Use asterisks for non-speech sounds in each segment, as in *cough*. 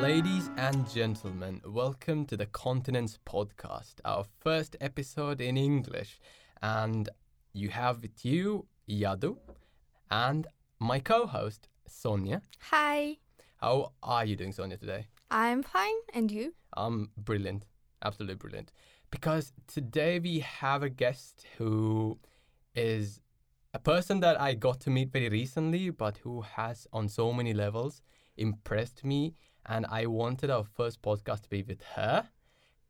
Ladies and gentlemen, welcome to the Continents podcast, our first episode in English. And you have with you Yadu and my co host, Sonia. Hi, How are you doing, Sonia, today? I'm fine, and you? I'm brilliant, absolutely brilliant. Because today we have a guest who is a person that I got to meet very recently, but who has, on so many levels, impressed me. And I wanted our first podcast to be with her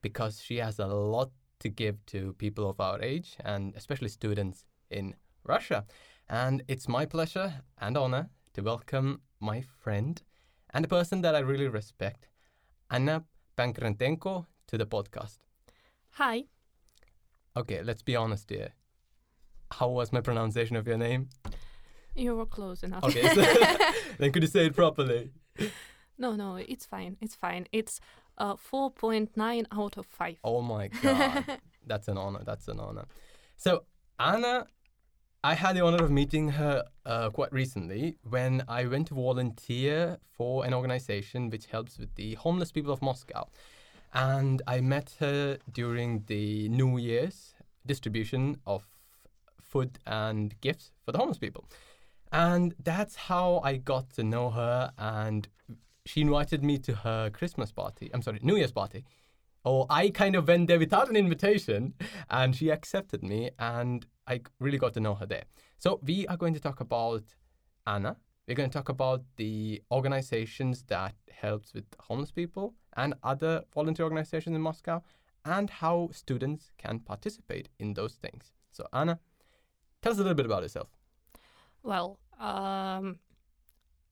because she has a lot to give to people of our age and especially students in Russia. And it's my pleasure and honor to welcome my friend and a person that I really respect, Anna Pankrantenko, to the podcast. Hi. Okay, let's be honest here. How was my pronunciation of your name? You were close enough. Okay, so *laughs* *laughs* then could you say it properly? No, no, it's fine. It's fine. It's uh, 4.9 out of 5. Oh my *laughs* god, that's an honor. That's an honor. So Anna, I had the honor of meeting her uh, quite recently when I went to volunteer for an organization which helps with the homeless people of Moscow, and I met her during the New Year's distribution of food and gifts for the homeless people. And that's how I got to know her. And she invited me to her Christmas party. I'm sorry, New Year's party. Oh, I kind of went there without an invitation, and she accepted me, and I really got to know her there. So we are going to talk about Anna. We're going to talk about the organizations that helps with homeless people and other volunteer organizations in Moscow, and how students can participate in those things. So Anna, tell us a little bit about yourself. Well, um,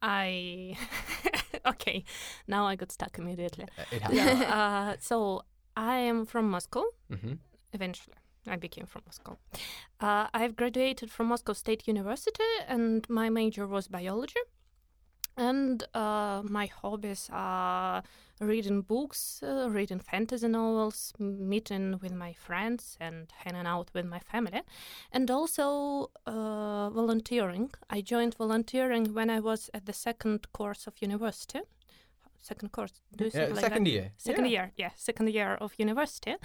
I. *laughs* *laughs* okay, now I got stuck immediately. Uh, It happens. Yeah, uh, so I am from Moscow. hmm Eventually, I became from Moscow. Uh, I've graduated from Moscow State University, and my major was biology. And uh, my hobbies are reading books, uh, reading fantasy novels, meeting with my friends, and hanging out with my family, and also uh, volunteering. I joined volunteering when I was at the second course of university. Second course, do you Yeah, like second that? year. second Yeah. year yeah second year of university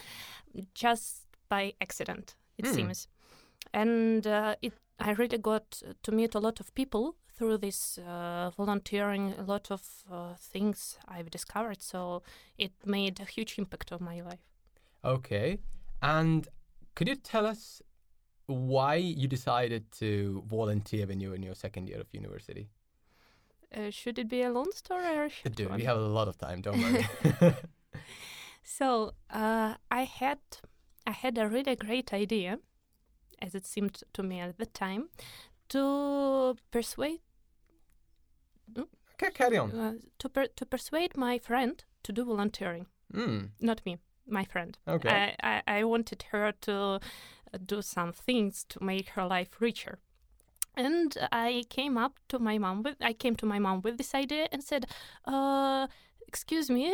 just by accident it Hmm. seems and uh, it i really got to meet a lot of people through this uh, volunteering a lot of uh, things i've discovered so it made a huge impact on my life Okay. And could you tell us why you decided to volunteer when you were in your second year of university? uh, should it be a long story or Dude, one? we have a lot of time, don't worry. *laughs* *laughs* So uh, I had I had a really great idea, as it seemed to me at the time, to persuade okay, carry on. uh, to per- to persuade my friend to do volunteering. Mm, Not me, my friend. okay. I, I I wanted her to uh, do some things to make her life richer. And I came up to my mom with I came to my mom with this idea and said, uh, "Excuse me,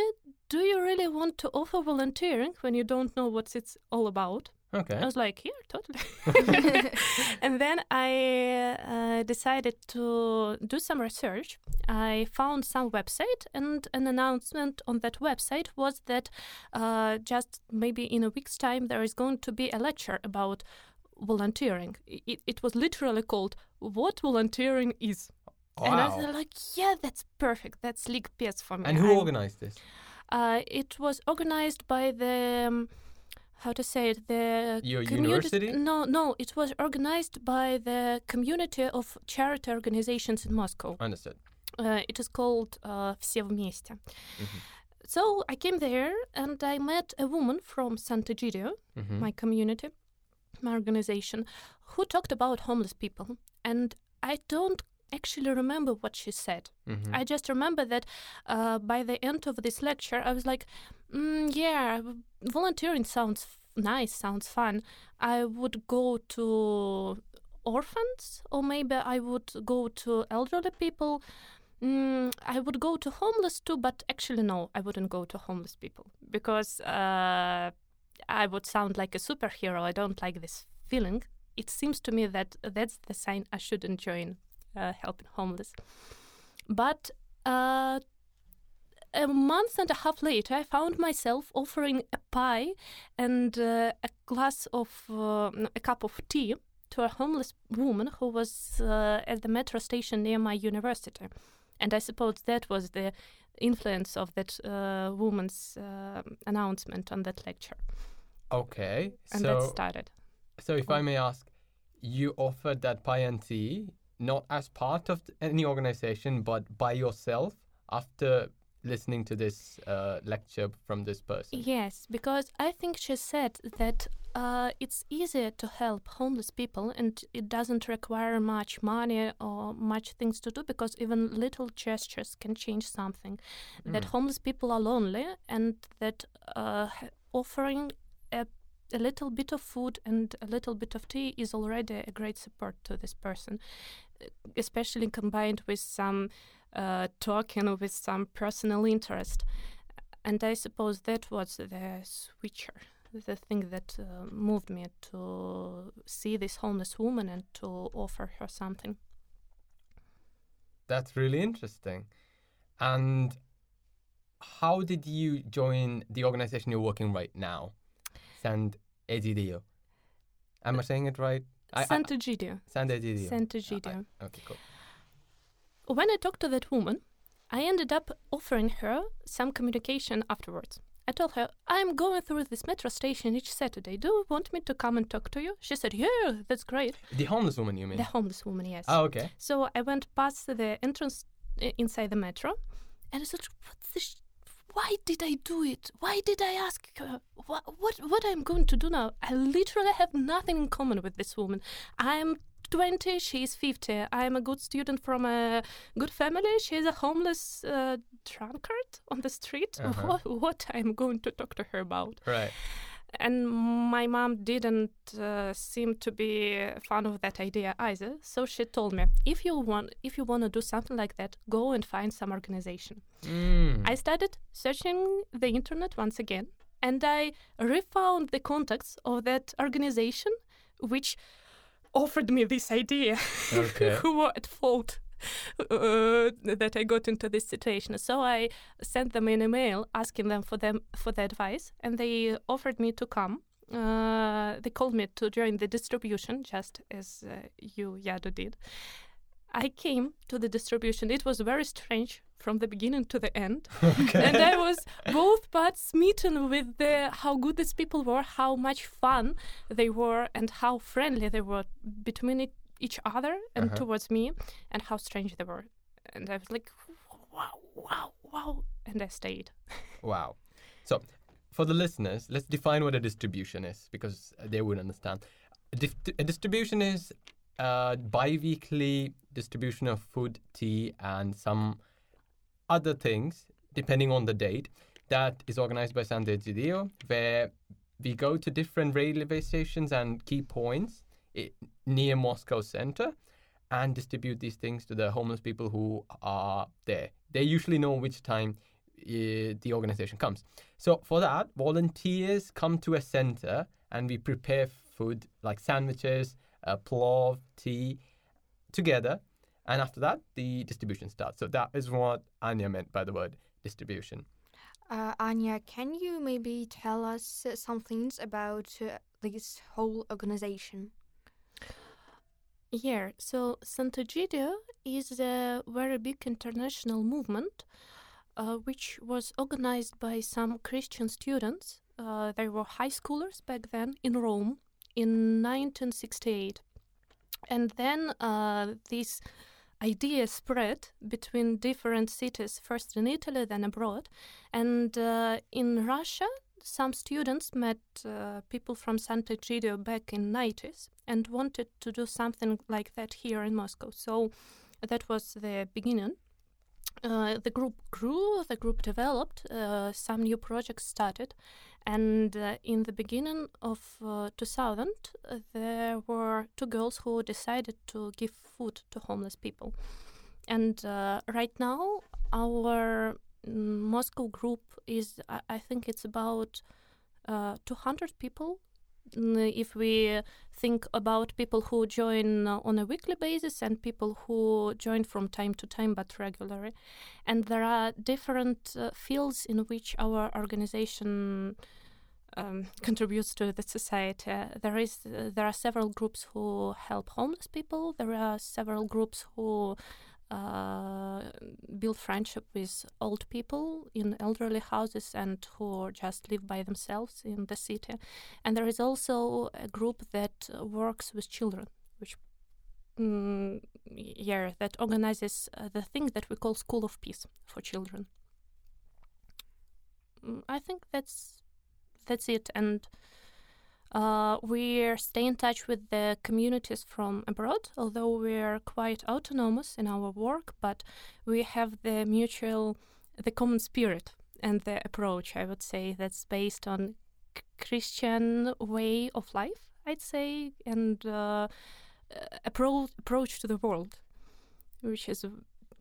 do you really want to offer volunteering when you don't know what it's all about?" Okay. I was like, "Yeah, totally." *laughs* *laughs* *laughs* and then I uh, decided to do some research. I found some website, and an announcement on that website was that uh, just maybe in a week's time there is going to be a lecture about volunteering. It, it was literally called "What Volunteering Is," and I was like, "Yeah, that's perfect. That's League PS for me." And who I'm- organized this? uh, it was organized by the um, how to say it the Your communi- university? No, no, it was organized by the community of charity organizations in Moscow. Understood. Uh, it is called uh, Все вместе. Mhm. So I came there and I met a woman from Sant'Egidio, Mhm. my community, my organization, who talked about homeless people. And I don't actually remember what she said. Mhm. I just remember that uh, by the end of this lecture, I was like, mm, yeah, volunteering sounds f- nice, sounds fun. I would go to orphans, or maybe I would go to elderly people. Mm, I would go to homeless too, but actually, no, I wouldn't go to homeless people because uh, I would sound like a superhero. I don't like this feeling. It seems to me that that's the sign I shouldn't join uh, helping homeless. But uh, a month and a half later, I found myself offering a pie and uh, a glass of uh, a cup of tea to a homeless woman who was uh, at the metro station near my university. And I suppose that was the influence of that uh, woman's uh, announcement on that lecture. Okay. And so, that started. so if I may ask, you offered that pie and tea not as part of any organization, but by yourself after listening to this uh, lecture from this person. Yes, because I think she said that uh, it's easier to help homeless people and it doesn't require much money or much things to do because even little gestures can change something. That Mm. homeless people are lonely and that uh, offering a, a little bit of food and a little bit of tea is already a great support to this person, especially combined with some uh, talking with some personal interest. And I suppose that was the switcher, the thing that uh, moved me to see this homeless woman and to offer her something. That's really interesting. And how did you join the organization you're working right now? Sand Egidio. Am I saying it right? Sant'Egidio. Sand Egidio. Sant'Egidio. I- ah, ah, okay, cool. When I talked to that woman, I ended up offering her some communication afterwards. I told her, I'm going through this metro station each Saturday. Do you want me to come and talk to you? She said, Yeah, that's great. The homeless woman, you mean? The homeless woman, yes. Oh, okay. So I went past the entrance inside the metro, and I thought, "What's this? Why did I do it? Why did I ask her? What what what I'm going to do now? I literally have nothing in common with this woman. I'm 20, she's 50. I'm a good student from a good family. She's a homeless uh, drunkard on the street. Uh-huh. What, what I'm going to talk to her about? Right. And my mom didn't uh, seem to be a fan of that idea either. So she told me, if you want, if you want to do something like that, go and find some organization. Mm. I started searching the internet once again, and I refound the contacts of that organization, which offered me this idea. *laughs* Okay. Who were at fault uh, that I got into this situation? So I sent them an email asking them for them for the advice, and they offered me to come. Uh, they called me to join the distribution, just as uh, you, Yado, did. I came to the distribution. It was very strange from the beginning to the end *laughs* okay. and I was both parts smitten with the how good these people were, how much fun they were, and how friendly they were between e- each other and Uh-huh. towards me, and how strange they were. And I was like, wow, wow, wow, and I stayed. *laughs* Wow. So, for the listeners, let's define what a distribution is because they wouldn't understand. A, dif- a distribution is a bi weekly distribution of food, tea, and some other things, depending on the date, that is organized by San Gidio, where we go to different railway stations and key points near Moscow center and distribute these things to the homeless people who are there. They usually know which time uh, the organization comes. So for that, volunteers come to a center and we prepare food like sandwiches, uh, plov, tea together. And after that, the distribution starts. So that is what Anya meant by the word distribution. Uh, Anya, can you maybe tell us uh, some things about uh, this whole organization? Yeah, so Sant'Egidio is a very big international movement uh, which was organized by some Christian students. Uh, they were high schoolers back then in Rome in 1968. And then uh, this idea spread between different cities, first in Italy, then abroad. And uh, in Russia, some students met uh, people from Sant'Egidio back in 90s and wanted to do something like that here in Moscow. So that was the beginning. Uh, the group grew, the group developed, uh, some new projects started, and uh, in the beginning of uh, 2000, uh, there were two girls who decided to give food to homeless people. And uh, right now, our mm, Moscow group is, I, I think it's about uh, 200 people if we think about people who join uh, on a weekly basis and people who join from time to time but regularly. And there are different uh, fields in which our organization um, contributes to the society. There is uh, there are several groups who help homeless people. There are several groups who uh, build friendship with old people in elderly houses and who just live by themselves in the city. And there is also a group that works with children, which mm, yeah, that organizes uh, the thing that we call School of Peace for children. Mm, I think that's that's it. And uh, we stay in touch with the communities from abroad, although we're quite autonomous in our work, but we have the mutual, the common spirit and the approach, I would say, that's based on Christian way of life, I'd say, and uh, appro- approach to the world, which has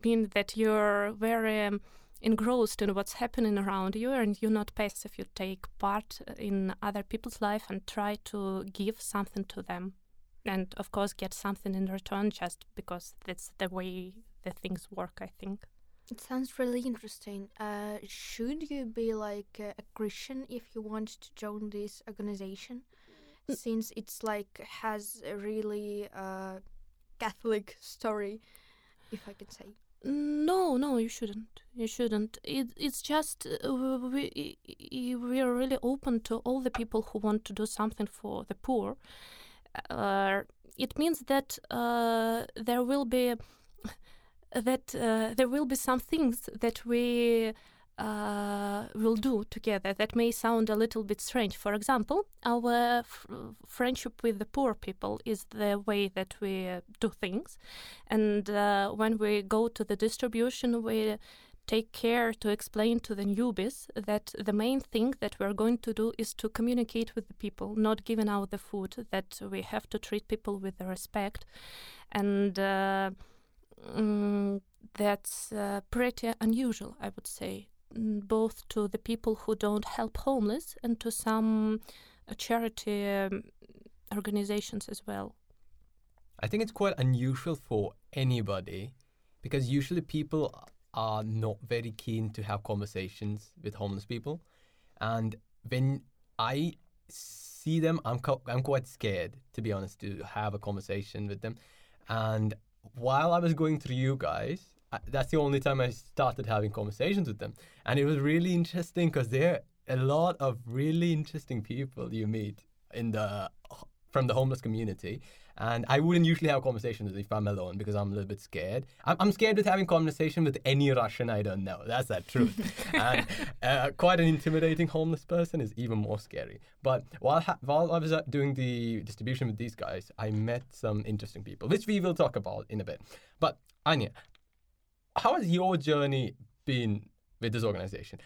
been that you're very um, engrossed in what's happening around you and you're not passive. You take part in other people's life and try to give something to them. And of course get something in return just because that's the way the things work i think. It sounds really interesting. Uh, should you be like a christian if you want to join this organization? Mm. since it's like has a really uh, catholic story if i can say no, no, you shouldn't. You shouldn't. It, it's just uh, we we are really open to all the people who want to do something for the poor. Uh, it means that uh, there will be *laughs* that uh, there will be some things that we uh, will do together that may sound a little bit strange. For example, our f- friendship with the poor people is the way that we do things. And uh, when we go to the distribution, we take care to explain to the newbies that the main thing that we're going to do is to communicate with the people, not giving out the food, that we have to treat people with respect. And uh, mm, that's uh, pretty unusual, I would say, both to the people who don't help homeless and to some uh, charity um, organizations as well. I think it's quite unusual for anybody because usually people are not very keen to have conversations with homeless people. And when I see them, I'm, co- I'm quite scared, to be honest, to have a conversation with them. And while I was going through you guys, that's the only time I started having conversations with them. And it was really interesting because there are a lot of really interesting people you meet in the from the homeless community. And I wouldn't usually have conversations if I'm alone because I'm a little bit scared. I'm, I'm scared with having conversation with any Russian I don't know. That's the truth. *laughs* and uh, quite an intimidating homeless person is even more scary. But while ha- while I was uh, doing the distribution with these guys, I met some interesting people, which we will talk about in a bit. But Anya, how has your journey been with this organization?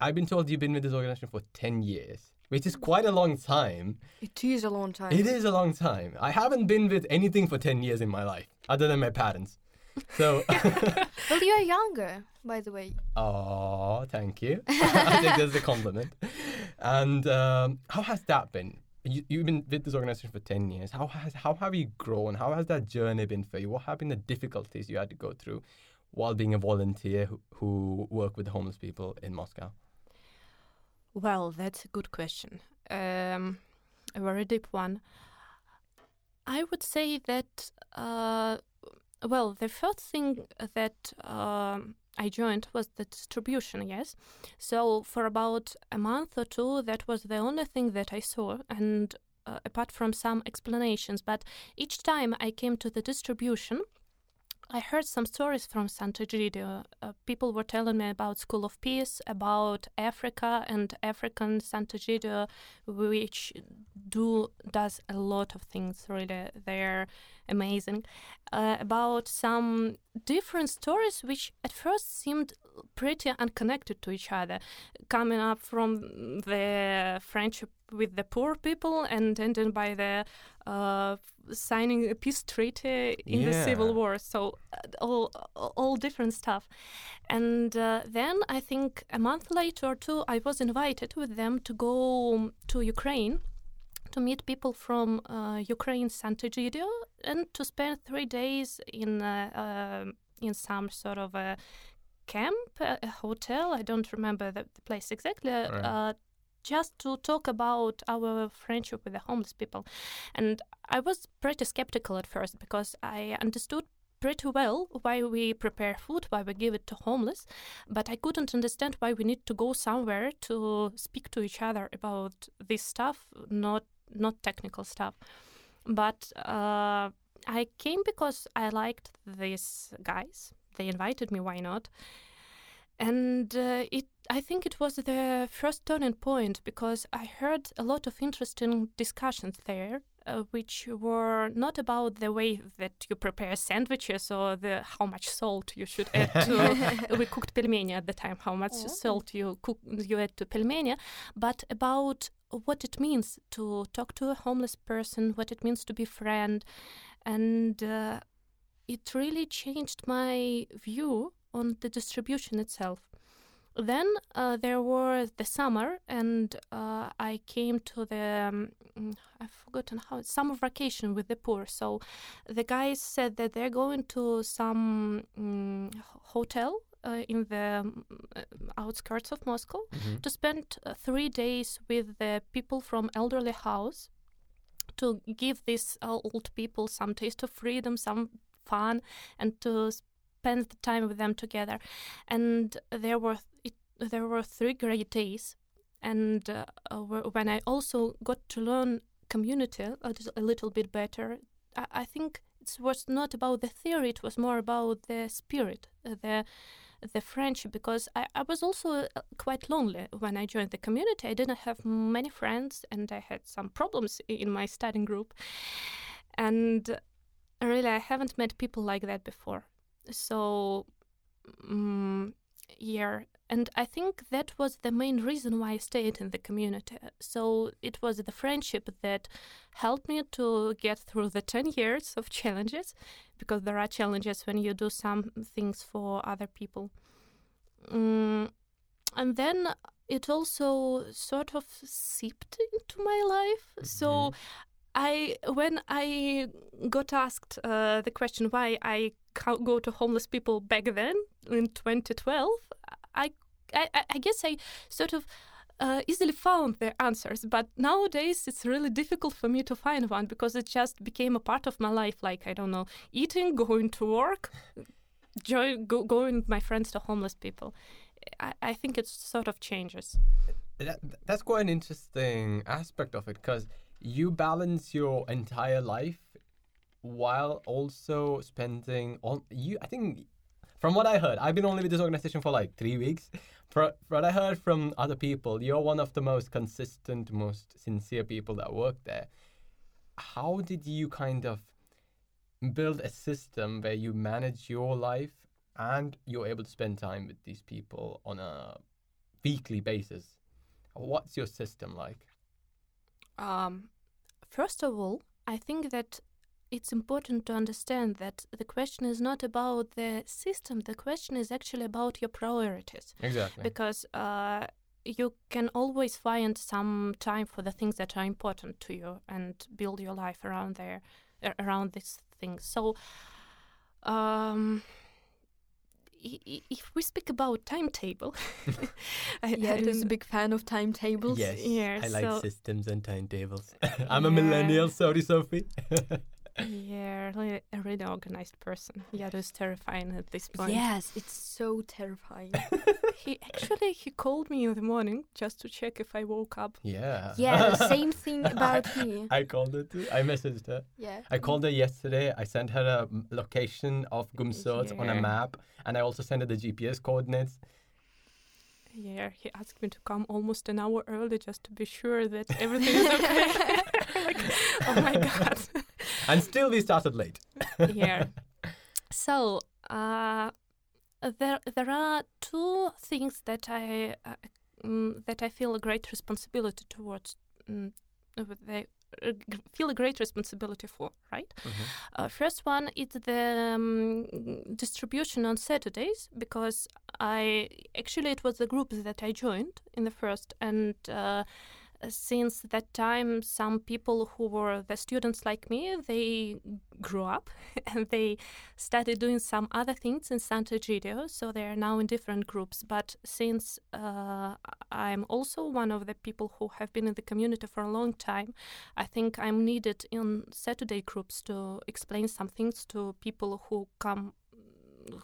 I've been told you've been with this organization for 10 years, which is quite a long time. It is a long time. It is a long time. I haven't been with anything for 10 years in my life, other than my parents. So. *laughs* well, you're younger, by the way. Oh, thank you. *laughs* I think that's a compliment. And um, how has that been? You, you've been with this organization for 10 years. How has how have you grown? How has that journey been for you? What have been the difficulties you had to go through? While being a volunteer who, who work with homeless people in Moscow? Well, that's a good question. Um, a very deep one. I would say that, uh, well, the first thing that uh, I joined was the distribution, yes. So for about a month or two, that was the only thing that I saw. And uh, apart from some explanations, but each time I came to the distribution, I heard some stories from Sant'Egidio. Uh, people were telling me about School of Peace, about Africa and African Sant'Egidio, which do does a lot of things. Really, they're amazing. Uh, about some different stories, which at first seemed pretty unconnected to each other, coming up from the friendship with the poor people and ending by the uh, signing a peace treaty in yeah. the civil war. So uh, all all different stuff. And uh, then I think a month later or two, I was invited with them to go to Ukraine to meet people from uh, Ukraine, Sant'Egidio, and to spend three days in uh, uh, in some sort of a camp, a, a hotel. I don't remember the, the place exactly. Right. Uh, just to talk about our friendship with the homeless people. And I was pretty skeptical at first because I understood pretty well why we prepare food, why we give it to homeless, but I couldn't understand why we need to go somewhere to speak to each other about this stuff, not not technical stuff. But uh, I came because I liked these guys. They invited me. Why not? And uh, it, I think it was the first turning point because I heard a lot of interesting discussions there, uh, which were not about the way that you prepare sandwiches or the how much salt you should add to. *laughs* we cooked pelmeni at the time. How much Oh. salt you cook you add to pelmeni, but about what it means to talk to a homeless person, what it means to be friend, and uh, it really changed my view on the distribution itself. Then uh, there was the summer, and uh, I came to the um, I've forgotten how summer vacation with the poor. So the guys said that they're going to some mm, hotel uh, in the um, outskirts of Moscow Mhm. to spend uh, three days with the people from elderly house to give these uh, old people some taste of freedom, some fun, and to spend the time with them together. And there were there were three great days, and uh, when I also got to learn community a, little bit better, I, I think it was not about the theory; it was more about the spirit, uh, the the friendship because I, I was also uh, quite lonely when I joined the community. I didn't have many friends and I had some problems in my studying group. And uh, really, I haven't met people like that before. So, mm yeah. And I think that was the main reason why I stayed in the community. So it was the friendship that helped me to get through the *laughs* 10 years of challenges because there are challenges when you do some things for other people. Mm, and then it also sort of seeped into my life. So I, when I got asked uh, the question why I go to homeless people back then in 2012, I, I, I- guess I sort of uh, easily found the answers. But nowadays, it's really difficult for me to find one because it just became a part of my life. Like I don't know, eating, going to work, join, go, going with my friends to homeless people. I, I think it sort of changes. That, that's quite an interesting aspect of it because you balance your entire life while also spending on you. I think from what I heard, I've been only with this organization for like three weeks. For what I heard from other people, you're one of the most consistent, most sincere people that work there. How did you kind of build a system where you manage your life and you're able to spend time with these people on a weekly basis? What's your system like? Um, first of all, I think that it's important to understand that the question is not about the system. The question is actually about your priorities, Exactly. because uh, you can always find some time for the things that are important to you and build your life around there, around these things. So. Um, i- i- if we speak about timetable, *laughs* I, Yeah, I who's a big fan of timetables. yes, yeah, I like so- systems and timetables. *laughs* I'm a Yeah. millennial, sorry, Sophie. *laughs* Yeah, really, a really organized person. Yadu is terrifying at this point. Yes, it's so terrifying. *laughs* He actually he called me in the morning just to check if I woke up. yeah. yeah, *laughs* same thing about me. I called her too. I messaged her. Yeah. I called her yesterday. I sent her a location of Gumsot on a map, and I also sent her the GPS coordinates. Yeah, he asked me to come almost an hour early just to be sure that everything is okay. *laughs* like, oh my god. And still, we started late. yeah. *laughs* So, uh, there there are two things that I uh, mm, that I feel a great responsibility towards. Mm, uh, they uh, feel a great responsibility for, right? Uh, first one is the um, distribution on Saturdays because I actually it was the group that I joined in the first and. Since that time, some people who were the students like me, they grew up *laughs* and they started doing some other things in Sant'Egidio. So they are now in different groups. But since uh, I'm also one of the people who have been in the community for a long time, I think I'm needed in Saturday groups to explain some things to people who come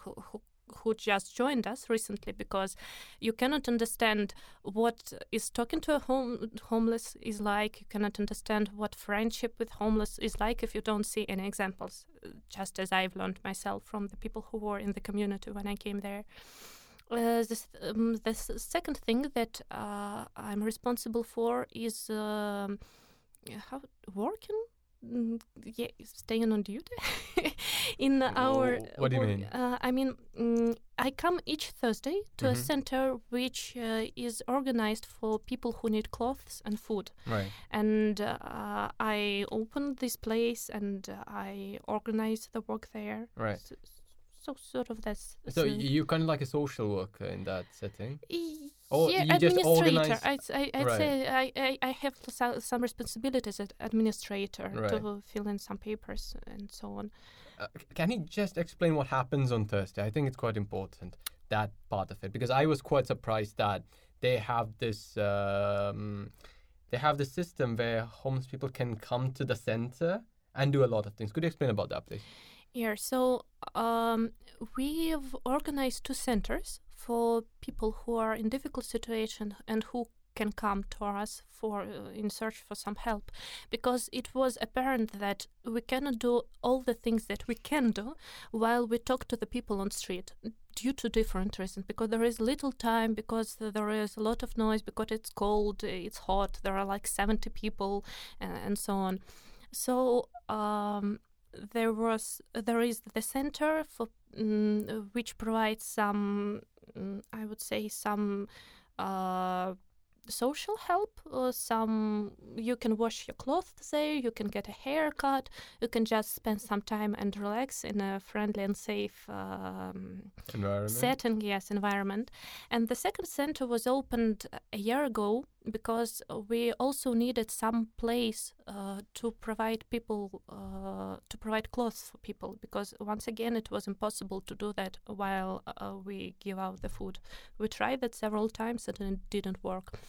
who, who who just joined us recently because you cannot understand what is talking to a home, homeless is like. You cannot understand what friendship with homeless is like if you don't see any examples, just as I've learned myself from the people who were in the community when I came there. Uh, um, the second thing that uh, I'm responsible for is um, how working yeah, staying on duty *laughs* in our. What do you mean? Uh, I mean, mm, I come each Thursday to Mhm. a center which uh, is organized for people who need clothes and food, Right. and uh, I open this place and uh, I organize the work there. Right. So, so sort of that's. So you kind of like a social worker in that setting. E- Or yeah, you administrator. I'd, I, I'd Right. say I, I, I have some, some responsibilities as administrator Right. to fill in some papers and so on. Uh, can you just explain what happens on Thursday? I think it's quite important that part of it because I was quite surprised that they have this um, they have the system where homeless people can come to the center and do a lot of things. Could you explain about that, please? Yeah, so um, we've organized two centers for people who are in difficult situation and who can come to us for uh, in search for some help. Because it was apparent that we cannot do all the things that we can do while we talk to the people on street due to different reasons. Because there is little time because there is a lot of noise because it's cold it's hot there are like 70 people and, and so on. So um, there was there is the center for mm, which provides some I would say some uh, social help or some you can wash your clothes there you can get a haircut you can just spend some time and relax in a friendly and safe um, Environment. setting yes environment and the second center was opened a year ago because we also needed some place uh, to provide people uh, to provide clothes for people because once again it was impossible to do that while uh, we give out the food. We tried that several times and it didn't work.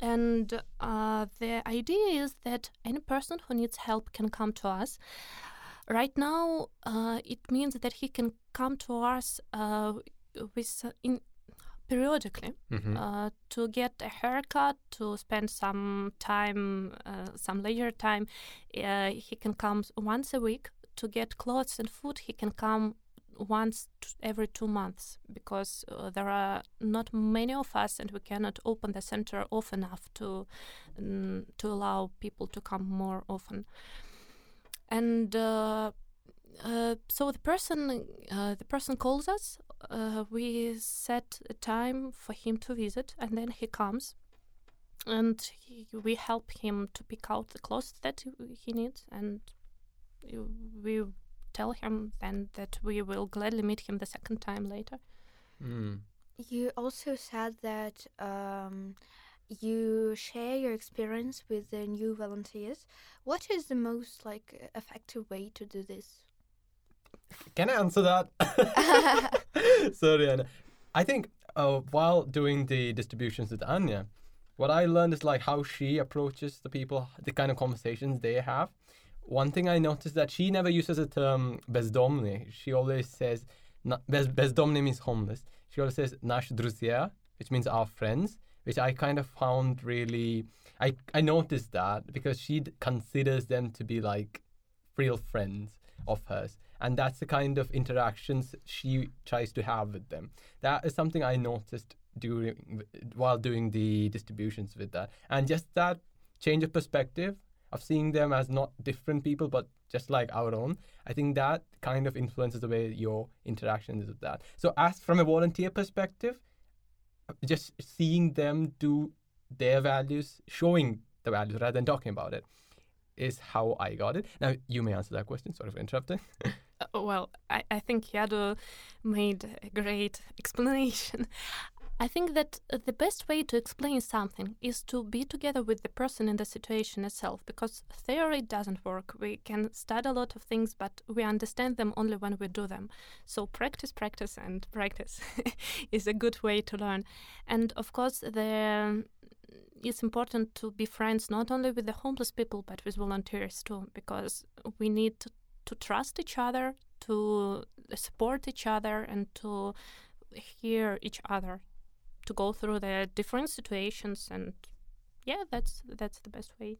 And uh, the idea is that any person who needs help can come to us. Right now uh, it means that he can come to us uh, with in periodically Mhm. uh, to get a haircut, to spend some time, uh, some leisure time. Uh, he can come once a week to get clothes and food. He can come once t- every two months because uh, there are not many of us, and we cannot open the center often enough to mm, to allow people to come more often. And uh, uh, so the person uh, the person calls us. Uh, we set a time for him to visit, and then he comes, and he, we help him to pick out the clothes that he- he needs, and we tell him then that we will gladly meet him the second time later. Mm. You also said that um, you share your experience with the new volunteers. What is the most like effective way to do this? Can I answer that? *laughs* *laughs* Sorry, Anna. I think uh, while doing the distributions with Anya, what I learned is like how she approaches the people, the kind of conversations they have. One thing I noticed that she never uses the term bezdomny. She always says bez, bezdomny means homeless. She always says nash druzia, which means our friends, which I kind of found really. I I noticed that because she d- considers them to be like real friends of hers and that's the kind of interactions she tries to have with them that is something i noticed during while doing the distributions with that and just that change of perspective of seeing them as not different people but just like our own i think that kind of influences the way your interaction is with that so as from a volunteer perspective just seeing them do their values showing the values rather than talking about it is how I got it. Now you may answer that question. Sorry for interrupting. *laughs* Well, I, I think Yado made a great *laughs* explanation. I think that uh, the best way to explain something is to be together with the person in the situation itself because theory doesn't work. We can study a lot of things, but we understand them only when we do them. So, practice, practice, and *laughs* practice is a good way to learn. And of course, the it's important to be friends not only with the homeless people but with volunteers too because we need to, to trust each other to support each other and to hear each other to go through the different situations and yeah that's that's the best way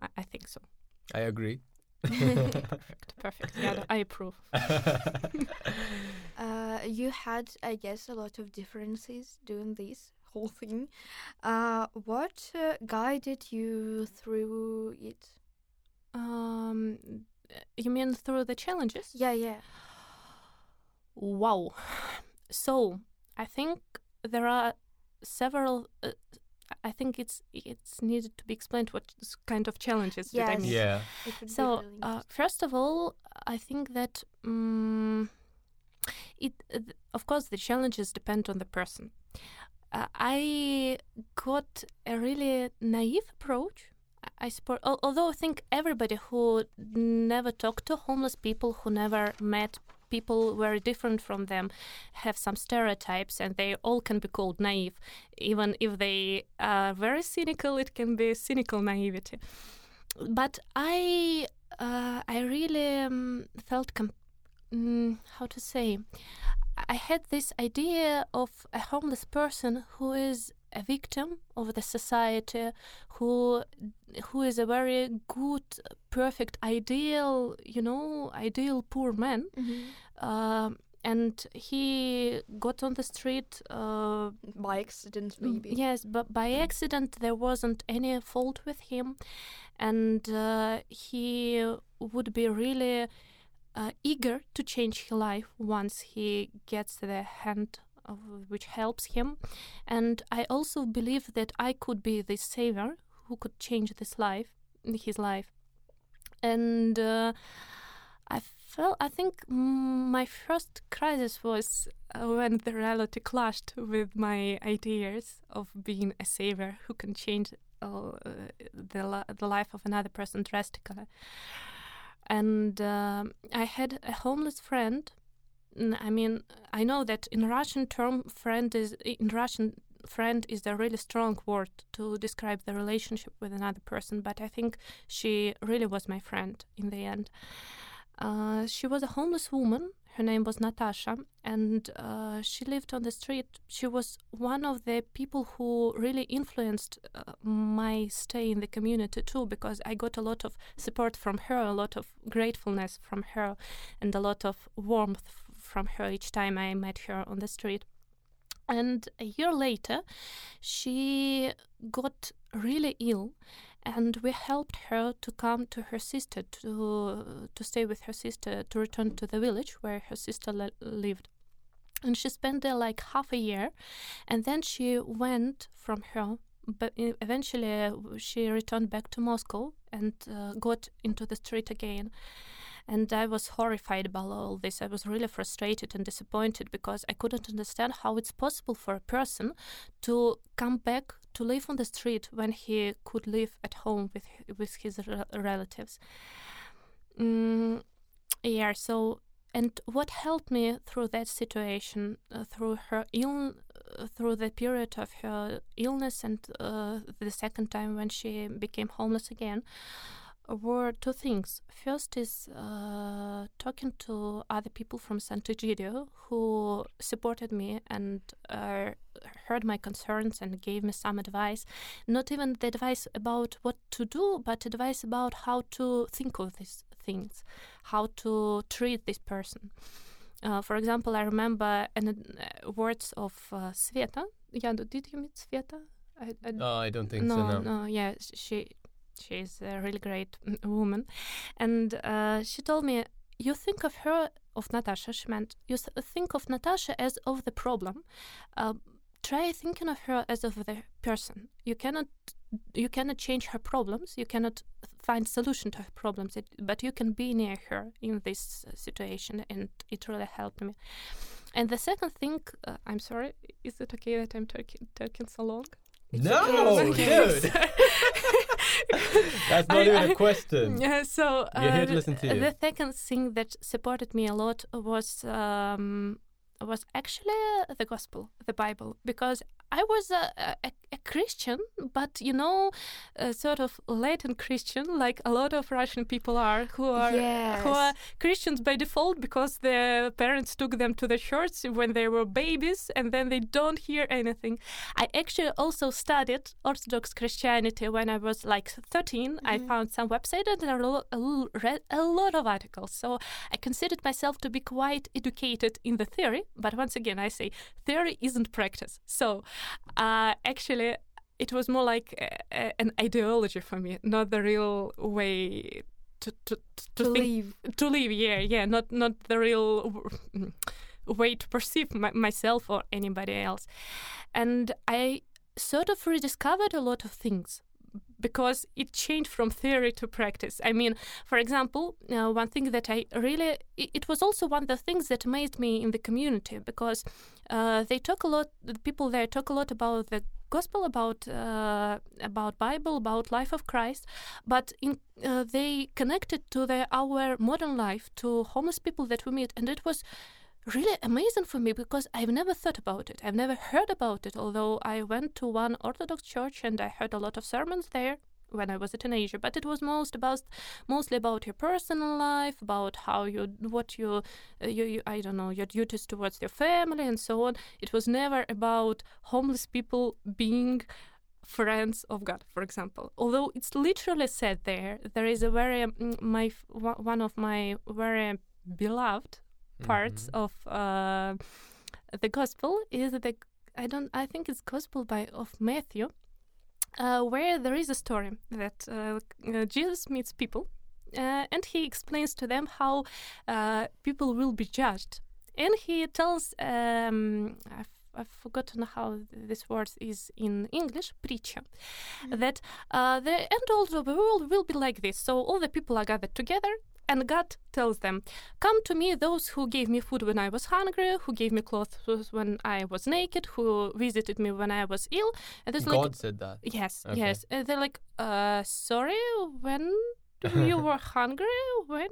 i, I think so I agree. perfect *laughs* perfect yeah i approve *laughs* Uh, you had, I guess, a lot of differences doing this whole thing. Uh, what uh, guided you through it? um you mean through the challenges Yeah, yeah. Wow. So I think there are several. Uh, I think it's it's needed to be explained what s- kind of challenges did I mean. yeah. It would be So really uh, first of all, I think that um, it uh, th- of course the challenges depend on the person. Uh, I got a really naive approach. I- suppose, although I think everybody who never talked to homeless people, who never met people very different from them, have some stereotypes, and they all can be called naive, even if they are very cynical. It can be cynical naivety. But I, uh, I really um, felt, mm, how to say, I had this idea of a homeless person who is a victim of the society, who who is a very good, perfect, ideal, you know, ideal poor man. Mhm. Um and he got on the street. Uh, by accident, maybe. Yes, but by accident there wasn't any fault with him, and uh, he would be really uh, eager to change his life once he gets the hand which helps him. And I also believe that I could be the savior who could change this life, his life. And uh, I felt, I think my first crisis was uh, when the reality clashed with my ideas of being a savior who can change uh, the, the life of another person drastically. And um I had a homeless friend. I mean, I know that in Russian term, friend is in Russian friend is a really strong word to describe the relationship with another person, but I think she really was my friend in the end. Uh, she was a homeless woman. Her name was Natasha, and uh, she lived on the street. She was one of the people who really influenced uh, my stay in the community too, because I got a lot of support from her, a lot of gratefulness from her, and a lot of warmth from her each time I met her on the street. And a year later, she got really ill, and we helped her to come to her sister to to stay with her sister to return to the village where her sister li- lived. And she spent there like half a year, and then she went from her. But eventually, uh, she returned back to Moscow and uh, got into the street again. And I was horrified by all this. I was really frustrated and disappointed because I couldn't understand how it's possible for a person to come back to live on the street when he could live at home with with his re- relatives. Mm, yeah. So, and what helped me through that situation, uh, through her ill, uh, through the period of her illness, and uh, the second time when she became homeless again, were two things. First is uh, talking to other people from Sant'Egidio who supported me and uh, heard my concerns and gave me some advice. Not even the advice about what to do, but advice about how to think of these things, how to treat this person. Uh, for example, I remember an, uh, words of uh, Sveta. Janu, did you meet Sveta? I, I Oh, I don't think no, so. No. no, yeah, she she's a really great *laughs* woman, and uh, she told me you think of her of Natasha. She meant you think of Natasha as of the problem. Uh, try thinking of her as of the person. You cannot you cannot change her problems. You cannot find solution to her problems. It, but you can be near her in this uh, situation, and it really helped me. And the second thing, uh, I'm sorry, is it okay that I'm talking talking so long? No, dude. *laughs* That's not I- even I- a question. Yeah, so We're here uh, to listen to you. the second thing that supported me a lot was um, was actually the gospel, the Bible, because I was a, a, a Christian, but you know, a sort of Latin Christian, like a lot of Russian people are, who are who are Christians by default because their parents took them to the church when they were babies, and then they don't hear anything. I actually also studied Orthodox Christianity when I was like 13. I Mhm. found some website and there are a lo- a lo- read a lot of articles. So I considered myself to be quite educated in the theory, but once again, I say theory isn't practice. So uh, actually, it was more like a, a- an ideology for me, not the real way to to, to, to think leave. to live yeah yeah not not the real w- way to perceive my, myself or anybody else and i sort of rediscovered a lot of things because it changed from theory to practice. I mean for example uh, one thing that i really it, was also one of the things that amazed me in the community because uh, they talk a lot the people there talk a lot about the gospel about uh, about bible about life of christ but in uh, they connected to our modern life to homeless people that we meet. And it was really amazing for me because I've never thought about it. I've never heard about it, although I went to one Orthodox church and I heard a lot of sermons there when I was a teenager. But it was most about mostly about your personal life, about how you what you, uh, you, you I don't know your duties towards your family and so on. It was never about homeless people being friends of God, for example. Although it's literally said there, there is a very mm, my one one of my very beloved parts Mhm. of uh, the gospel is the I don't I think it's gospel by of Matthew, uh, where there is a story that uh, uh, Jesus meets people, uh, and he explains to them how uh, people will be judged, and he tells um, I've, I've forgotten how this word is in English, preacher, that uh, the end of the world will be like this. So all the people are gathered together, and God tells them, Come to me, those who gave me food when I was hungry, who gave me clothes when I was naked, who visited me when I was ill. And there's like, God said that. Yes, Okay. yes. And they're like, uh, sorry, when *laughs* you were hungry? When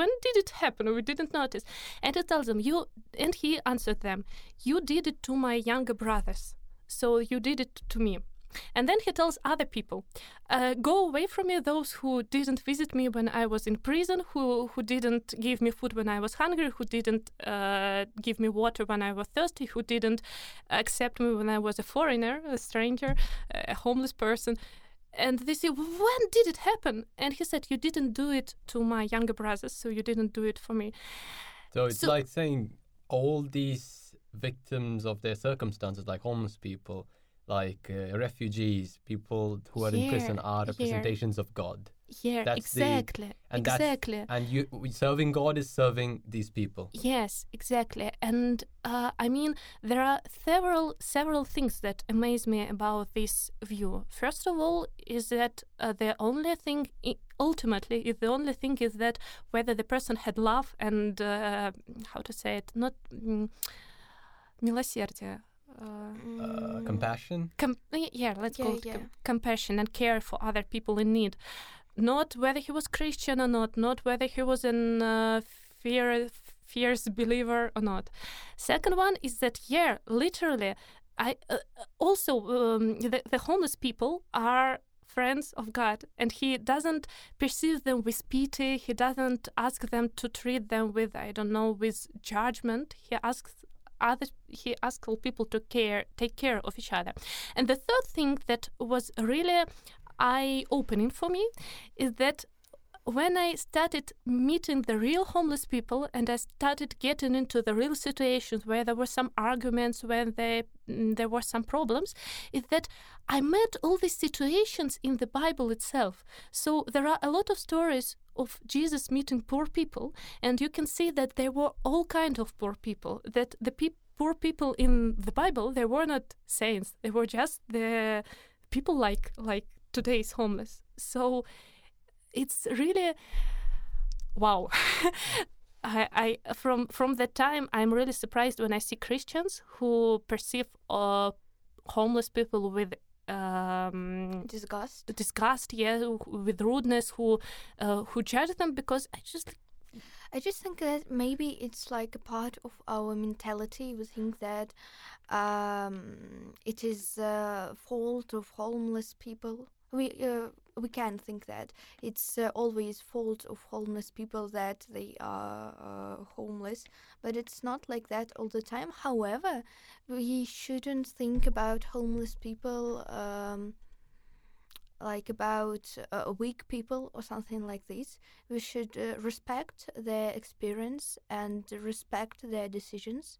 when did it happen? We didn't notice. And he tells them, you, and he answered them, you did it to my younger brothers. So you did it to me. And then he tells other people, uh, "Go away from me, those who didn't visit me when I was in prison, who who didn't give me food when I was hungry, who didn't uh, give me water when I was thirsty, who didn't accept me when I was a foreigner, a stranger, a homeless person." And they say, "When did it happen?" And he said, "You didn't do it to my younger brothers, so you didn't do it for me." So it's So- like saying all these victims of their circumstances, like homeless people, like uh, refugees, people who are in prison, Yeah, are yeah. representations of God. Yeah, That's the- exactly, and that's- exactly. And you we- serving God is serving these people. Yes, exactly. And uh, I mean, there are several several things that amaze me about this view. First of all, is that uh, the only thing, i- ultimately, is the only thing is that whether the person had love and uh, how to say it, not mm, милосердие. uh, Uh, compassion. com- yeah, let's Yeah, call it yeah. com- compassion and care for other people in need. Not whether he was Christian or not, not whether he was an uh, fear, fierce believer or not. Second one is that yeah, literally, I uh, also um, the, the homeless people are friends of God, and He doesn't perceive them with pity. He doesn't ask them to treat them with I don't know with judgment. He asks other he asked people to care take care of each other. And the third thing that was really eye opening for me is that when I started meeting the real homeless people and I started getting into the real situations where there were some arguments, when they, mm, there were some problems, is that I met all these situations in the Bible itself. So there are a lot of stories of Jesus meeting poor people, and you can see that there were all kind of poor people. That the peop poor people in the Bible they were not saints; they were just the people like like today's homeless. So it's really wow. *laughs* I, I from from that time I'm really surprised when I see Christians who perceive uh, homeless people with um, Disgust. disgust, yeah, with rudeness, who uh, who judge them because I just I just think that maybe it's like a part of our mentality. We think that um, it is a fault of homeless people. We uh, we can think that it's uh, always fault of homeless people that they are uh, homeless, but it's not like that all the time. However, we shouldn't think about homeless people. Um, like about uh, weak people or something like this we should uh, respect their experience and respect their decisions,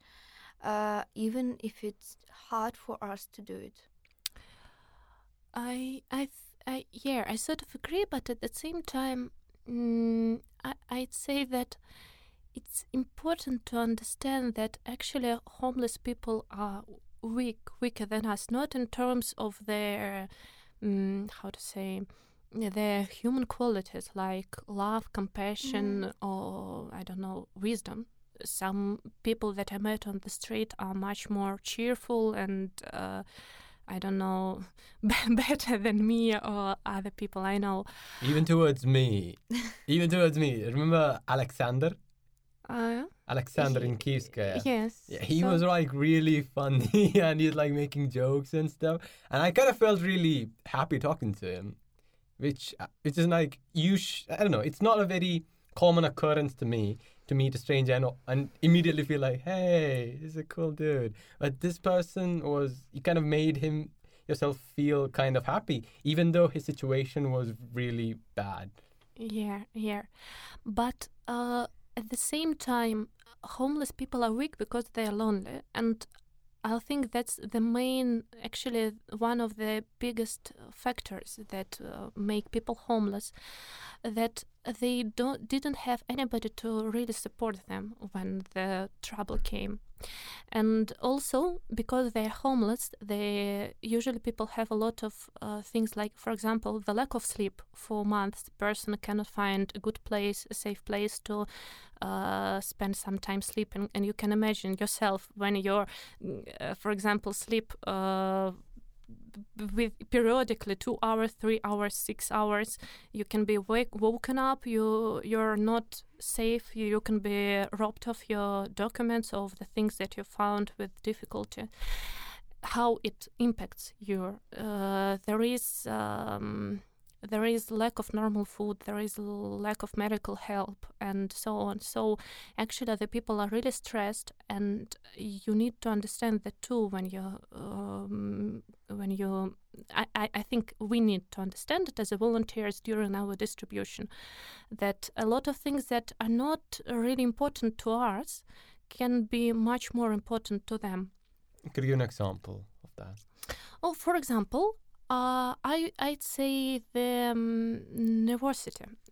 uh, even if it's hard for us to do it. I, I, I, yeah, I sort of agree, but at the same time, mm, I, I'd say that it's important to understand that actually homeless people are weak, weaker than us, not in terms of their, mm, how to say, their human qualities like love, compassion, or I don't know, wisdom. Some people that I met on the street are much more cheerful and uh, I don't know, *laughs* better than me or other people I know. Even towards me. Even towards me. Remember Alexander? Uh, Alexander in Kievskaya. Yes. Yeah, he so- was like really funny *laughs* and he's like making jokes and stuff. And I kind of felt really happy talking to him, which uh, which is like you. Sh- I don't know. It's not a very common occurrence to me to meet a stranger and, and immediately feel like, hey, he's a cool dude. But this person was you kind of made him yourself feel kind of happy, even though his situation was really bad. Yeah, yeah. But uh, at the same time, homeless people are weak because they are lonely. And I think that's the main, actually, one of the biggest factors that uh, make people homeless. That they don't didn't have anybody to really support them when the trouble came, and also because they're homeless, they usually people have a lot of uh, things like, for example, the lack of sleep for months. The person cannot find a good place, a safe place to uh, spend some time sleeping, and you can imagine yourself when you're, mm, uh, for example, sleep. With periodically two hours, three hours, six hours, you can be wake, woken up. You you're not safe. You, you can be robbed of your documents, of the things that you found with difficulty. How it impacts you? Uh, there is um, there is lack of normal food. There is lack of medical help, and so on. So actually, the people are really stressed, and you need to understand that too when you um, when you I, I, I think we need to understand it as a volunteers during our distribution that a lot of things that are not really important to us can be much more important to them. Could you give an example of that? Oh, for example, uh, I I'd say the um.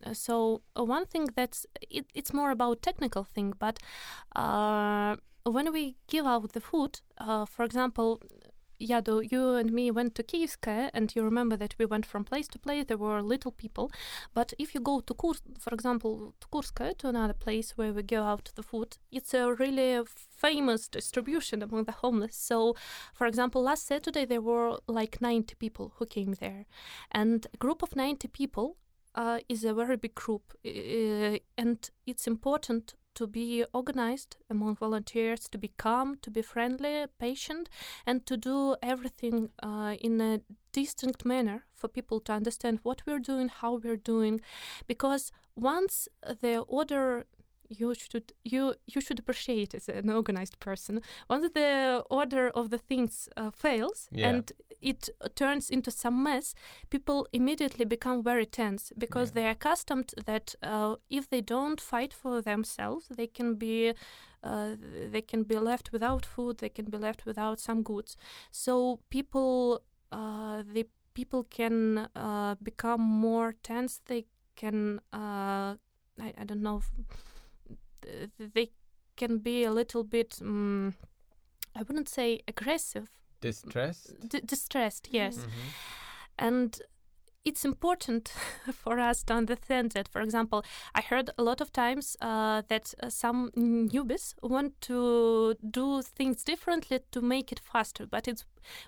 Uh, So uh, one thing that's it, it's more about technical thing, but uh, when we give out the food, uh, for example. Yado, you and me went to Kievskaya, and you remember that we went from place to place. There were little people, but if you go to Kursk, for example, to Kursk, to another place where we go out to the food, it's a really famous distribution among the homeless. So, for example, last Saturday there were like 90 people who came there, and a group of 90 people uh, is a very big group, uh, and it's important to be organized among volunteers, to be calm, to be friendly, patient, and to do everything uh, in a distinct manner for people to understand what we're doing, how we're doing, because once the order you should you you should appreciate as an organized person once the order of the things uh, fails Yeah. and it turns into some mess people immediately become very tense because Yeah. they're accustomed that uh, if they don't fight for themselves they can be uh, they can be left without food they can be left without some goods so people uh, the people can uh, become more tense they can uh, I, I don't know th- they can be a little bit um, I wouldn't say aggressive Distressed? d- distressed yes Mhm. and it's important *laughs* for us to understand that. For example, I heard a lot of times uh, that uh, some newbies want to do things differently to make it faster. But it's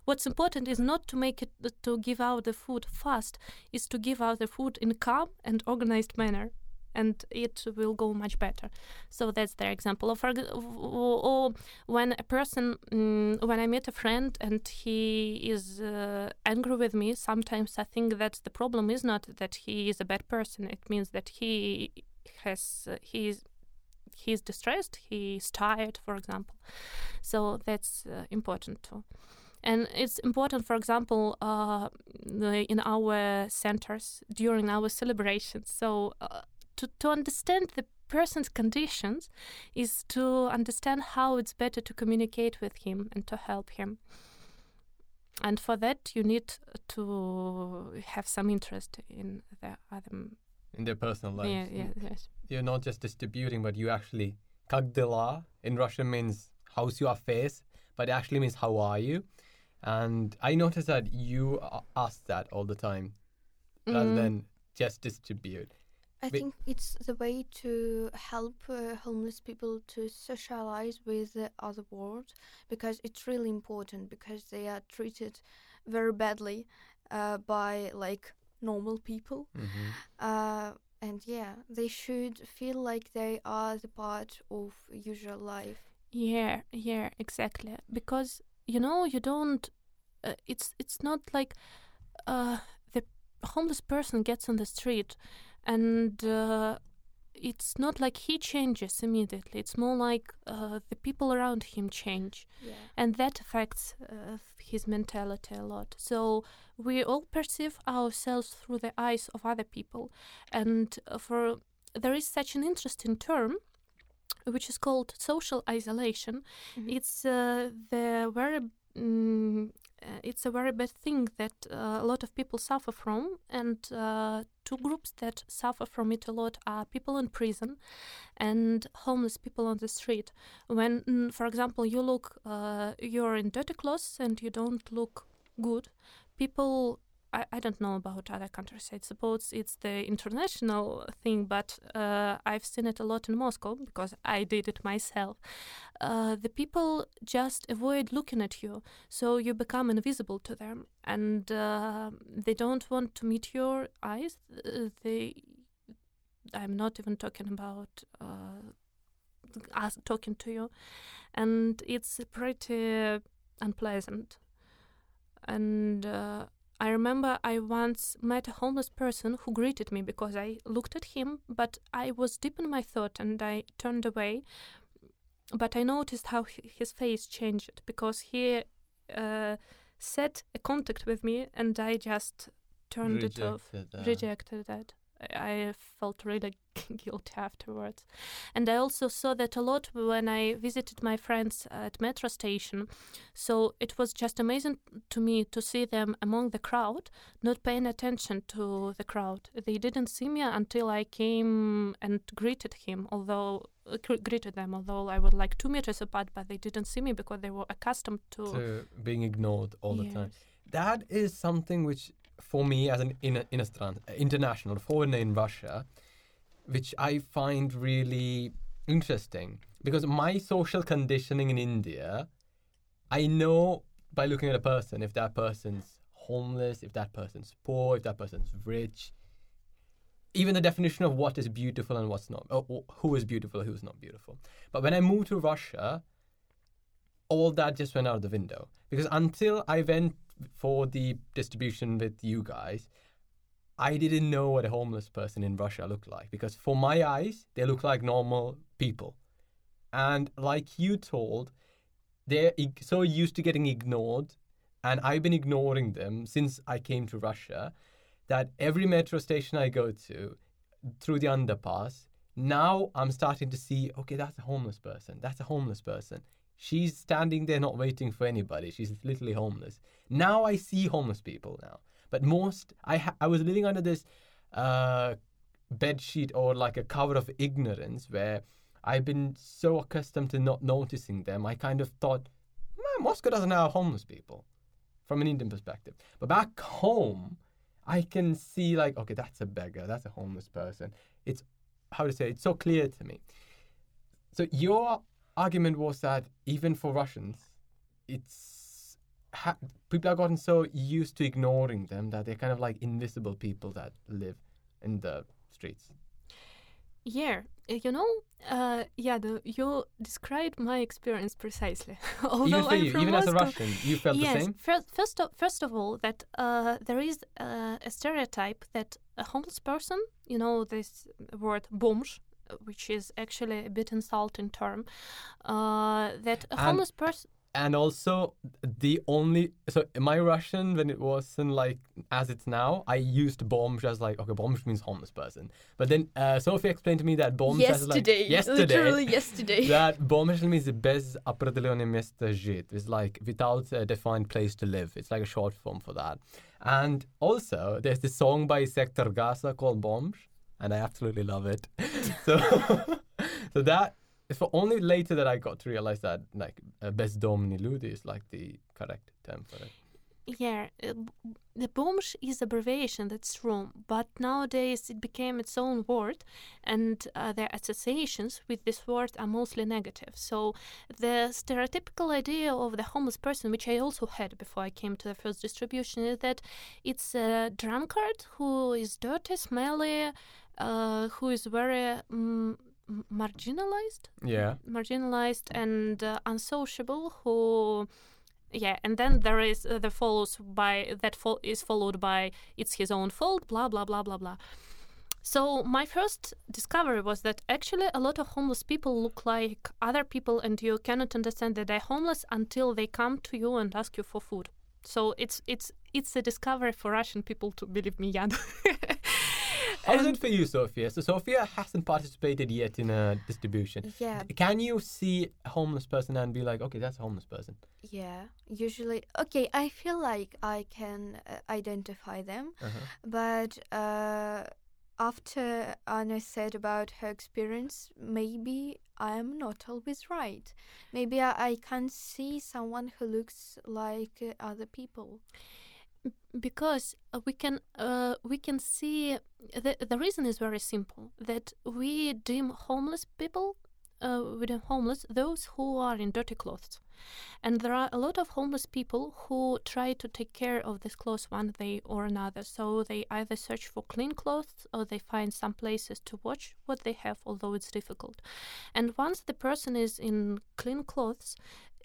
what's important is not to make it to give out the food fast, is to give out the food in a calm and organized manner and it will go much better. So that's their example. Or, or when a person, um, when I meet a friend and he is uh, angry with me, sometimes I think that the problem is not that he is a bad person. It means that he has uh, he's he's distressed, he's tired, for example. So that's uh, important too. And it's important, for example, uh, in our centers during our celebrations. So uh, to, to understand the person's conditions is to understand how it's better to communicate with him and to help him. And for that, you need to have some interest in the other. In their personal lives. Yeah, yeah, you, yes. You're not just distributing, but you actually. Kagdela in Russian means how's your face, but it actually means how are you. And I noticed that you ask that all the time mm-hmm. rather than just distribute. I think it's the way to help uh, homeless people to socialize with the other world because it's really important because they are treated very badly uh, by like normal people. Mm-hmm. Uh, and yeah, they should feel like they are the part of usual life. Yeah, yeah, exactly. Because you know, you don't. Uh, it's it's not like uh, the homeless person gets on the street and uh, it's not like he changes immediately. It's more like uh, the people around him change. Yeah. and that affects uh, his mentality a lot. So we all perceive ourselves through the eyes of other people. And uh, for there is such an interesting term which is called social isolation. Mm-hmm. it's uh, the very mm, it's a very bad thing that uh, a lot of people suffer from, and uh, two groups that suffer from it a lot are people in prison and homeless people on the street. When, mm, for example, you look, uh, you're in dirty clothes and you don't look good, people I, I don't know about other countries. I suppose it's the international thing, but uh, I've seen it a lot in Moscow because I did it myself. Uh, the people just avoid looking at you, so you become invisible to them, and uh, they don't want to meet your eyes. They, I'm not even talking about uh, talking to you, and it's pretty unpleasant. And uh, I remember I once met a homeless person who greeted me because I looked at him, but I was deep in my thought and I turned away. But I noticed how his face changed because he uh, set a contact with me and I just turned rejected it off, that. rejected that. I felt really *laughs* guilty afterwards. And I also saw that a lot when I visited my friends at metro station. So it was just amazing to me to see them among the crowd, not paying attention to the crowd. They didn't see me until I came and greeted him, although uh, greeted them, although I was like two meters apart, but they didn't see me because they were accustomed to, to being ignored all yes. the time. That is something which for me as an in, in international foreigner in Russia, which I find really interesting because my social conditioning in India, I know by looking at a person if that person's homeless, if that person's poor, if that person's rich. Even the definition of what is beautiful and what's not, or who is beautiful, who is not beautiful. But when I moved to Russia, all that just went out of the window because until I went for the distribution with you guys, I didn't know what a homeless person in Russia looked like because for my eyes, they look like normal people. And like you told, they're so used to getting ignored, and I've been ignoring them since I came to Russia that every metro station I go to through the underpass, now I'm starting to see okay, that's a homeless person, that's a homeless person. She's standing there not waiting for anybody. She's literally homeless. Now I see homeless people now. But most, I, ha- I was living under this uh, bed sheet or like a cover of ignorance where I've been so accustomed to not noticing them. I kind of thought, Moscow doesn't have homeless people from an Indian perspective. But back home, I can see like, okay, that's a beggar, that's a homeless person. It's how to say, it's so clear to me. So your argument was that even for Russians, it's ha- people have gotten so used to ignoring them that they're kind of like invisible people that live in the streets. Yeah, uh, you know, uh, yeah, the, you described my experience precisely. *laughs* Although even I'm you, from even as a Russian, you felt yes, the same. First, first, of, first of all, that uh, there is uh, a stereotype that a homeless person, you know, this word "bomж," uh, which is actually a bit insulting term, uh, that a homeless person and also the only so my Russian when it wasn't like as it's now, I used bomb as like okay, bomb means homeless person. But then uh, Sophie explained to me that bomb as like yesterday, yesterday literally yesterday. *laughs* that bomb means без определенного места жить. It's like without a defined place to live. It's like a short form for that. And also there's this song by Sector Gaza called Bombs, and I absolutely love it. *laughs* so *laughs* so that it's for only later that I got to realize that like uh, bezdomni ludi is like the correct term for it. Yeah, uh, the bomsh is abbreviation. That's true, but nowadays it became its own word, and uh, their associations with this word are mostly negative. So the stereotypical idea of the homeless person, which I also had before I came to the first distribution, is that it's a drunkard who is dirty, smelly, uh, who is very um, marginalized Yeah. marginalized and uh, unsociable who yeah and then there is uh, the follows by that fo- is followed by it's his own fault blah blah blah blah blah so my first discovery was that actually a lot of homeless people look like other people and you cannot understand that they're homeless until they come to you and ask you for food so it's it's it's a discovery for russian people to believe me Jan. *laughs* How is And- it for you, Sophia? So Sophia hasn't participated yet in a distribution. Yeah, Can you see a homeless person and be like, okay, that's a homeless person? yeah. Usually, okay. I feel like I can uh, identify them, Uh-huh. but uh, after Anna said about her experience, maybe I'm not always right. Maybe I, I can see someone who looks like uh, other people. Because uh, we can uh, we can see the the reason is very simple that we deem homeless people uh, we deem homeless those who are in dirty clothes. And there are a lot of homeless people who try to take care of this clothes one day or another. So they either search for clean clothes or they find some places to watch what they have although it's difficult. And once the person is in clean clothes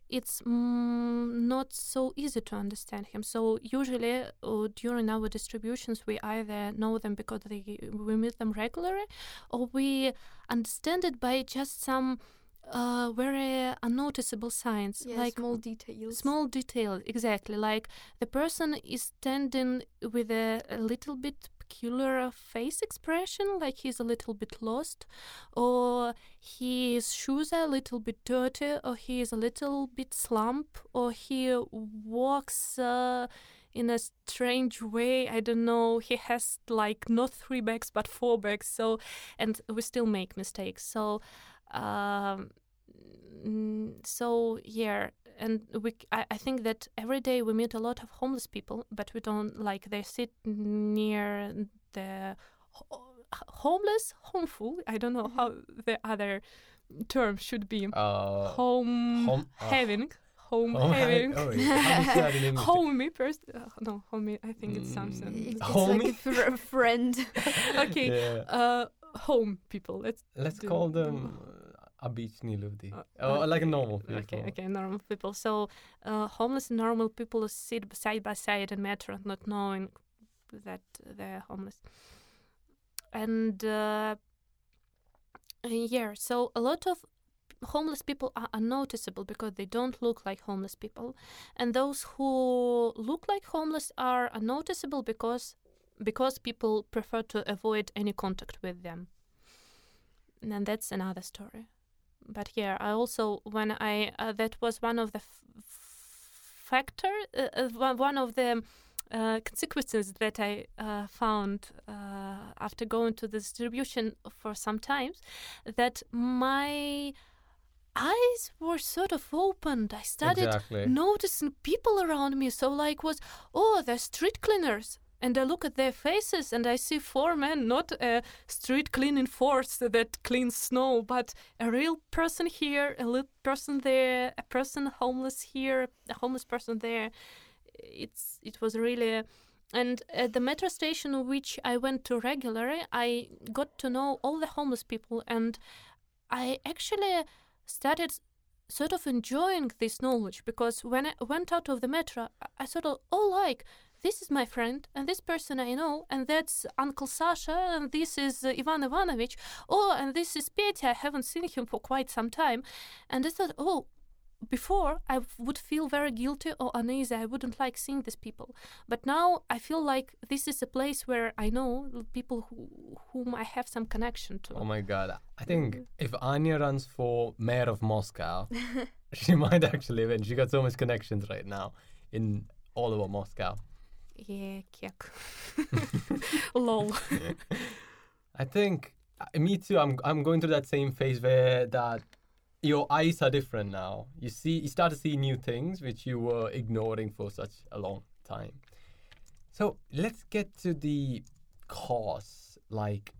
it's mm, not so easy to understand him. So usually uh, during our distributions, we either know them because they, we meet them regularly, or we understand it by just some uh, very unnoticeable signs, Yeah, like small details. small detail exactly like the person is standing with a, a little bit peculiar face expression like he's a little bit lost or his shoes are a little bit dirty or he is a little bit slump or he walks uh, in a strange way. I don't know. He has like not three bags but four bags so and we still make mistakes. So um so yeah and we c- I, I think that every day we meet a lot of homeless people but we don't like they sit near the ho- homeless homeful i don't know how the other term should be Uh, home, home- uh, having home, home having Oh, yeah. How do you say that in English? homey person uh, no homey i think it's Mm, something It's, it's Homie? like a fr- friend. *laughs* okay Yeah. uh home people let's Let's do- call them обычные люди. Uh, or like okay. normal people. Okay, okay, normal people. So, uh, homeless and normal people sit b- side by side in metro, not knowing that they're homeless. And uh, uh, yeah, so a lot of homeless people are unnoticeable because they don't look like homeless people, and those who look like homeless are unnoticeable because because people prefer to avoid any contact with them. And that's another story but yeah i also when i uh, that was one of the f- factor uh, uh, one- of the uh, consequences that i uh, found uh, after going to the distribution for some times that my eyes were sort of opened. I started Exactly. noticing people around me. So like was oh they're street cleaners and I look at their faces and I see four men, not a street cleaning force that cleans snow, but a real person here, a little person there, a person homeless here, a homeless person there. It's it was really and at the metro station which I went to regularly, I got to know all the homeless people and I actually started sort of enjoying this knowledge because when I went out of the metro, I- sort of, oh, like, this is my friend, and this person I know, and that's Uncle Sasha, and this is uh, Ivan Ivanovich. Oh, and this is Petya. I haven't seen him for quite some time. And I thought, oh, before I would feel very guilty or uneasy. I wouldn't like seeing these people. But now I feel like this is a place where I know people who, whom I have some connection to. Oh my god. I think if Anya runs for mayor of Moscow, *laughs* she might actually win. She got so much connections right now in all over Moscow. Yeah, kek. Lol. I think uh, me too. I'm I'm going through that same phase where that your eyes are different now. You see, you start to see new things which you were ignoring for such a long time. So let's get to the cause. Like,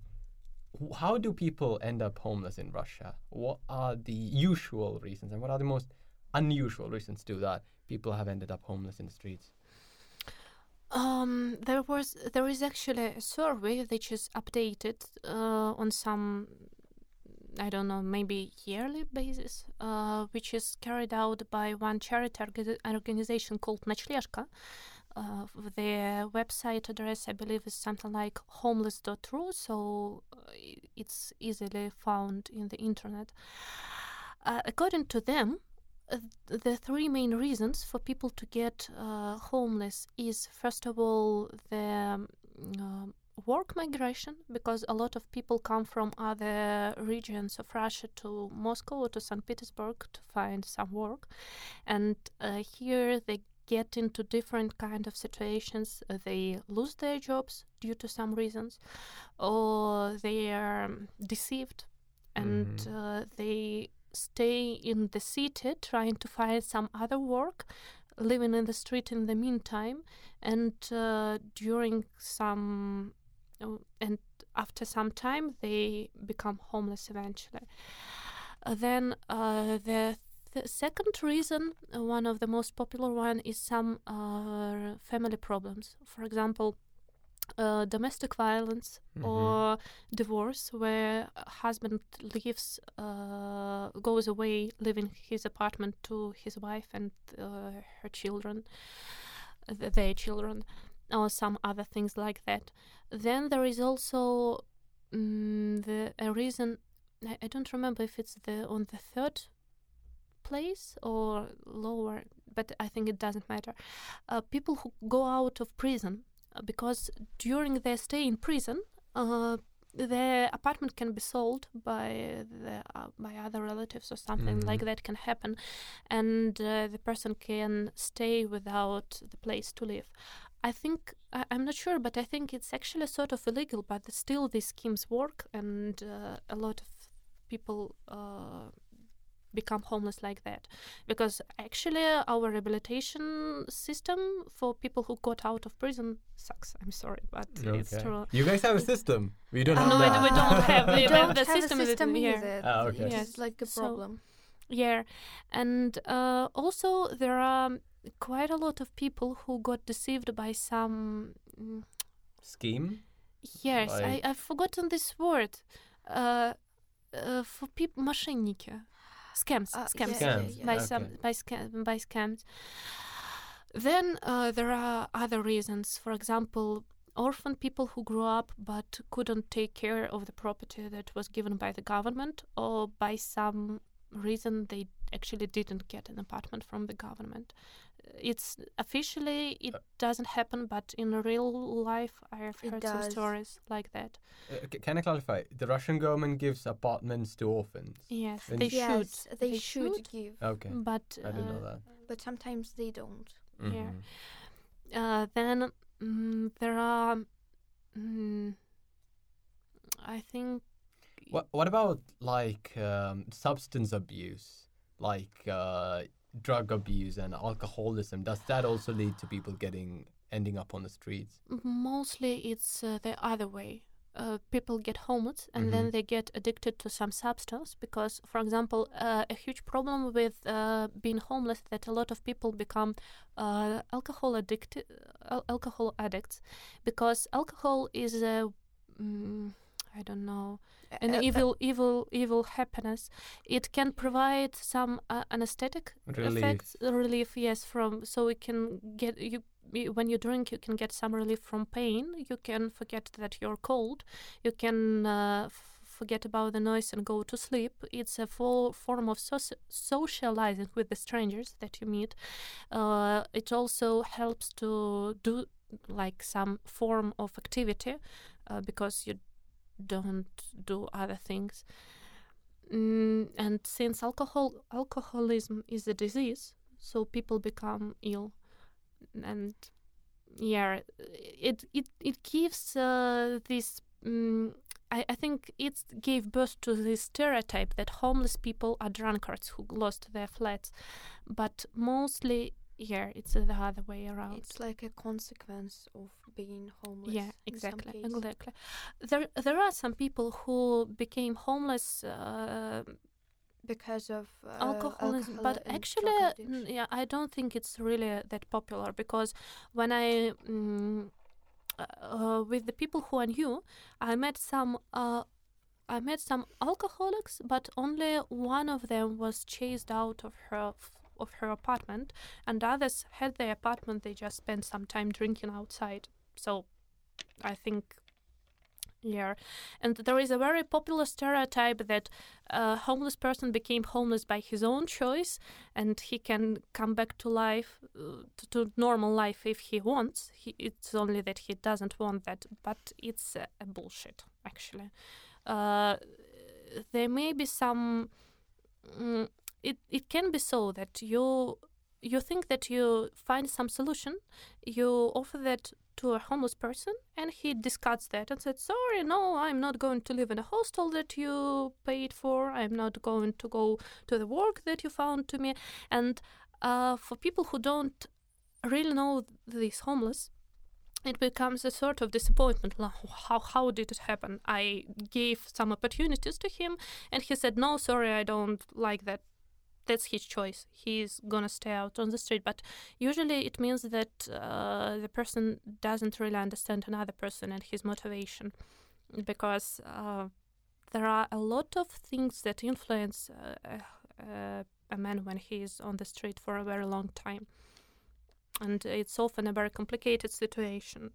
how do people end up homeless in Russia? What are the usual reasons, and what are the most unusual reasons to that people have ended up homeless in the streets? Um, there was there is actually a survey which is updated uh, on some I don't know maybe yearly basis, uh, which is carried out by one charity orga- organization called Ночлежка. Uh, their website address, I believe, is something like homeless.ru, so uh, i- it's easily found in the internet. Uh, according to them, uh, the three main reasons for people to get uh, homeless is first of all the um, work migration because a lot of people come from other regions of Russia to Moscow or to St. Petersburg to find some work and uh, here they get into different kind of situations Uh, they lose their jobs due to some reasons or they are um, deceived and Mhm. uh, they stay in the city trying to find some other work living in the street in the meantime and uh, during some uh, and after some time they become homeless eventually. Uh, then uh, the th- second reason uh, one of the most popular one is some uh, family problems. For example uh, domestic violence Mhm. or divorce where husband leaves uh, goes away leaving his apartment to his wife and uh, her children th- their children or some other things like that then there is also mm, the a reason I, I don't remember if it's the on the third place or lower but i think it doesn't matter uh, people who go out of prison because during their stay in prison uh, their apartment can be sold by the uh, by other relatives or something Mhm. like that can happen and uh, the person can stay without the place to live i think I, i'm not sure but i think it's actually sort of illegal but still these schemes work and uh, a lot of people uh, become homeless like that because actually our rehabilitation system for people who got out of prison sucks i'm sorry but it's Okay. true You guys have a system. We don't Uh, have no, we- that. we don't have we the- don't the *laughs* have system a is system here. either. Ah, okay. This Yes. is like a So- problem. Yeah, and uh, also there are quite a lot of people who got deceived by some. mm, Scheme? Yes, Like- I I've forgotten this word. Uh, uh, for people, мошенники, scams, Uh, scams, yeah, Scams, yeah, by okay. some by scam by scams. Then uh, there are other reasons. For example, orphan people who grew up but couldn't take care of the property that was given by the government, or by some reason they actually didn't get an apartment from the government. It's officially it doesn't happen, but in real life, I have It heard some stories like that. Uh, c- can I clarify? The Russian government gives apartments to orphans. Yes, And- they yes, should, they, They should, should. give, Okay. but I didn't know uh, that. but sometimes they don't. Yeah. Mhm. Uh, then mm, there are, mm, I think, What What about like um, substance abuse, like uh, drug abuse and alcoholism? Does that also lead to people getting ending up on the streets? Mostly it's uh, the other way. Uh, people get homeless and Mhm. then they get addicted to some substance because, for example, uh, a huge problem with uh, being homeless that a lot of people become uh, alcohol addicted, al- alcohol addicts, because alcohol is a mm, I don't know an Uh, uh, evil, evil, evil happiness. It can provide some uh, anesthetic Relief. effects, uh, relief. Yes, from so it can get you. you- When you drink, you can get some relief from pain. You can forget that you're cold. You can uh, f- forget about the noise and go to sleep. It's a full form of soci- socializing with the strangers that you meet. Uh, it also helps to do like some form of activity uh, because you don't do other things. Mm, and since alcohol alcoholism is a disease, so people become ill, and yeah, it it it gives uh, this. Mm, I, I think it gave birth to this stereotype that homeless people are drunkards who lost their flats, but mostly, yeah, it's the other way around. It's like a consequence of being homeless. Yeah, exactly, exactly. There, there are some people who became homeless uh, Because of uh, alcoholism, alcohol but actually, uh, yeah, I don't think it's really that popular because when I, mm, uh, with the people who I knew, I met some. Uh, I met some alcoholics, but only one of them was chased out of her of her apartment, and others had their apartment. They just spent some time drinking outside. So, I think, yeah. And there is a very popular stereotype that a homeless person became homeless by his own choice, and he can come back to life, uh, to, to normal life if he wants. He, it's only that he doesn't want that, but it's a, a bullshit actually. Uh, there may be some. Mm, it it can be so that you you think that you find some solution, you offer that to a homeless person, and he discards that and said, "Sorry, no, I'm not going to live in a hostel that you paid for. I'm not going to go to the work that you found to me." And uh, for people who don't really know these homeless, it becomes a sort of disappointment. How how did it happen? I gave some opportunities to him, and he said, "No, sorry, I don't like that." That's his choice. He's gonna stay out on the street. But usually, it means that uh, the person doesn't really understand another person and his motivation, because uh, there are a lot of things that influence uh, uh, a man when he is on the street for a very long time and it's often a very complicated situation.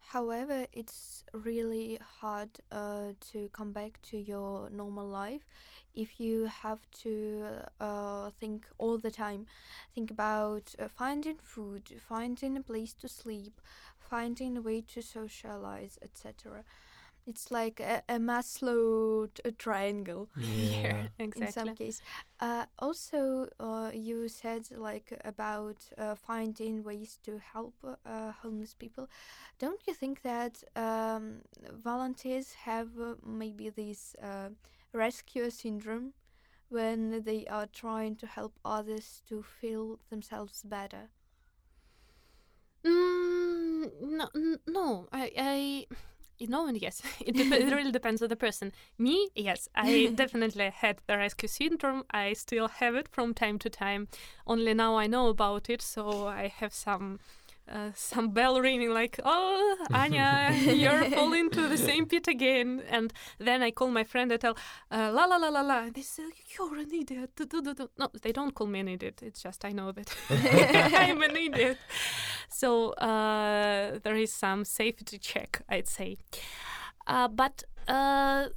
However, it's really hard uh, to come back to your normal life if you have to uh, think all the time. Think about uh, finding food, finding a place to sleep, finding a way to socialize, etc. It's like a, a Maslow t- triangle. *laughs* Yeah. in exactly. some case. Uh, also, uh, you said like about uh, finding ways to help uh, homeless people. Don't you think that um, volunteers have uh, maybe this uh, rescue syndrome when they are trying to help others to feel themselves better? Mm, no, n- no, I, I, no, and yes, *laughs* it, dep- it really depends on the person. Me, yes, I *laughs* definitely had the rescue syndrome. I still have it from time to time. Only now I know about it, so I have some. Uh, some bell ringing like oh anya *laughs* you're falling to the same pit again and then i call my friend and tell uh, la la la la la and they say you're an idiot Du- du- du- du." no they don't call me an idiot it's just i know that i'm an idiot so uh, there is some safety check, I'd say. Uh, but uh,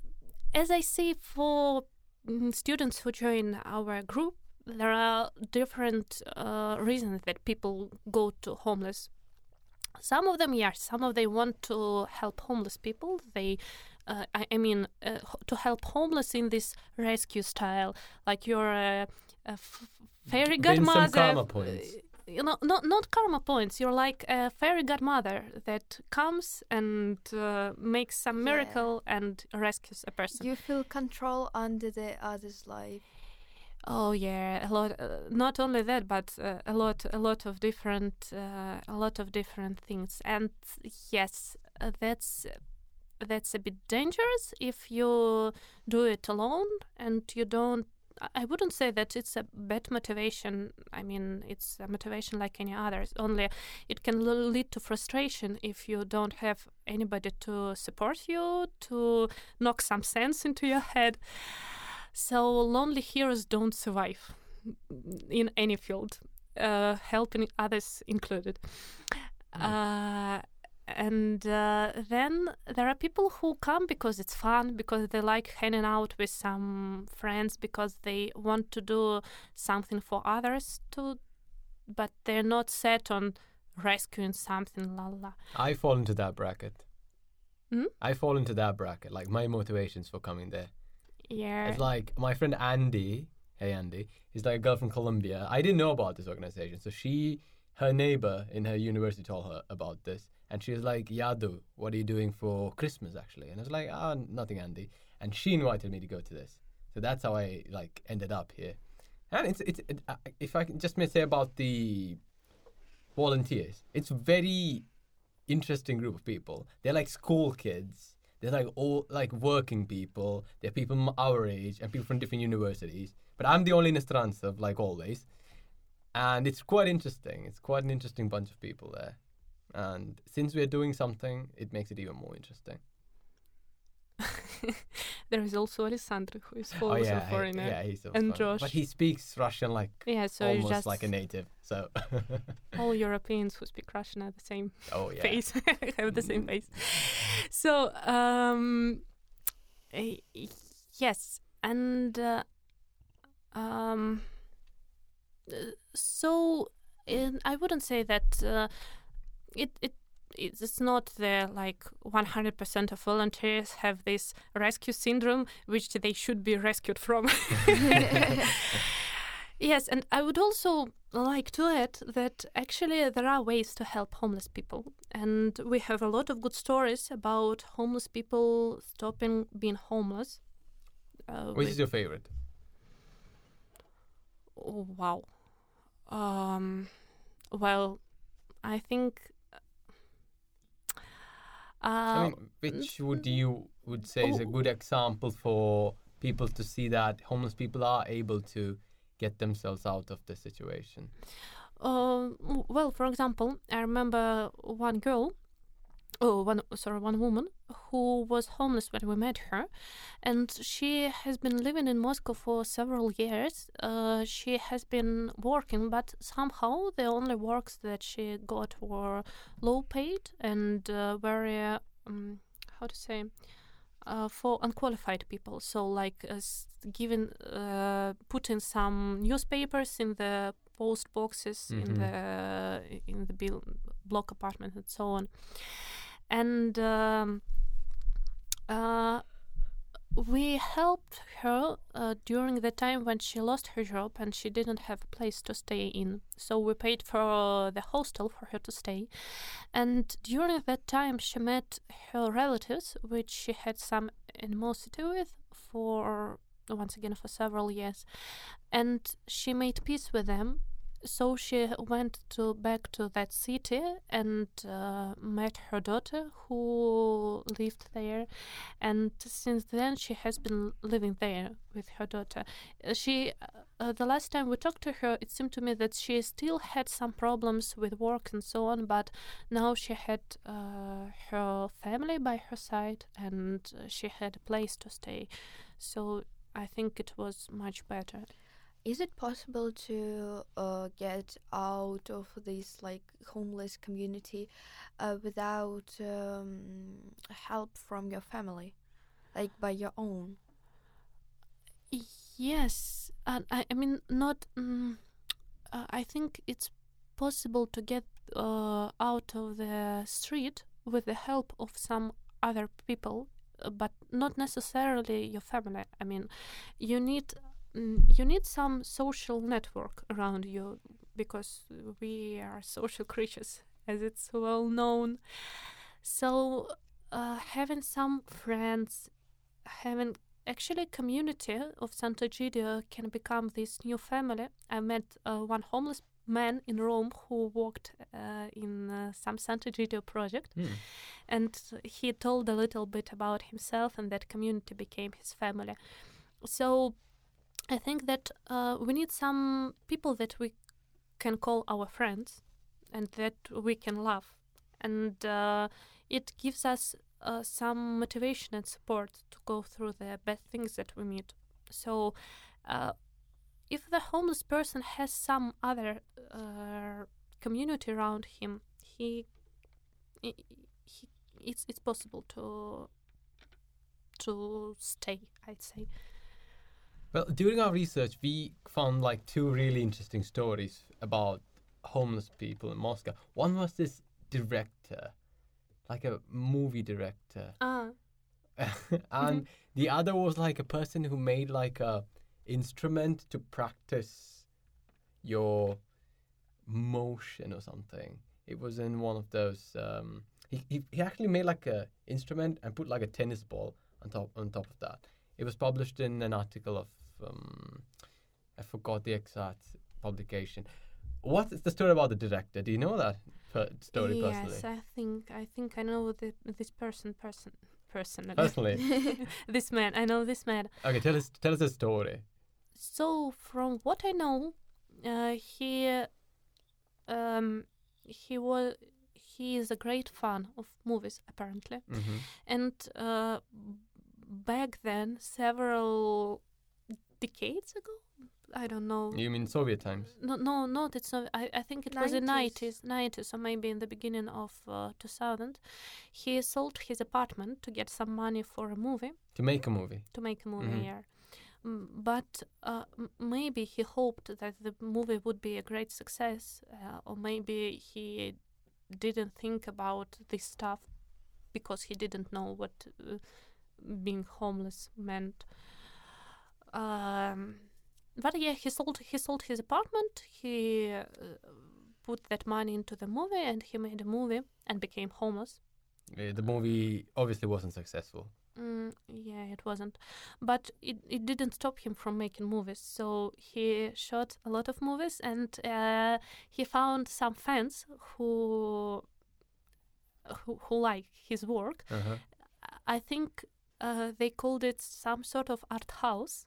as I say, for mm, students who join our group, there are different uh, reasons that people go to homeless. Some of them, yes, some of them want to help homeless people. They, uh, I, I mean, uh, to help homeless in this rescue style, like you're a, a f- fairy Gain some godmother karma points. You know, not not karma points. You're like a fairy godmother that comes and uh, makes some Yeah. miracle and rescues a person. You feel control under the other's life. Oh yeah, a lot. Uh, not only that, but uh, a lot, a lot of different, uh, a lot of different things. And yes, uh, that's that's a bit dangerous if you do it alone and you don't. I- wouldn't say that it's a bad motivation. I mean, it's a motivation like any others. Only it can l- lead to frustration if you don't have anybody to support you, to knock some sense into your head. So lonely heroes don't survive in any field, uh, helping others included. Uh, and uh, then there are people who come because it's fun, because they like hanging out with some friends, because they want to do something for others too, but they're not set on rescuing something. La. la. I fall into that bracket. Hmm? I fall into that bracket. Like my motivations for coming there. Yeah. It's like my friend Andy. Hey Andy, he's like a girl from Colombia. I didn't know about this organization, so she, her neighbor in her university, told her about this, and she was like, "Yadu, what are you doing for Christmas actually?" And I was like, "Ah, nothing, Andy." And she invited me to go to this, so that's how I like ended up here. And it's it's it, uh, if I can just may say about the volunteers, it's very interesting group of people. They're like school kids. They're like all like working people. They're people our age and people from different universities. But I'm the only Nestransov, like always. And it's quite interesting. It's quite an interesting bunch of people there. And since we're doing something, it makes it even more interesting. *laughs* there is also Alessandro who is oh also yeah, a foreigner. yeah, he's so And. Josh. But he speaks Russian like Yeah, so almost like a native. So *laughs* all Europeans who speak Russian are the same oh yeah. face, *laughs* have the same Mm. face. So, um, eh, yes, and uh, um, so in, I wouldn't say that uh, it it. It's not the like 100% of volunteers have this rescue syndrome, which they should be rescued from. *laughs* *laughs* Yes, and I would also like to add that actually there are ways to help homeless people, and we have a lot of good stories about homeless people stopping being homeless. Uh, Which is your favorite? oh, wow. Um, well, I think. Uh, I mean, which would you would say is a good example for people to see that homeless people are able to get themselves out of the situation? Uh, well, for example, I remember one girl, oh, one sorry, one woman who was homeless when we met her, and she has been living in Moscow for several years. Uh, she has been working, but somehow the only works that she got were low paid and uh, very um, how to say. Uh, for unqualified people, so like uh, giving, uh, putting some newspapers in the post boxes in Mhm. the in the build, block apartment and so on and um, uh, we helped her uh, during the time when she lost her job and she didn't have a place to stay in. So we paid for the hostel for her to stay. And during that time, she met her relatives, which she had some animosity with for once again for several years. And she made peace with them so she went to back to that city and uh, met her daughter who lived there. And since then she has been living there with her daughter. Uh, she uh, the last time we talked to her it seemed to me that she still had some problems with work and so on but now she had uh, her family by her side and uh, she had a place to stay. So i think it was much better Is it possible to uh, get out of this like homeless community uh, without um, help from your family, like by your own? Yes, I, I mean not. Uh, I think it's possible to get uh, out of the street with the help of some other people, but not necessarily your family. I mean, you need mm, you need some social network around you because we are social *laughs* creatures, as it's well known. So, uh, having some friends, having actually, community of Sant'Egidio can become this new family. I met uh, one homeless man in Rome who worked uh, in uh, some Sant'Egidio project, Hmm. and he told a little bit about himself, and that community became his family. So, I think that uh, we need some people that we can call our friends, and that we can love, and uh, it gives us uh, some motivation and support to go through the bad things that we meet. So, uh, if the homeless person has some other uh, community around him, he, he, he it's it's possible to to stay. I'd say. Well, during our research, we found like two really interesting stories about homeless people in Moscow. One was this director, like a movie director, Ah, *laughs* and the other was like a person who made like a instrument to practice your motion or something. It was in one of those. Um, he, he he actually made like a instrument and put like a tennis ball on top on top of that. It was published in an article of um, I forgot the exact publication. What is the story about the director? Do you know that story yes, personally? Yes, I think I think I know the, this person person personally. Personally, *laughs* this man, I know this man. okay. Tell us tell us the story. So from what I know, uh, he um, he was he is a great fan of movies apparently, hmm and uh, back then, several decades ago, I don't know. You mean Soviet times? No, no, not it's not. I, I think it was in 90s. nineties, nineties, or maybe in the beginning of uh, two thousand. He sold his apartment to get some money for a movie To make a movie. to make a movie Mhm. here. Mm, But uh, maybe he hoped that the movie would be a great success, uh, or maybe he didn't think about this stuff because he didn't know what uh, being homeless meant. Um, but yeah, he sold he sold his apartment. He uh, put that money into the movie, and he made a movie and became homeless. Uh, the movie obviously wasn't successful. Mm, yeah, it wasn't. But it, it didn't stop him from making movies. So he shot a lot of movies and uh, he found some fans who, who who like his work. Uh-huh. I think uh, they called it some sort of art house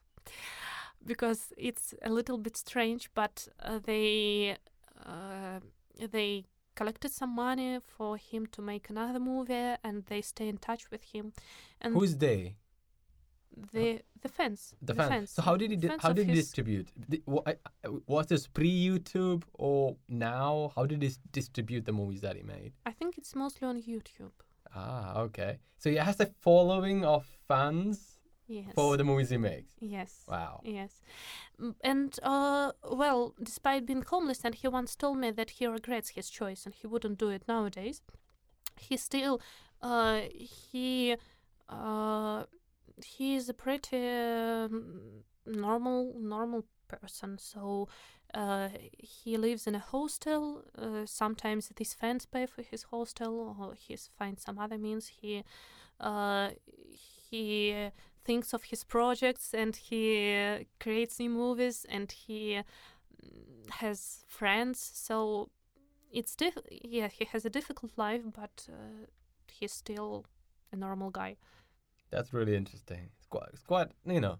because it's a little bit strange, but uh, they uh, they collected some money for him to make another movie, and they stay in touch with him. And Who's they? the the fans, The, fans. So how did he di- how did he his- distribute? Di- wa- I- I- Was this pre YouTube or now? How did he distribute the movies that he made? I think it's mostly on YouTube. Ah, okay. So he has a following of fans Yes. for the movies he makes. yes. Wow. Yes. And, uh, well, despite being homeless, and he once told me that he regrets his choice and he wouldn't do it nowadays, he still, uh, he, uh, he is a pretty um, normal, normal person. So, uh, he lives in a hostel. Uh, sometimes these fans pay for his hostel, or he finds some other means. He, uh, he thinks of his projects and he uh, creates new movies and he mm, has friends so it's diff- yeah he has a difficult life but uh, he's still a normal guy That's really interesting. It's quite, it's quite, you know,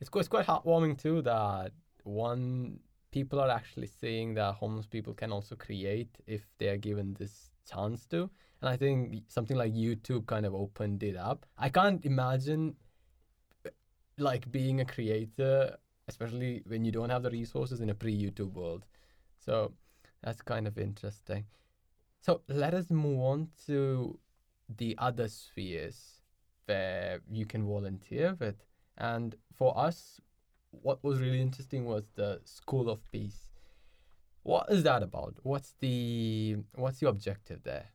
it's quite, it's quite heartwarming too that one people are actually seeing that homeless people can also create if they are given this chance to. And I think something like YouTube kind of opened it up. I can't imagine like being a creator, especially when you don't have the resources in a pre-YouTube world. So that's kind of interesting. So let us move on to the other spheres where you can volunteer with. And for us, what was really interesting was the School of Peace. What is that about? What's the what's the objective there?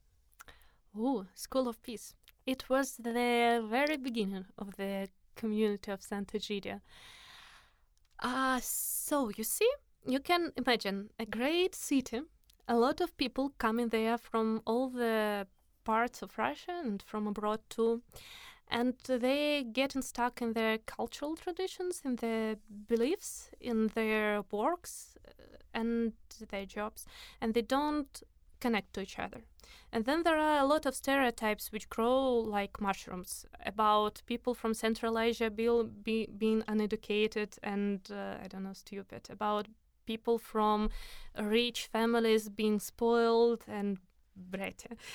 oh school of peace it was the very beginning of the community of sant'egidio uh, so you see you can imagine a great city a lot of people coming there from all the parts of russia and from abroad too and they getting stuck in their cultural traditions, in their beliefs, in their works uh, and their jobs, and they don't connect to each other. And then there are a lot of stereotypes which grow like mushrooms about people from Central Asia be, be, being uneducated and, uh, I don't know, stupid, about people from rich families being spoiled and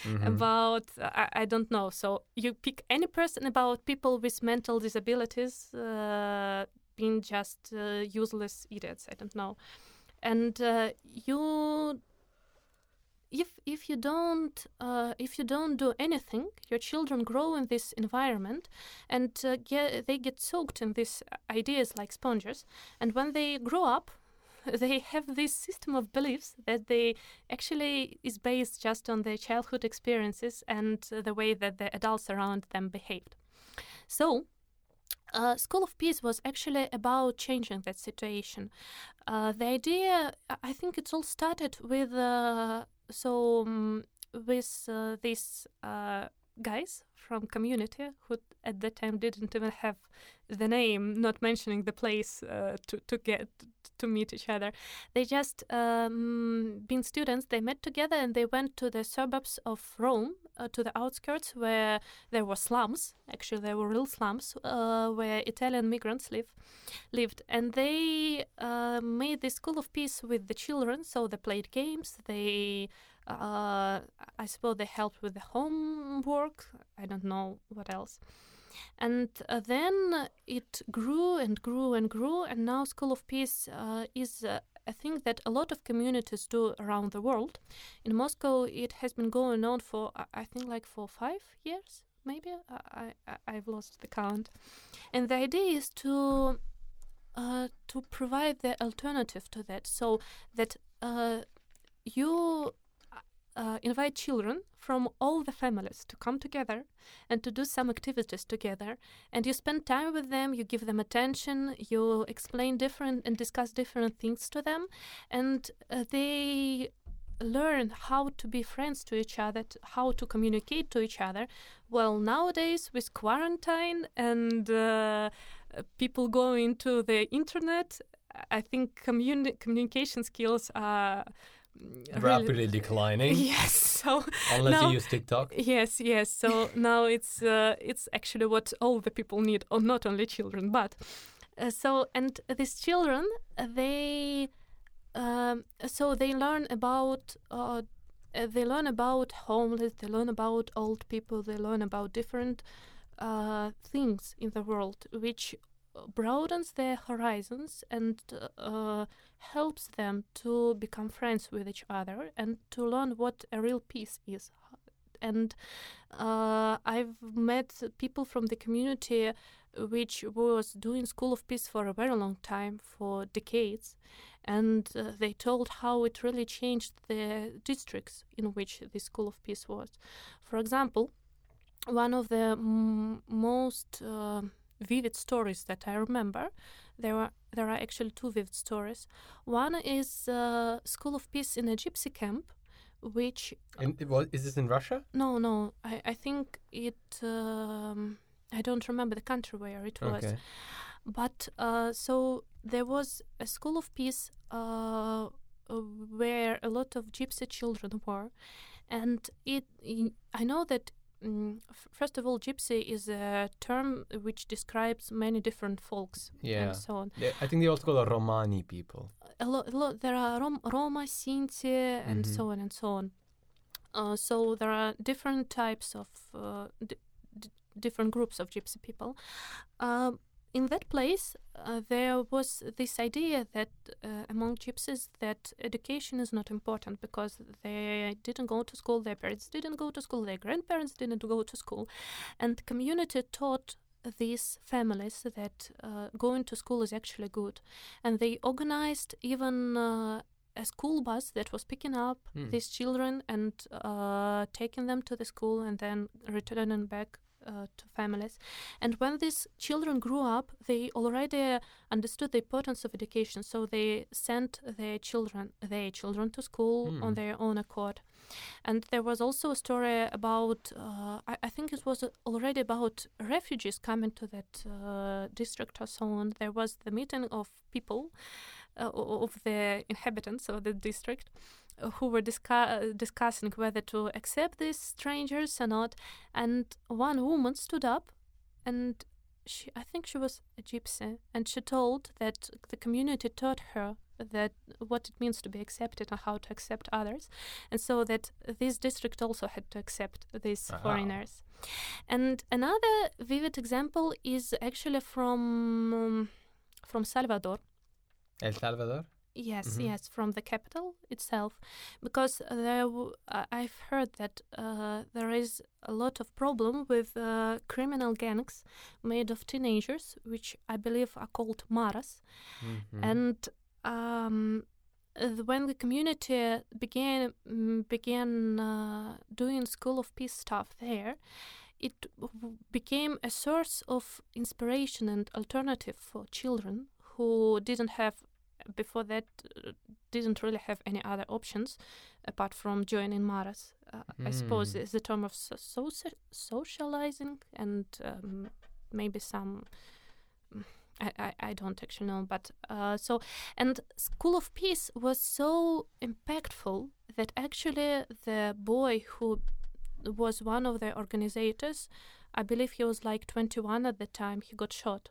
Mhm. about I, I don't know so you pick any person about people with mental disabilities uh, being just uh, useless idiots i don't know and uh, you if if you don't uh, if you don't do anything your children grow in this environment and uh, get, they get soaked in these ideas like sponges and when they grow up *laughs* they have this system of beliefs that they actually is based just on their childhood experiences and uh, the way that the adults around them behaved. So, uh, School of Peace was actually about changing that situation. Uh, the idea, I- I think, it all started with uh, so um, with uh, these uh, guys from community who at that time didn't even have the name, not mentioning the place uh, to to get to meet each other. They just um, being students. They met together and they went to the suburbs of Rome, uh, to the outskirts where there were slums. Actually, there were real slums uh, where Italian migrants live lived, and they uh, made this school of peace with the children. So they played games. They uh, I suppose they helped with the homework. I don't know what else. And uh, then it grew and grew and grew, and now School of Peace uh, is uh, a thing that a lot of communities do around the world. In Moscow, it has been going on for I- I think like for five years, maybe. I, I I've lost the count. And the idea is to uh, to provide the alternative to that, so that uh, you uh, invite children from all the families to come together and to do some activities together. And you spend time with them you give them attention you explain different and discuss different things to them. And uh, they learn how to be friends to each other how to communicate to each other. Well nowadays with quarantine and uh, people going to the internet i think communi- communication skills are Rapidly *laughs* declining. Yes. So *laughs* Unless No. you use TikTok. yes, yes. So *laughs* now it's uh, it's actually what all the people need, or not only children, but uh, so and these children they um, so they learn about. Uh, uh, they learn about homeless. They learn about old people. They learn about different uh, things in the world, which broadens their horizons and uh, helps them to become friends with each other and to learn what a real peace is. And uh, I've met people from the community which was doing School of Peace for a very long time, for decades, and uh, they told how it really changed the districts in which the School of Peace was. For example, one of the m- most uh, vivid stories that I remember. There are there are actually two vivid stories. One is uh, School of Peace in a gypsy camp, which In, is this in Russia? no no I I think it um, I don't remember the country where it was, Okay. but uh, so there was a School of Peace uh, uh, where a lot of gypsy children were, and it I know that Mm, f- first of all, gypsy is a term which describes many different folks Yeah. and so on. They- I think they also call it Romani people. A lot, a lot there are Rom- Roma, Sinti, and Mhm. so on and so on. Uh, so there are different types of uh, d- d- different groups of gypsy people. Um, in that place, uh, there was this idea that uh, among gypsies that education is not important because they didn't go to school, their parents didn't go to school, their grandparents didn't go to school, and the community taught these families that uh, going to school is actually good, and they organized even. Uh, a school bus that was picking up Hmm. these children and uh, taking them to the school and then returning back uh, to families. And when these children grew up, they already understood the importance of education, so they sent their children their children to school Hmm. on their own accord. And there was also a story about, uh, I, I think it was already about refugees coming to that uh, district or so on. There was the meeting of people, uh, of the inhabitants of the district, who were uh, discussing whether to accept these strangers or not. And one woman stood up and she, I think she was a gypsy, and she told that the community taught her that what it means to be accepted and how to accept others, and so that this district also had to accept these Aha. foreigners. And another vivid example is actually from um, from Salvador. El Salvador. Yes, Mhm. yes, from the capital itself, because there w- uh, I've heard that uh, there is a lot of problem with uh, criminal gangs made of teenagers, which I believe are called maras, Mhm. and um, when the community began mm, began uh, doing school of peace stuff there, it w- became a source of inspiration and alternative for children who didn't have before that uh, didn't really have any other options apart from joining maras. Uh, I suppose Mm. is the term of so- soci- socializing and um, maybe some. mm, I, I, I don't actually know, but uh, so and School of Peace was so impactful that actually the boy who was one of the organizers, I believe he was like 21 at the time, he got shot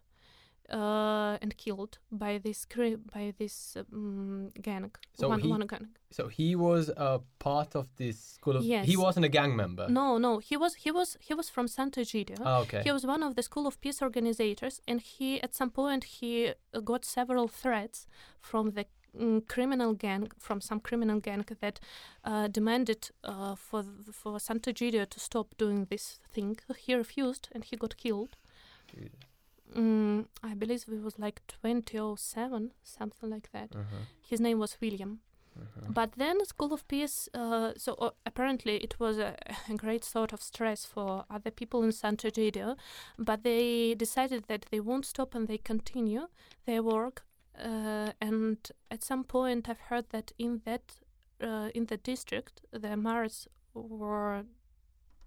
uh, and killed by this by this um, gang. So one, he- one gang. So he was a part of this school of. Peace. He wasn't a gang member. No, no, he was he was he was from Sant'Egidio. Ah, okay. He was one of the School of Peace organizers, and he at some point he uh, got several threats from the mm, criminal gang, from some criminal gang that uh, demanded uh, for for Sant'Egidio to stop doing this thing. He refused, and he got killed. Mm, I believe it was like 2007, something like that. Uh-huh. His name was William. Uh-huh. But then School of Peace, uh, so uh, apparently it was a, *laughs* a great sort of stress for other people in Sant'Egidio, but they decided that they won't stop and they continue their work. Uh, and at some point, I've heard that in that uh, in the district, the maras were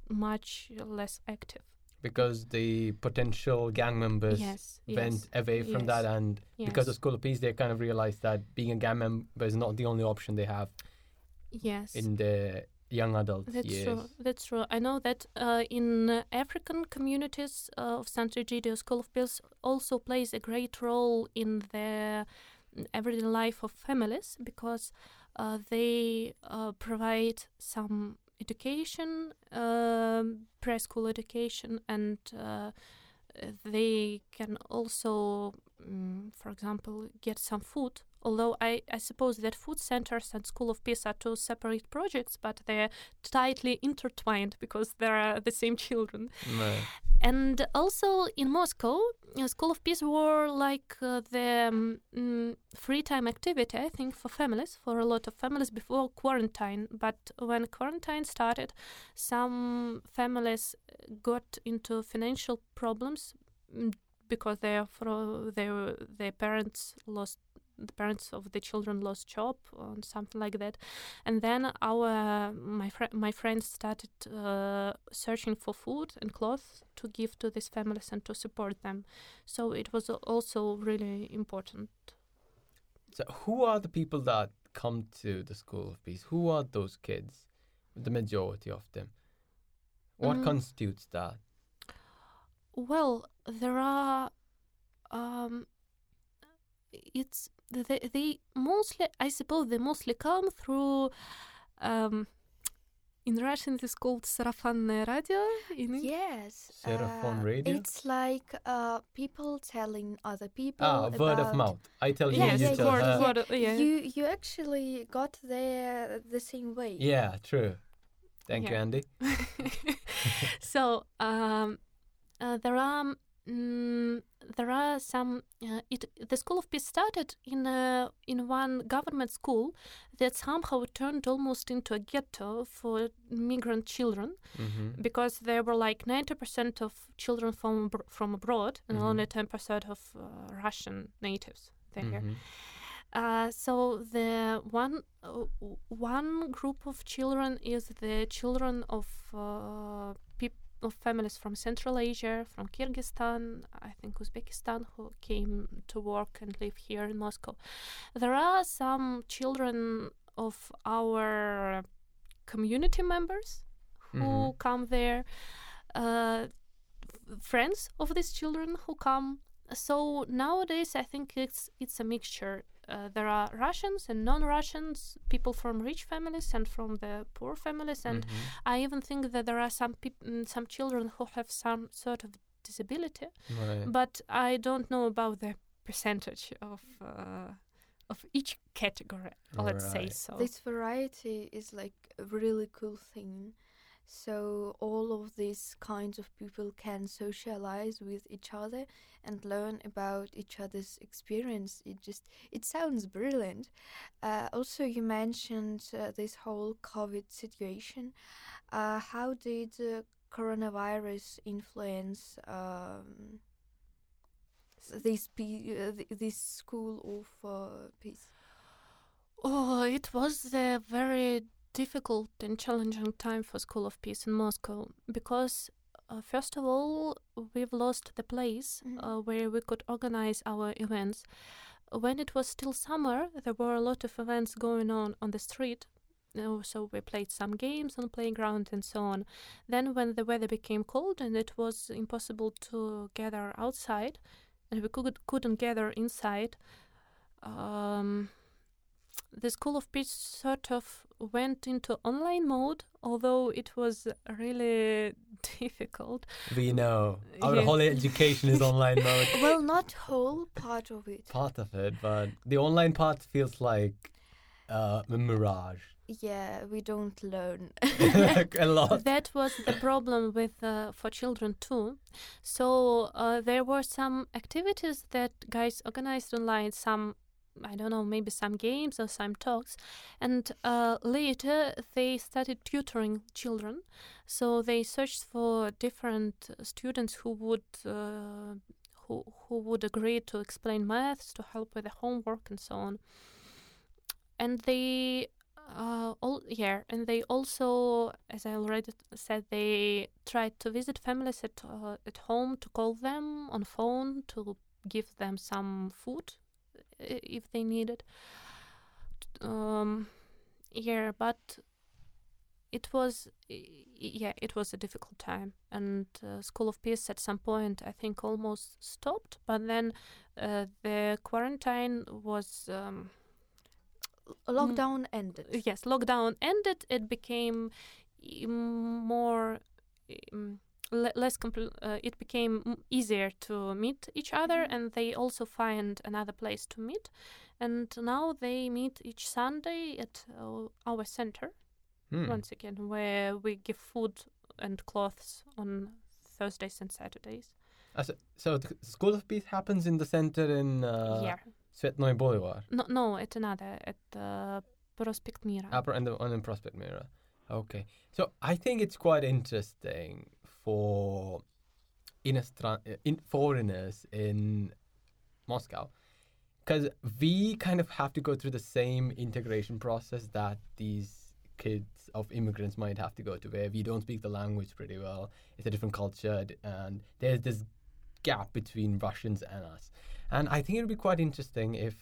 much less active. Because the potential gang members yes, went yes, away from yes, that, and because of School of Peace, they kind of realized that being a gang member is not the only option they have yes. in the young adult That's years. true. That's true. I know that uh, in uh, African communities uh, of Sant'Egidio, School of Peace also plays a great role in the everyday life of families because uh, they uh, provide some education, um, preschool education, and uh, they can also, mm, for example, get some food. Although I, I suppose that food centers and School of Peace are two separate projects, but they're tightly intertwined because they are the same children. No. And also in Moscow, uh, School of Peace were like uh, the um, mm, free time activity, I think, for families, for a lot of families before quarantine. But when quarantine started, some families got into financial problems mm, because their their their parents lost the parents of the children lost job or something like that and then our my fr- my friends started uh, searching for food and clothes to give to these families and to support them so it was also really important So, who are the people that come to the School of Peace? Who are those kids? The majority of them. What Mm. constitutes that? well there are um it's they, they mostly i suppose they mostly come through um in russian it is called сарафанное радио in Eng- Yes. Seraphon uh, radio? It's like uh, people telling other people. Ah, word of about- mouth. I tell you, Yeah, you yeah, tell word, her. word, yeah. You you actually got there the same way. Yeah, true. Thank you, Yeah. Andy. *laughs* so um, uh, there are mm, there are some. Uh, it the School of Peace started in a, in one government school that somehow turned almost into a ghetto for migrant children Mm-hmm. because there were like ninety percent of children from from abroad and Mhm. only ten percent of uh, Russian natives there. Mm-hmm. Uh, so the one uh, one group of children is the children of uh, of families from Central Asia, from Kyrgyzstan, I think Uzbekistan, who came to work and live here in Moscow. There are some children of our community members who Mhm. come there, uh, friends of these children who come. So nowadays, I think it's it's a mixture. Uh, there are Russians and non-Russians, people from rich families and from the poor families, and Mm-hmm. I even think that there are some peop- mm, some children who have some sort of disability, Right. but I don't know about the percentage of uh, of each category. Let's say so. This variety is like a really cool thing. So all of these kinds of people can socialize with each other and learn about each other's experience. It just it sounds brilliant. Uh, also, you mentioned uh, this whole COVID situation. Uh, how did uh, coronavirus influence um, this pe- uh, this school of uh, peace? Oh, it was a very difficult and challenging time for School of Peace in Moscow because, uh, first of all, we've lost the place Mhm. uh, where we could organize our events. When it was still summer, there were a lot of events going on on the street. Uh, so we played some games on playground and so on. Then, when the weather became cold and it was impossible to gather outside, and we could, couldn't gather inside, um, the School of Peace sort of went into online mode, although it was really *laughs* difficult. We know our Yes. whole education is online mode. *laughs* well, not whole part of it. Part of it, but the online part feels like uh, a mirage. Yeah, we don't learn. *laughs* a lot. that was the problem with uh, for children too. So uh, there were some activities that guys organized online. Some I don't know, maybe some games or some talks, and uh, later they started tutoring children. So they searched for different uh, students who would. Uh, who, who would agree to explain maths, to help with the homework, and so on. And they uh, all yeah, and they also, as I already said, they tried to visit families at uh, at home to call them on phone to give them some food if they needed. Um, yeah, but it was yeah, it was a difficult time, and uh, School of Peace at some point I think almost stopped, but then uh, the quarantine was. Um, Lockdown ended. yes, lockdown ended. It became e- more um, le- less compl- uh, it became easier to meet each other, Mhm. and they also find another place to meet. And now they meet each Sunday at uh, our center Hmm. once again, where we give food and clothes on Thursdays and Saturdays. Uh, so, so the School of Peace happens in the center in uh, yeah, Tsvetnoy Boulevard, no, no, at another at uh, Prospect Mira. upper and the on in Prospect Mira. Okay, so I think it's quite interesting for uh, in foreigners in Moscow. Because we kind of have to go through the same integration process that these kids of immigrants might have to go to where we don't speak the language pretty well. It's a different culture and there's this gap between russians and us. And i think it would be quite interesting if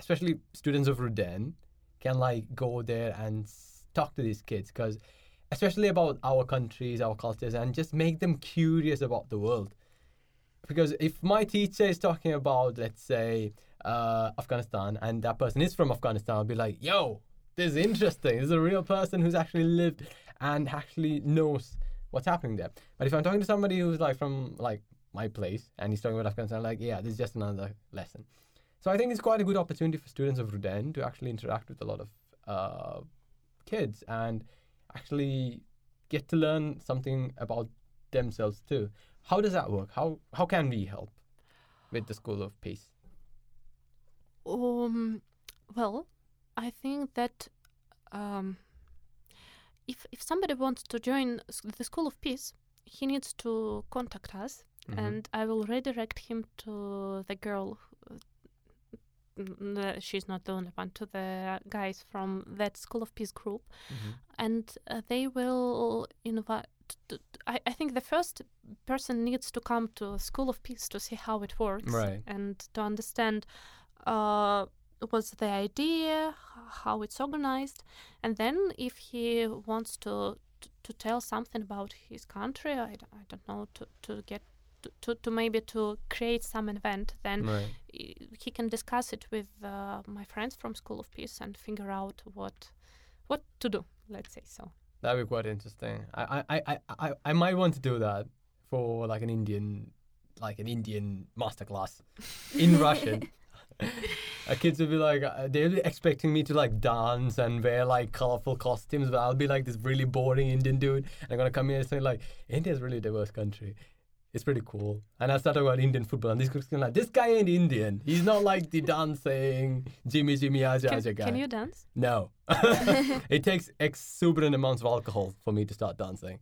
especially students of RUDN can like go there and talk to these kids because especially about our countries our cultures and just make them curious about the world. Because if my teacher is talking about let's say uh, afghanistan and that person is from afghanistan i'll be like yo this is interesting. This is a real person who's actually lived and actually knows what's happening there. But if i'm talking to somebody who's like from like my place and he's talking about afghanistan I'm like yeah this is just another lesson. So i think it's quite a good opportunity for students of RUDN to actually interact with a lot of uh, kids and actually get to learn something about themselves too how does that work? How how can we help with the School of Peace? Um, well, I think that um, if if somebody wants to join the School of Peace, he needs to contact us, Mhm. and I will redirect him to the girl. Who- n- n- She's not the only one. To the guys from that School of Peace group, Mhm. and uh, they will invite. t- t- I, I think the first person needs to come to School of Peace to see how it works Right. and to understand uh, what's the idea, how it's organized, and then if he wants to to, to tell something about his country, I, I don't know, to, to get to, to, to maybe to create some event, then Right. he can discuss it with uh, my friends from School of Peace and figure out what what to do. Let's say so. That'd be quite interesting. I, I, I, I, I- might want to do that for like an Indian, like an Indian masterclass in *laughs* Russian. Uh, kids will be like, uh, they'll be expecting me to like dance and wear like colorful costumes, but I'll be like this really boring Indian dude. And I'm gonna come here and say like, India's a really diverse country. It's pretty cool. And I start talking about Indian football, and these kids are like, this guy ain't Indian. He's not like the dancing Jimmy Jimmy Aja Can, Aja guy. can you dance? No. *laughs* it takes exuberant amounts of alcohol for me to start dancing.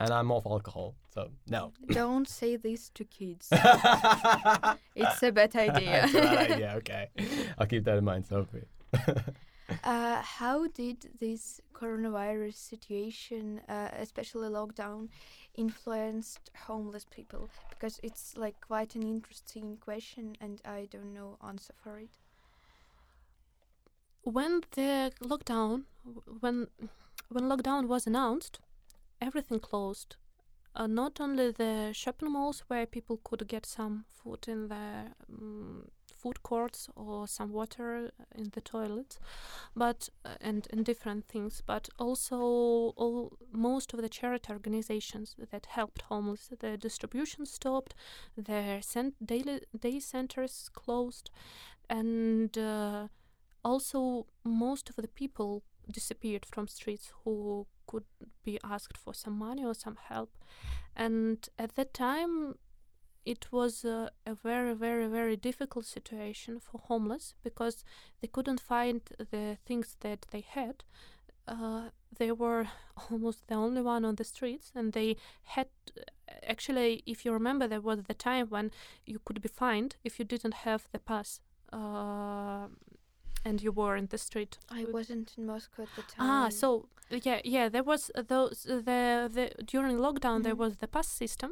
And I'm off alcohol, so no. Don't say this to kids. it's *laughs* It's a bad idea. a bad idea, okay. I'll keep that in mind, Sophie. *laughs* *laughs* Uh, how did this coronavirus situation, uh, especially lockdown, influenced homeless people? Because it's like quite an interesting question, and I don't know answer for it. when the lockdown when when lockdown was announced everything closed uh, not only the shopping malls where people could get some food in the um, food courts or some water in the toilets but uh, and and different things but also all most of the charity organizations that helped homeless the distribution stopped their cent- daily day centers closed and uh, also most of the people disappeared from streets who could be asked for some money or some help. And at that time it was uh, a very very very difficult situation for homeless because they couldn't find the things that they had. Uh, they were *laughs* almost the only one on the streets and they had actually if you remember there was the time when you could be fined if you didn't have the pass. Uh, and you were in the street. I wasn't in Moscow at the time. Ah, so yeah, yeah, there was uh, those uh, the the during lockdown there Mhm. was the pass system,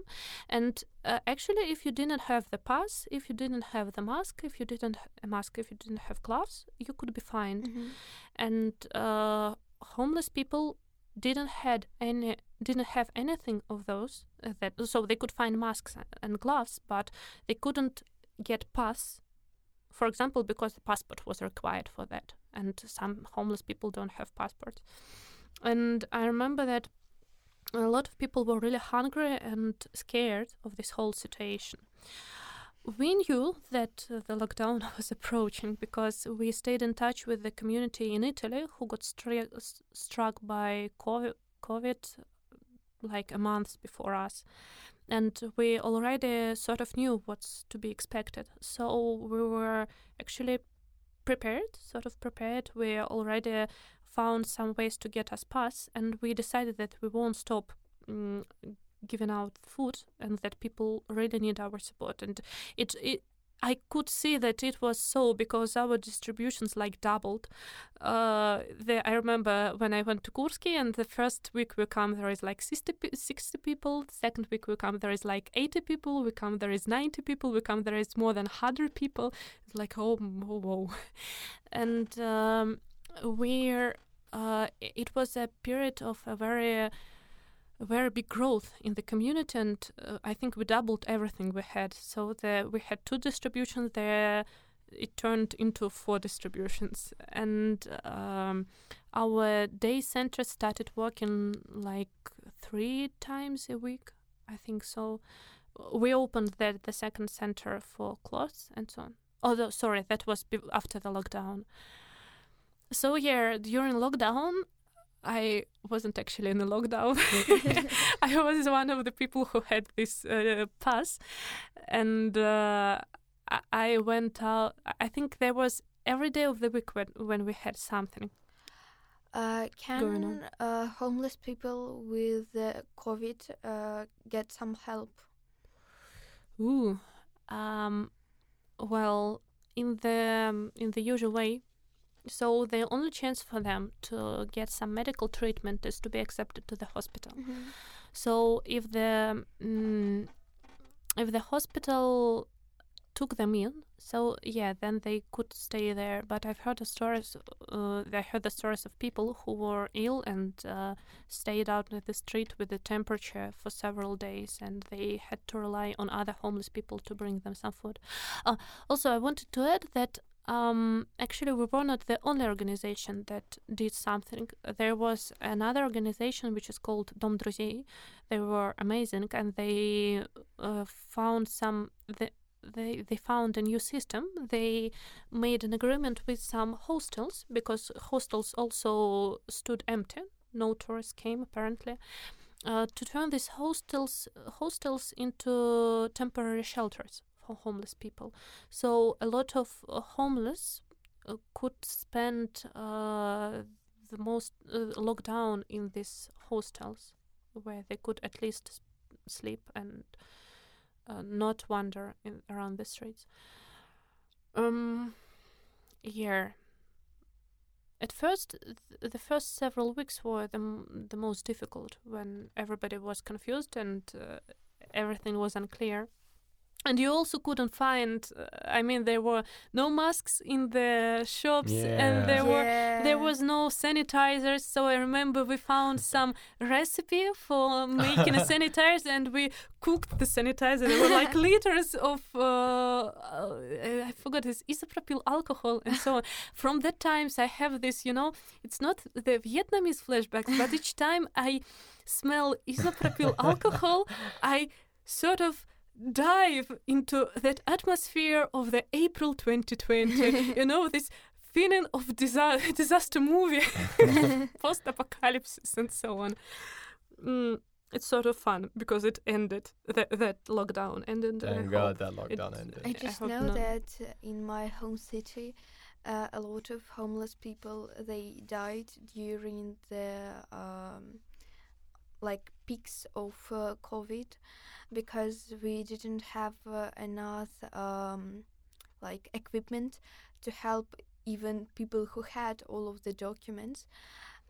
and uh, actually, if you didn't have the pass, if you didn't have the mask, if you didn't a a mask, if you didn't have gloves, you could be fined, Mhm. and uh, homeless people didn't had any didn't have anything of those uh, that so they could find masks and gloves, but they couldn't get pass for example, because the passport was required for that, and some homeless people don't have passports. And I remember that a lot of people were really hungry and scared of this whole situation. We knew that uh, the lockdown *laughs* was approaching because we stayed in touch with the community in Italy who got stra- s- struck by COVID, COVID like a month before us and we already sort of knew what's to be expected. So we were actually prepared, sort of prepared. We already found some ways to get us pass, and we decided that we won't stop mm, giving out food, and that people really need our support. And it, it I could see that it was so because our distributions like doubled. Uh, the, I remember when I went to Kursky and the first week we come there is like 60, 60 people. Second week we come there is like 80 people. We come there is 90 people. We come there is more than 100 people. It's like oh, whoa, whoa. *laughs* and um, we're uh, it was a period of a very very big growth in the community, and uh, I think we doubled everything we had. So the, we had two distributions there. It turned into four distributions, and um, our day center started working like three times a week. I think so. We opened the the second center for clothes and so on. Although, sorry, that was after the lockdown. So yeah, during lockdown, I wasn't actually in a lockdown. *laughs* *laughs* I was one of the people who had this uh, pass, and uh, I, went out. I think there was every day of the week when when we had something. Uh, can uh, homeless people with uh, COVID uh, get some help? Ooh, um, well, in the um, in the usual way. So the only chance for them to get some medical treatment is to be accepted to the hospital. So if the mm, if the hospital took them in, so yeah, then they could stay there. But I've heard the stories. Uh, I heard the stories of people who were ill and uh, stayed out in the street with the temperature for several days, and they had to rely on other homeless people to bring them some food. Uh, also, I wanted to add that. Um, actually, we were not the only organization that did something. There was another organization which is called Dom Друзей. They were amazing, and they uh, found some. The, they they found a new system. They made an agreement with some hostels because hostels also stood empty. No tourists came apparently. Uh, to turn these hostels hostels into temporary shelters for homeless people. So a lot of uh, homeless uh, could spend uh, the most lockdown in these hostels where they could at least sleep and not wander in, around the streets. Um, yeah. At first, th- the first several weeks were the the most difficult when everybody was confused and uh, everything was unclear. And you also couldn't find. Uh, I mean, there were no masks in the shops, and there were there was no sanitizers, so I remember we found *laughs* some recipe for making a *laughs* sanitizer, and we cooked the sanitizer. There were like *laughs* liters of uh, uh, I forgot this isopropyl alcohol and so on. From that times, I have this. You know, it's not the Vietnamese flashbacks, but each time I smell isopropyl alcohol, I sort of dive into that atmosphere of the April 2020. *laughs* you know, this feeling of disa- *laughs* disaster movie, *laughs* post apocalypse, and so on. Mm, it's sort of fun because it ended, that, that lockdown ended. and I Thank God that lockdown it- ended. I I just hope know not. that in my home city, uh, a lot of homeless people they died during the um, like peaks of uh, COVID because we didn't have uh, enough um, like equipment to help even people who had all of the documents.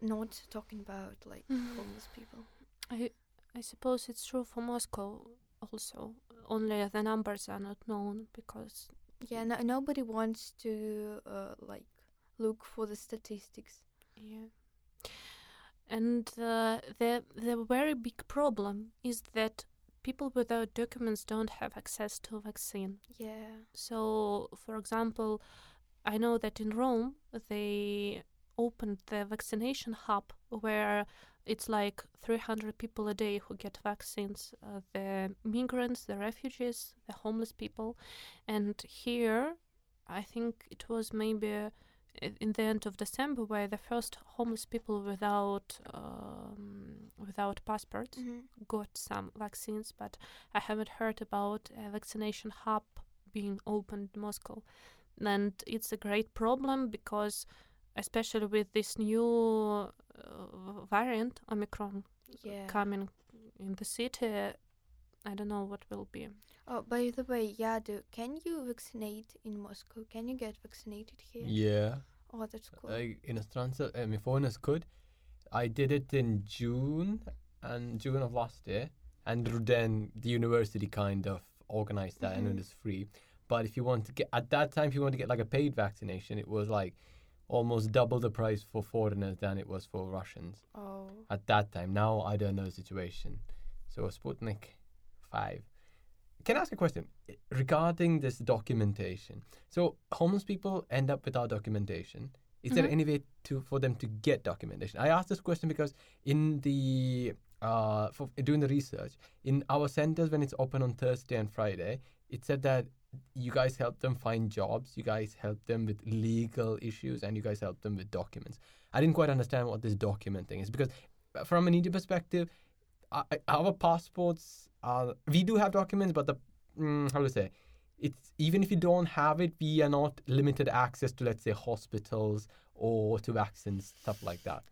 Not talking about like Mm. homeless people. I, I suppose it's true for Moscow also. Only the numbers are not known because Yeah, no, nobody wants to uh, like look for the statistics. Yeah. And uh, the the very big problem is that people without documents don't have access to vaccine. Yeah. So, for example, I know that in Rome they opened the vaccination hub where it's like 300 people a day who get vaccines uh, the migrants, the refugees, the homeless people. And here, I think it was maybe uh, in the end of December where the first homeless people without um, without passports Mhm. got some vaccines, but I haven't heard about a vaccination hub being opened in Moscow. And it's a great problem because, especially with this new uh, variant, Omicron, Yeah. coming in the city, I don't know what will be. Oh, by the way, Yadu, can you vaccinate in Moscow? Can you get vaccinated here? Yeah. Oh, that's cool. I, Inostranza, uh, my phone is good. I did it in June and June of last year, and then the university kind of organized that, and Mhm. it was free. But if you want to get at that time, if you want to get like a paid vaccination, it was like almost double the price for foreigners than it was for Russians oh. at that time. Now I don't know the situation. So Sputnik five. Can I ask a question regarding this documentation? So homeless people end up without documentation. Is there Mhm. any way to for them to get documentation? I asked this question because in the uh, for doing the research in our centers when it's open on Thursday and Friday, it said that you guys help them find jobs, you guys help them with legal issues, and you guys help them with documents. I didn't quite understand what this documenting is because uh, from an Indian perspective, our passports are we do have documents, but the mm, how to say it's even if you don't have it, we are not limited access to let's say hospitals or to vaccines stuff like that.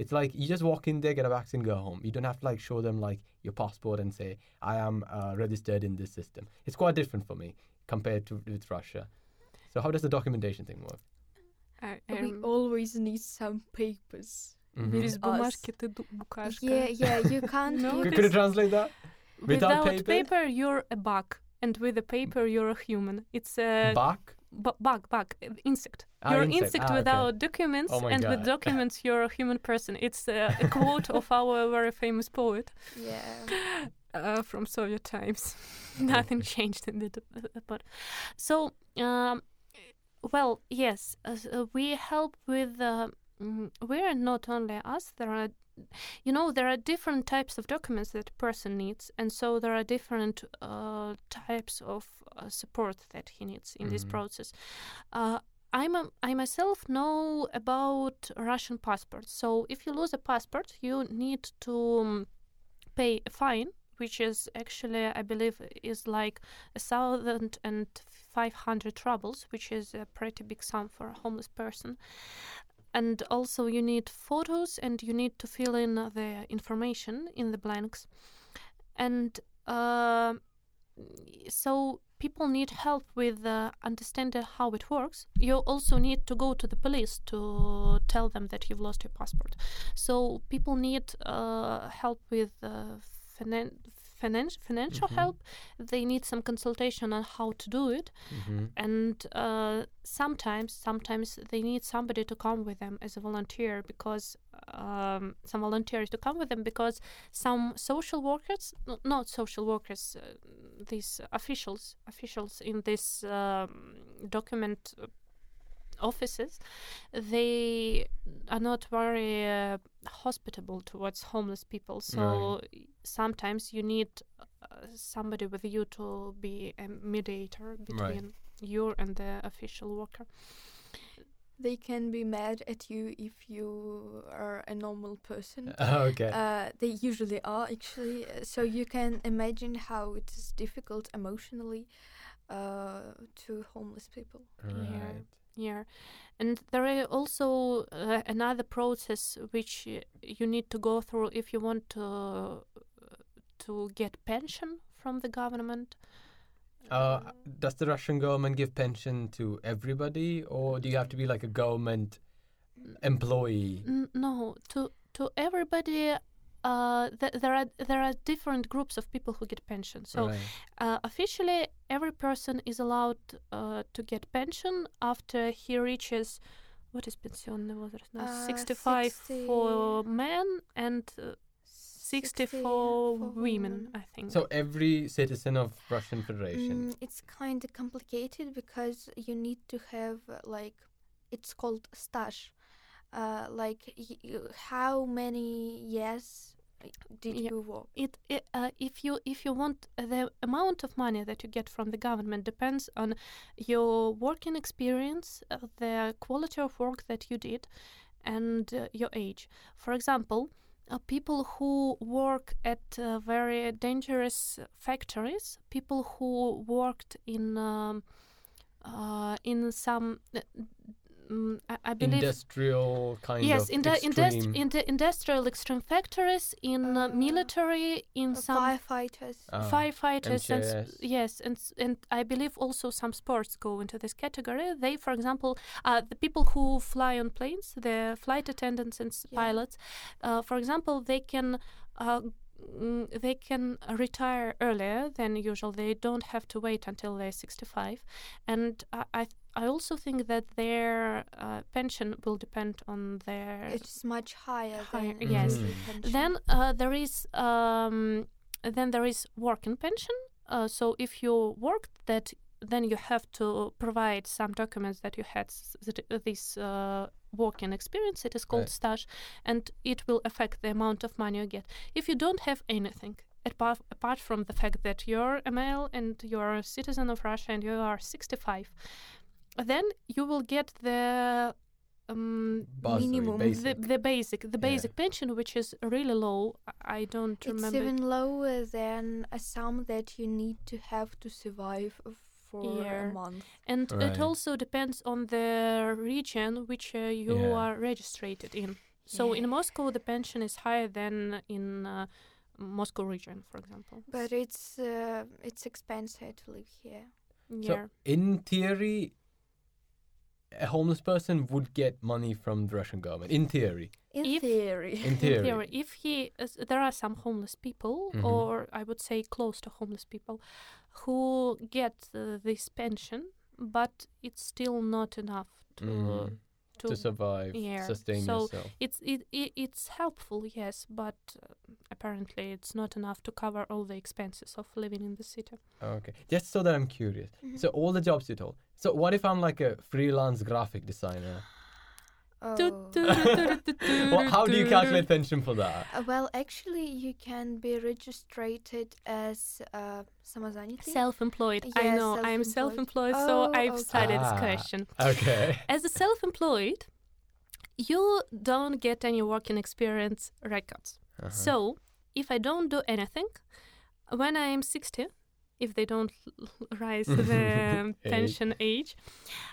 It's like you just walk in there, get a vaccine, go home. You don't have to like show them like your passport and say I am uh, registered in this system. It's quite different for me compared to with Russia. So how does the documentation thing work? I, I we rem- always need some papers. Mhm. Без us. бумажки ты ду- букашка. Yeah, yeah, you can't. *laughs* No, you Could, this- could you translate that? Without Without paper? you're a bug, and with a paper, you're a human. It's a bug. bu- bug, bug, uh, insect. Ah, you're insect. insect Ah, okay. without documents, Oh my and with documents, *laughs* you're a human person. It's uh, a quote of *laughs* our very famous poet Yeah. *laughs* uh, from Soviet times. Nothing changed in the d- uh, but so um, well yes uh, uh, we help with uh, mm, we're not only us there are you know there are different types of documents that a person needs and so there are different uh, types of uh, support that he needs in this Mhm. process uh, I'm a, I myself know about Russian passports. So if you lose a passport, you need to um, pay a fine, which is actually, I believe, is like a thousand and five hundred rubles, which is a pretty big sum for a homeless person. And also, you need photos, and you need to fill in uh, the information in the blanks. And uh, so people need help with uh, understanding how it works. You also need to go to the police to tell them that you've lost your passport. So people need uh, help with uh, finan- finan- financial Mhm. help. They need some consultation on how to do it, Mm-hmm. and uh, sometimes, sometimes they need somebody to come with them as a volunteer because um, some volunteers to come with them because some social workers, no, not social workers, uh, these officials, officials in this um, document uh, offices, they are not very uh, hospitable towards homeless people. So sometimes you need uh, somebody with you to be a mediator between you and the official worker. They can be mad at you if you are a normal person. *laughs* okay. Uh, they usually are actually. uh, So you can imagine how it is difficult emotionally uh, to homeless people. right. Yeah, and there is also uh, another process which you need to go through if you want to to get pension from the government. Uh, does the Russian government give pension to everybody, or do you have to be like a government employee? No, to to everybody Uh, th- there are there are different groups of people who get pension. So right. uh, officially, every person is allowed uh, to get pension after he reaches what is pensionный возраст now? Uh, 65 for 60 men and uh, 60 for women, I think. So every citizen of Russian Federation. Mm, it's kind of complicated because you need to have uh, like it's called stash. Uh, like y- y- how many years uh, did Yeah. you work? it, it uh, if you if you want uh, the amount of money that you get from the government depends on your working experience, uh, the quality of work that you did, and uh, your age. For example, uh, people who work at uh, very dangerous factories, people who worked in um, uh, in some. Uh, mm, I, I believe Industrial kind yes, of in the industri- in the industrial extreme factories, in uh, Uh, military, in Uh, some firefighters. Ah, firefighters, and yes, and and I believe also some sports go into this category. They, for example, uh, the people who fly on planes, the flight attendants and Yeah. pilots, uh, for example, they can. Uh, mm, they can retire earlier than usual. They don't have to wait until they're 65, and I I, I also think that their uh, pension will depend on their It's much higher, Higher, than yes. Mm. then uh, there is um, then there is working pension. Uh, so if you worked, that then you have to provide some documents that you had s- th- this uh, working experience. It is called Right. stage, and it will affect the amount of money you get. If you don't have anything. Apart, apart from the fact that you're a male and you're a citizen of Russia and you are 65, then you will get the um, Bursary, Minimum. basic. the the basic the Yeah. basic pension, which is really low. I- I don't It's remember. even lower than a sum that you need to have to survive for Yeah. a month. And Right. it also depends on the region which uh, you Yeah. are registered in. So in Moscow, the pension is higher than in uh, Moscow region, for example. But it's uh, it's expensive to live here. Yeah. So in theory, a homeless person would get money from the Russian government. In theory, In If- theory. in theory. theory, if he, is, there are some homeless people, Mhm. or I would say close to homeless people, who get uh, this pension, but it's still not enough to Mhm. to. to survive, yeah, sustain so yourself. it's it, it it's helpful, yes, but uh, apparently it's not enough to cover all the expenses of living in the city. Okay, just so that I'm curious. Mhm. So all the jobs you told. So what if I'm like a freelance graphic designer? Oh. *laughs* Well, how do you calculate pension for that? Uh, well, actually, you can be registered as uh, self-employed. Yes, I know, I'm self-employed, oh, so I've okay. studied this ah, question. Okay. As a self-employed, you don't get any working experience records. Uh-huh. So if I don't do anything, when I'm 60, if they don't rise the *laughs* pension age,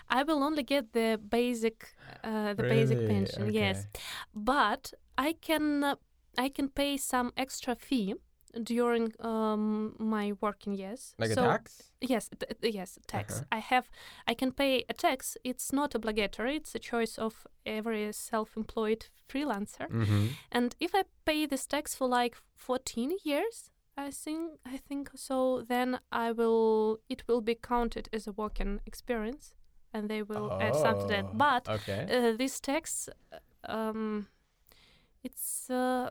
I will only get the basic, uh, the basic Really? pension. Yes, but I can uh, I can pay some extra fee during um, my working years. Like so a tax? Yes, yes, tax. Uh-huh. I have, I can pay a tax. It's not obligatory. It's a choice of every self-employed freelancer. Mm-hmm. And if I pay this tax for like 14 years, I think, I think so, then I will, it will be counted as a working experience, and they will add something to Oh, that. But okay. uh, this tax, uh, um, it's uh,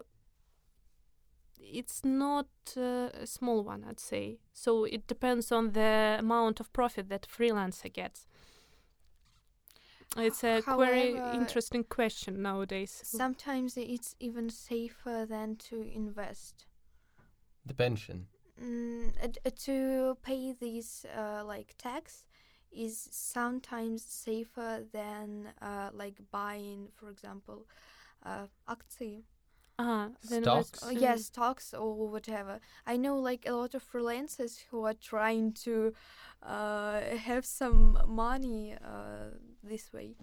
it's not uh, a small one, I'd say. So it depends on the amount of profit that freelancer gets. It's a very interesting question nowadays. Sometimes it's even safer than to invest. the pension. Mm, uh, d- uh, to pay this uh, like tax is sometimes safer than uh, like buying, for example, uh, акции. Ah, then Stocks? let's, Oh, uh, yeah, stocks or whatever. I know like a lot of freelancers who are trying to uh, have some money uh, this way.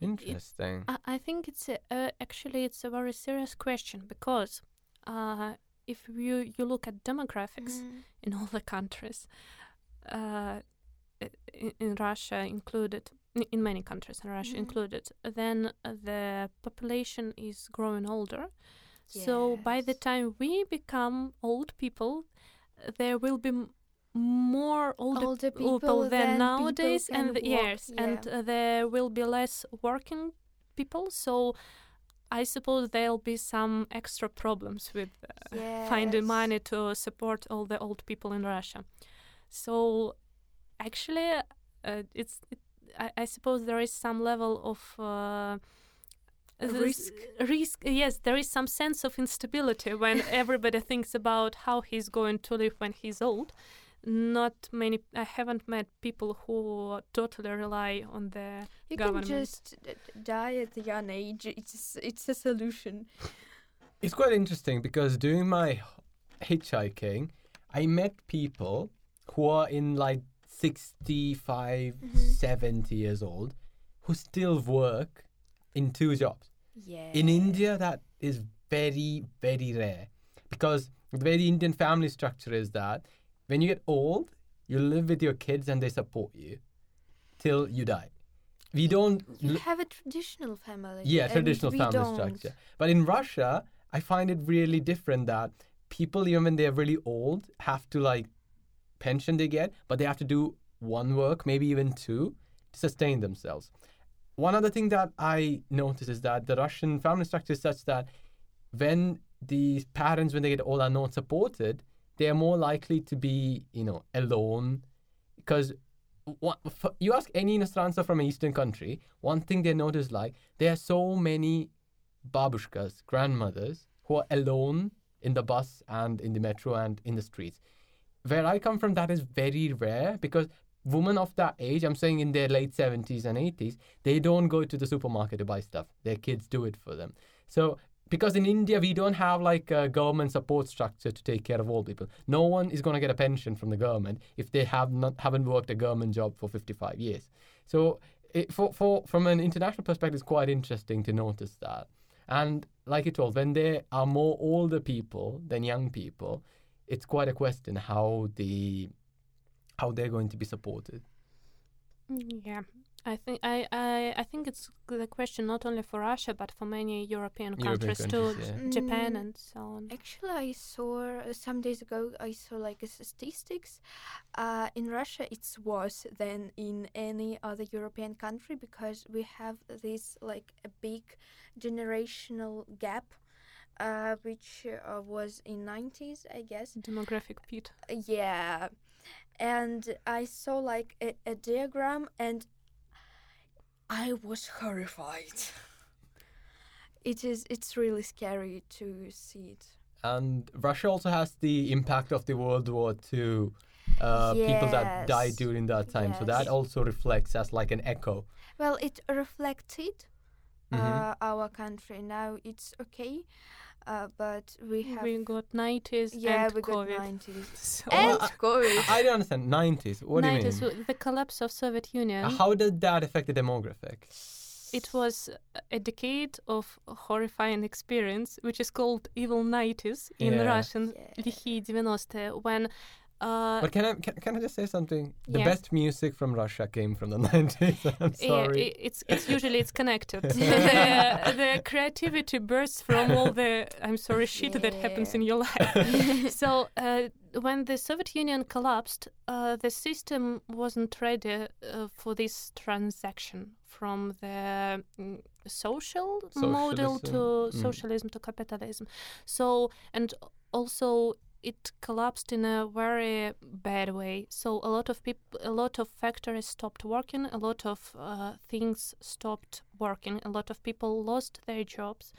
Interesting. I, I think it's a, uh, actually it's a very serious question because uh, if you you look at demographics Mhm. in all the countries, uh, in, in Russia included, in- many countries, in Russia Mhm. included, then the population is growing older. So by the time we become old people, there will be more older, Older people, people than nowadays, people and can the- yes, and uh, there will be less working people. So I suppose there'll be some extra problems with uh, finding money to support all the old people in Russia. So actually, uh, it's it, I, I suppose there is some level of uh, Risk. Risk, yes, there is some sense of instability when *laughs* everybody thinks about how he's going to live when he's old. Not many. I haven't met people who totally rely on the You government. can just d- d- die at a young age. It's it's a solution. It's quite interesting because during my hitchhiking, I met people who are in like 65, Mhm. 70 years old who still work in two jobs. Yeah. In India, that is very, very rare because the way the Indian family structure is that when you get old, you live with your kids and they support you till you die. We don't. you have a traditional family. yeah, traditional family don't. structure. But in Russia, I find it really different that people, even when they're really old, have to like pension they get, but they have to do one work, maybe even two, to sustain themselves. One other thing that I notice is that the Russian family structure is such that when the parents, when they get old, are not supported, they are more likely to be, you know, alone. Because you ask any Nostranza from an Eastern country, one thing they notice like there are so many babushkas, grandmothers, who are alone in the bus and in the metro and in the streets. Where I come from, that is very rare because women of that age, I'm saying in their late 70s and 80s, they don't go to the supermarket to buy stuff. Their kids do it for them. So because in India we don't have like a government support structure to take care of old people. No one is going to get a pension from the government if they have not haven't worked a government job for 55 years. So it, for for from an international perspective, it's quite interesting to notice that. And like you told, when there are more older people than young people, it's quite a question how the how they're going to be supported. Mm, yeah, I think I, I I think it's the question not only for Russia but for many European European countries, countries, too, yeah. Japan Mm. and so on. Actually, I saw uh, some days ago. I saw like a statistics. Uh, in Russia, it's worse than in any other European country because we have this like a big generational gap, uh, which uh, was in 90s, I guess. Demographic pit. Yeah, and I saw like a, a diagram, and I was horrified. *laughs* It is. It's really scary to see it. And Russia also has the impact of the World War II. Uh, People that died during that time, so that also reflects as like an echo. Well, it reflected Mhm. uh, our country. Now it's okay, uh, but we have we got 90s yeah we COVID. got 90s *laughs* so and COVID. I, don't understand. 90s what 90s, do you mean? the collapse of Soviet Union. How did that affect the demographic? It was a decade of horrifying experience which is called evil 90s in yeah. Russian yeah. when uh, But can I can, can I just say something? The Yeah. best music from Russia came from the *laughs* 90s. I'm yeah, sorry. i- it's it's *laughs* usually it's connected. *laughs* the, the creativity bursts from all the I'm sorry shit that happens in your life. so uh, when the Soviet Union collapsed, uh, the system wasn't ready uh, for this transaction from the mm, social model to Socialism, mm. socialism to capitalism. So and also it collapsed in a very bad way. So a lot of people, a lot of factories stopped working, a lot of uh, things stopped working, a lot of people lost their jobs,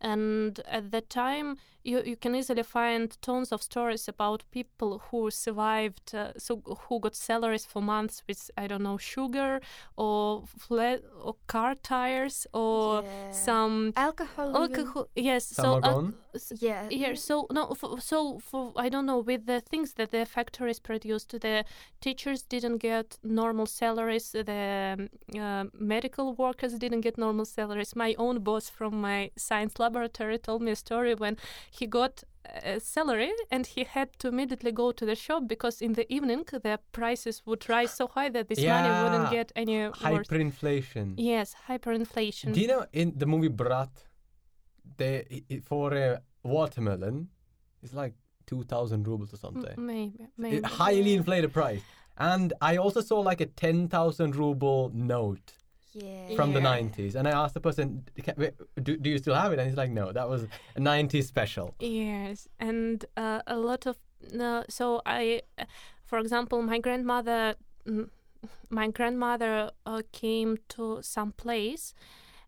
and at that time you you can easily find tons of stories about people who survived, uh, so who got salaries for months with I don't know sugar or flat or car tires or Yeah. some alcohol. even. alcohol. Yes, so al- Samogon? Yeah. yeah, so no, for, so for I don't know with the things that the factories produced, the teachers didn't get normal salaries, the um, uh, medical workers didn't get normal salaries. My own boss from my science laboratory told me a story when he got uh, a salary and he had to immediately go to the shop because in the evening the prices would rise so high that this money wouldn't get any worse. Hyperinflation. Yes, hyperinflation. Do you know in the movie Brat, they for a watermelon, it's like two thousand rubles or something. maybe, It- maybe. highly inflated price. And I also saw like a ten thousand ruble note Yeah. from the nineties, and I asked the person, "Do do you still have it?" And he's like, "No, that was a nineties special." Yes, and uh, a lot of no. So I, uh, for example, my grandmother, mm, my grandmother uh, came to some place,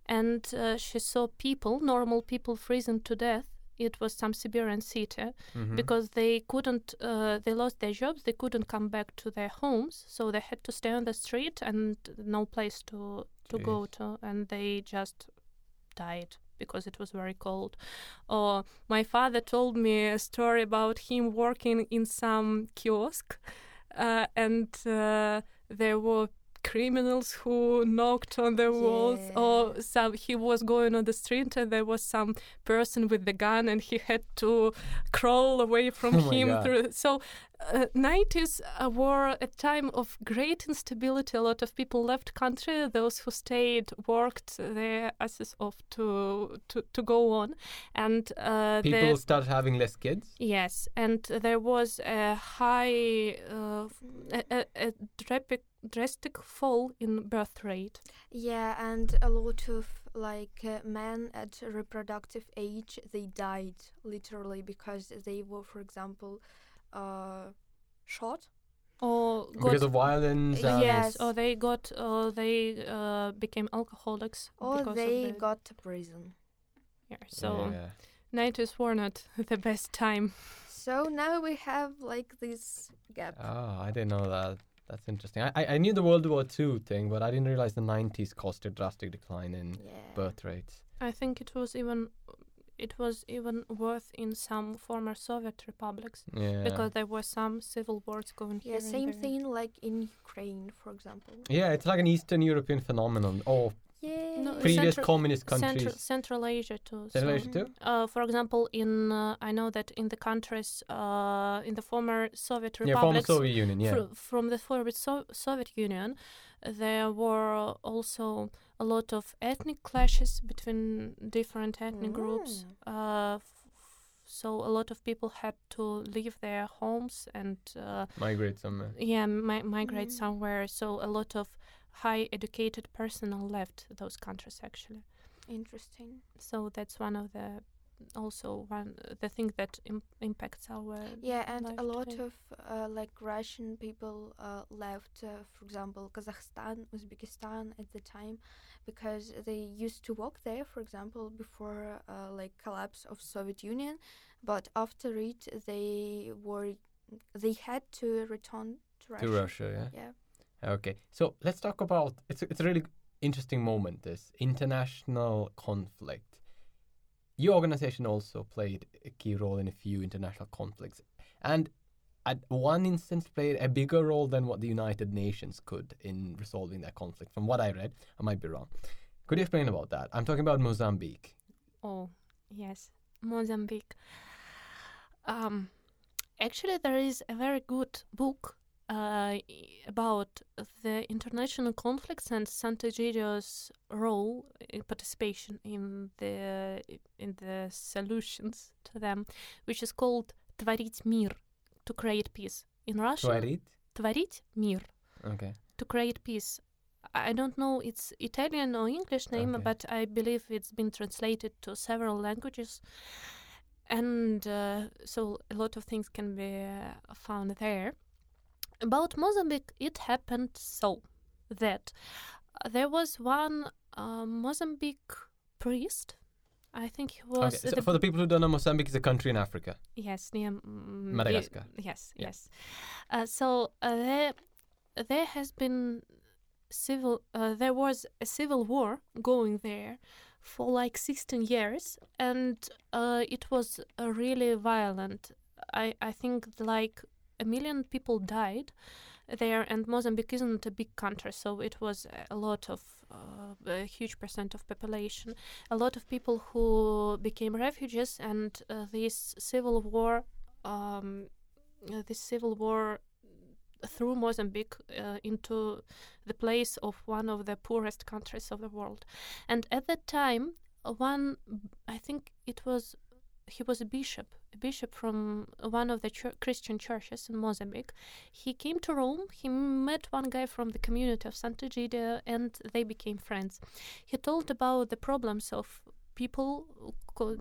and uh, she saw people, normal people, freezing to death. It was some Siberian city Mhm. because they couldn't, uh, they lost their jobs. They couldn't come back to their homes, so they had to stay on the street and no place to to go to, and they just died because it was very cold. Or my father told me a story about him working in some kiosk, uh, and uh, there were criminals who knocked on the walls. Or some he was going on the street and there was some person with the gun and he had to crawl away from *laughs* Oh my him God. through so uh, 90s uh, were a time of great instability. A lot of people left country. Those who stayed worked their asses off to to, to go on. And uh, the- People started having less kids. Yes, and there was a high, uh, f- a, a, a drastic, drastic fall in birth rate. Yeah, and a lot of like uh, men at reproductive age they died literally because they were, for example, uh, shot. Or got, because of violence. And- yes, Yes. or they got, or they uh, became alcoholics. Or because they of the, got to prison. yeah, so Yeah. 90s were not *laughs* the best time. So now we have like this gap. Oh, I didn't know that. That's interesting. I, I I knew the World War II thing, but I didn't realize the 90s caused a drastic decline in Yeah. birth rates. I think it was even it was even worse in some former Soviet republics Yeah. because there were some civil wars going on. Yeah, here and same there. thing like in Ukraine, for example. yeah, it's like an Eastern European phenomenon, or Yeah. No, previous Central- communist countries. Central Asia too. Central so- Asia too? Uh, for example, in uh, I know that in the countries uh, in the former Soviet Yeah, former Soviet Union. Yeah. fr- from the former so- Soviet Union, there were also a lot of ethnic clashes between different ethnic groups. Uh, f- so a lot of people had to leave their homes and uh, Migrate somewhere. yeah, mi- migrate Mm. somewhere. So a lot of high educated personnel left those countries actually. Interesting. So that's one of the also one the thing that Im- impacts our world. Yeah, and a lot today. of uh, like Russian people uh, left, uh, for example, Kazakhstan, Uzbekistan at the time, because they used to work there, for example, before uh, like collapse of Soviet Union, but after it they were they had to return to Russia. To Russia, yeah. Yeah. Okay, so let's talk about it's a, it's a really interesting moment. This international conflict. Your organization also played a key role in a few international conflicts, and at one instance played a bigger role than what the United Nations could in resolving that conflict. From what I read, I might be wrong. Could you explain about that? I'm talking about Mozambique. Oh, yes, Mozambique. Um, actually, there is a very good book uh, about the international conflicts and Sant'Egidio's role in participation in the in the solutions to them, which is called "tvarit mir" to create peace in Russian. Tvarit, tvarit mir. Okay. To create peace. I don't know its Italian or English name, okay. but I believe it's been translated to several languages and uh, so a lot of things can be uh, found there. About Mozambique, it happened so that uh, there was one uh, Mozambique priest. I think he was okay. So the for the people who don't know, Mozambique is a country in Africa. Yes, near mm, Madagascar. y- yes, Yeah. yes. Uh, so uh, there, there has been civil. Uh, there was a civil war going there for like 16 years, and uh, it was uh, really violent. I I think like a million people died there, and Mozambique isn't a big country, so it was a lot of uh, a huge percent of population a lot of people who became refugees, and uh, this civil war, um, this civil war threw Mozambique uh, into the place of one of the poorest countries of the world. And at that time, one, I think it was, he was a bishop, a bishop from one of the chur- Christian churches in Mozambique. He came to Rome. He met one guy from the community of Santa Sant'Egidio, and they became friends. He told about the problems of people,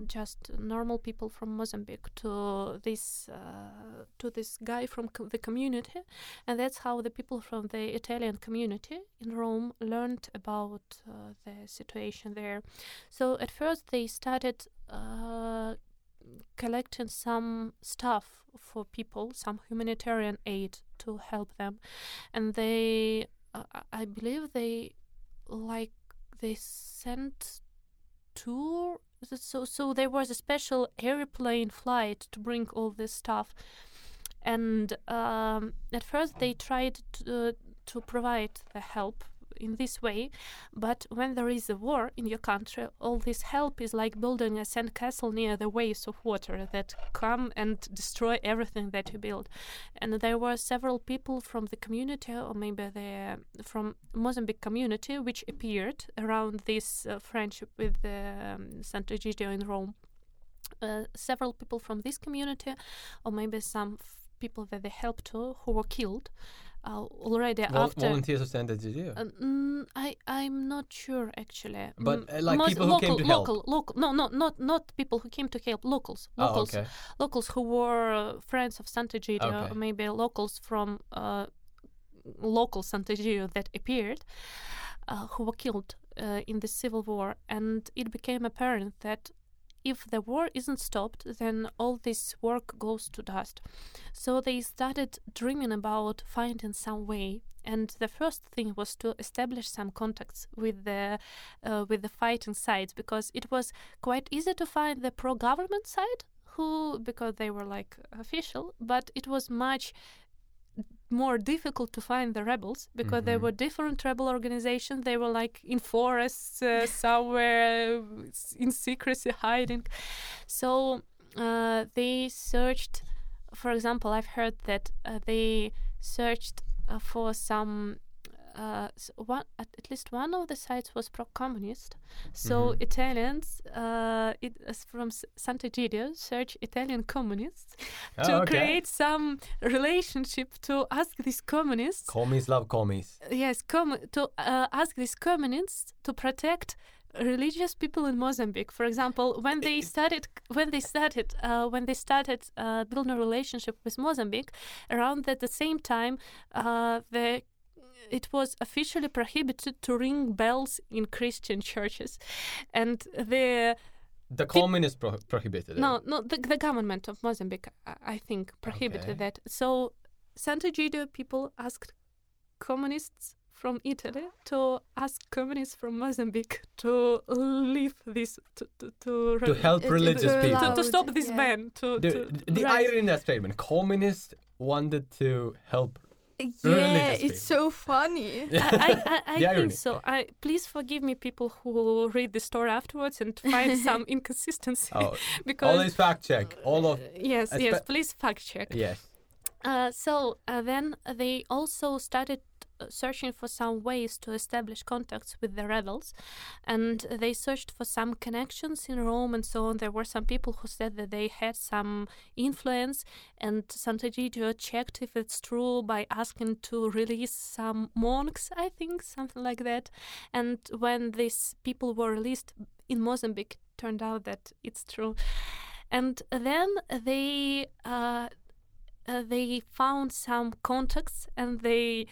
just normal people from Mozambique, to this uh, to this guy from co- the community, and that's how the people from the Italian community in Rome learned about uh, the situation there. So at first they started. Uh, collecting some stuff for people some humanitarian aid to help them. And they uh, I- believe they like they sent two so so there was a special airplane flight to bring all this stuff. And um, at first they tried to, uh, to provide the help in this way but when there is a war in your country all this help is like building a sandcastle near the waves of water that come and destroy everything that you build. And there were several people from the community or maybe the from Mozambique community which appeared around this uh, friendship with the um, Sant'Egidio in Rome. Uh, several people from this community or maybe some people that they helped to who were killed uh, already Vol- after volunteers of Sant'Egidio. uh, mm, I I'm not sure actually. But, Mm, uh, like most people who local, came to help? local, local. No, no, not not people who came to help. Locals, oh, locals, okay. locals who were uh, friends of Sant'Egidio, Okay. or maybe locals from uh, local Sant'Egidio that appeared, uh, who were killed uh, in the civil war, and it became apparent that if the war isn't stopped, then all this work goes to dust. So they started dreaming about finding some way. And the first thing was to establish some contacts with the uh, with the fighting sides because it was quite easy to find the pro-government side who because they were like official, but it was much more difficult to find the rebels because there Mhm. were different rebel organizations. They were like in forests uh, *laughs* somewhere in secrecy hiding. So uh, they searched. For example, I've heard that uh, they searched uh, for some. Uh, one at, at least one of the sites was pro-communist, so Mhm. Italians, uh, it is from Sant'Egidio, search Italian communists to Oh, okay. create some relationship to ask these communists Commies love commies. yes com- to uh, ask these communists to protect religious people in Mozambique for example when they started when they started uh, when they started uh, building a relationship with Mozambique around at the same time uh, the it was officially prohibited to ring bells in Christian churches and the The communists pro- prohibited it. no, no, the, the government of Mozambique, I, I think, prohibited Okay. that. So Santa Sant'Egidio people asked communists from Italy to ask communists from Mozambique to leave this to to to, To help It- religious it's people. to, to stop this yeah. ban. To, The, to the irony in that statement, communists wanted to help. Yeah, it's so funny. I, I, I, *laughs* I think so. I please forgive me, people who will read the story afterwards and find *laughs* some inconsistency Oh, *laughs* because always fact check. All of yes, espe- yes, please fact check. yes. Uh, so uh, then they also started uh, searching for some ways to establish contacts with the rebels, and they searched for some connections in Rome and so on. There were some people who said that they had some influence, and Sant'Egidio checked if it's true by asking to release some monks, I think, something like that. And when these people were released in Mozambique, turned out that it's true. And then they uh, uh, they found some contacts and they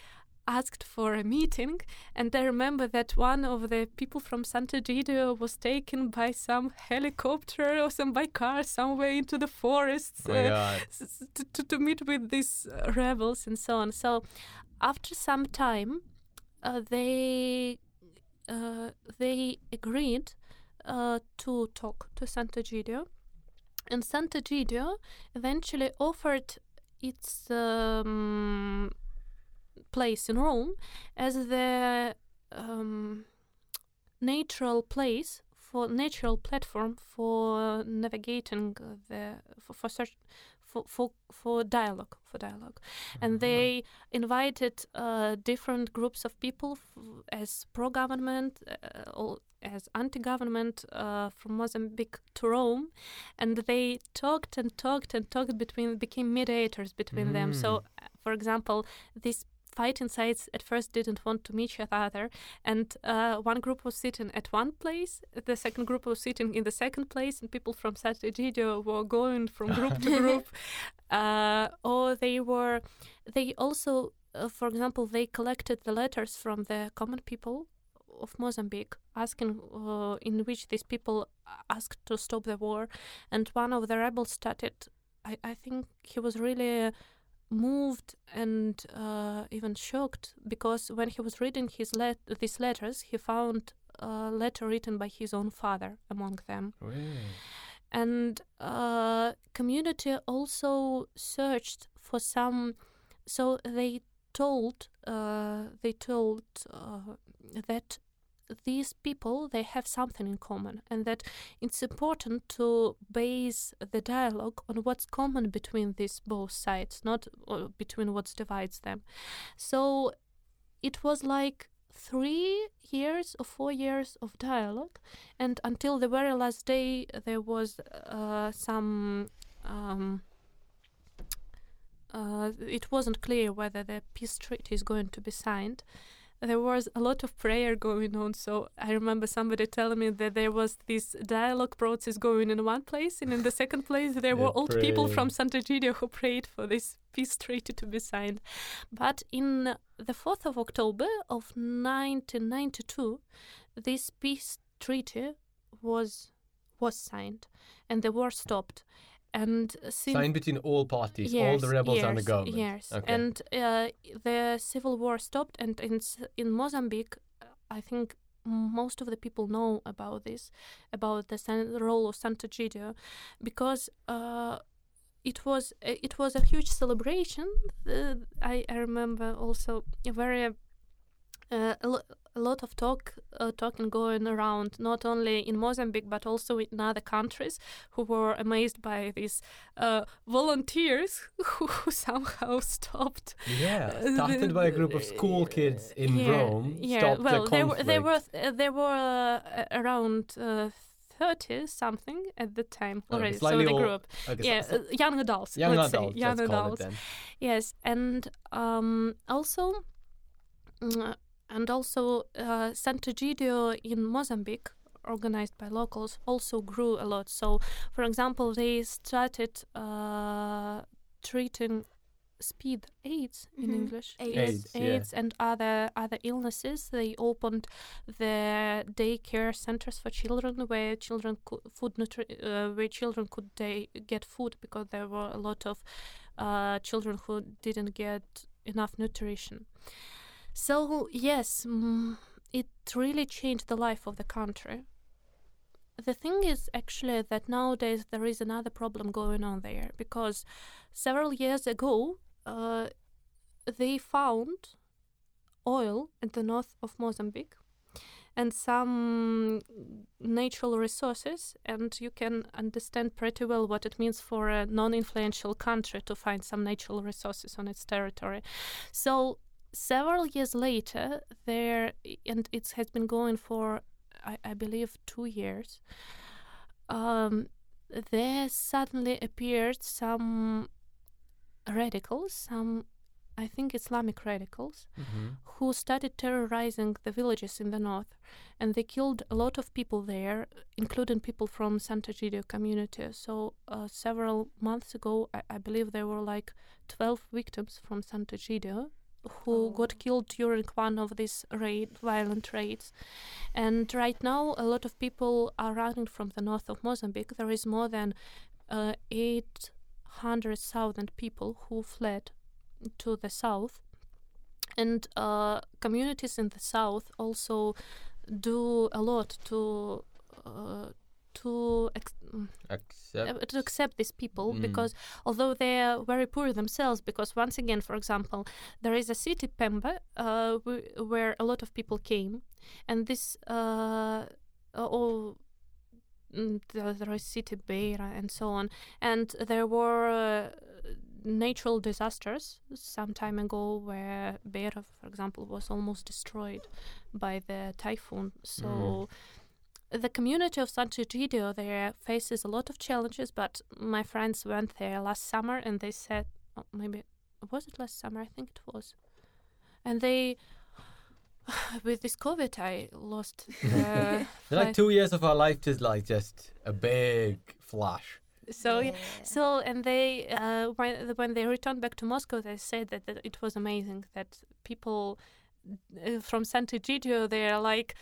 asked for a meeting and i remember that one of the people from Santa sant'egidio was taken by some helicopter or some by car somewhere into the forests Oh uh, God. s- s- to, to, to meet with these uh, rebels and so on so after some time uh, they uh, they agreed uh, to talk to Santa sant'egidio and Santa sant'egidio eventually offered its um, place in Rome as the um, natural place for natural platform for navigating the for for search for for, for dialogue for dialogue. And they invited uh, different groups of people f- as pro-government uh, or as anti-government uh, from Mozambique to Rome. And they talked and talked and talked between became mediators between them. So Mm. uh, for example these fighting sides at first didn't want to meet each other. And uh, one group was sitting at one place the second group was sitting in the second place and people from Sant'Egidio were going from group to *laughs* group. Uh, or they were they also uh, for example they collected the letters from the common people of Mozambique asking uh, in which these people asked to stop the war. And one of the rebels started I, I think he was really moved and uh, even shocked because when he was reading his let- these letters he found a letter written by his own father among them Really? and uh, community also searched for some so they told uh, they told uh, that these people they have something in common and that it's important to base the dialogue on what's common between these both sides not uh, between what divides them. So it was like three years or four years of dialogue and until the very last day there was uh, some um, uh, it wasn't clear whether the peace treaty is going to be signed there was a lot of prayer going on so i remember somebody telling me that there was this dialogue process going in one place and in the second place there *laughs* were They old people from sant'egidio who prayed for this peace treaty to be signed but in the 4th of october of 1992 this peace treaty was was signed, and the war stopped. And since Signed between all parties, all the rebels and the government. Yes, Okay. and uh, the civil war stopped, and in in Mozambique, I think most of the people know about this, about the San- role of Sant'Egidio, because uh, it was it was a huge celebration. Uh, I I remember also a very uh, a, lo- a lot of talk uh, talking going around not only in Mozambique but also in other countries who were amazed by these uh, volunteers *laughs* who somehow stopped Yeah, Uh, started by a group of school kids in yeah, Rome. Yeah, stopped well, the there were there were uh, there were uh, around uh, thirty something at the time Okay, already. so slightly the group, Okay, yeah, so- uh, young adults, young let's adults, say, young adults. Yes, and um, also, mm, and also, uh, Sant'Egidio in Mozambique, organized by locals, also grew a lot. So, for example, they started uh, treating speed AIDS in Mhm. English, AIDS. Yes, AIDS, yeah. And other other illnesses. They opened the daycare centers for children where children could food nutri- uh, where children could they get food because there were a lot of uh, children who didn't get enough nutrition. So yes, it really changed the life of the country. The thing is actually that nowadays there is another problem going on there because several years ago uh, they found oil in the north of Mozambique and some natural resources, and you can understand pretty well what it means for a non influential country to find some natural resources on its territory. So, several years later, there, and it has been going for, I, I believe, two years, um, there suddenly appeared some radicals, some, I think, Islamic radicals, Mhm. who started terrorizing the villages in the north, and they killed a lot of people there, including people from Sant'Egidio community. So uh, several months ago, I, I believe there were like twelve victims from Sant'Egidio who Oh. got killed during one of these raid, violent raids. And right now, a lot of people are running from the north of Mozambique. There is more than uh, eight hundred thousand people who fled to the south and uh, communities in the south also do a lot to uh, to mm, Accept. uh, to accept these people Mm. because although they are very poor themselves because once again for example there is a city Pemba uh, wh- where a lot of people came and this uh, all mm, there is city Beira and so on and there were uh, natural disasters some time ago where Beira for example was almost destroyed by the typhoon so the community of Sant'Egidio there faces a lot of challenges, but my friends went there last summer and they said, oh, maybe was it last summer? I think it was, and they. *sighs* With this COVID, I lost *laughs* the Like two years of our life is like just a big flash. so yeah. So and they uh, when when they returned back to Moscow, they said that, that it was amazing that people uh, from Sant'Egidio they are like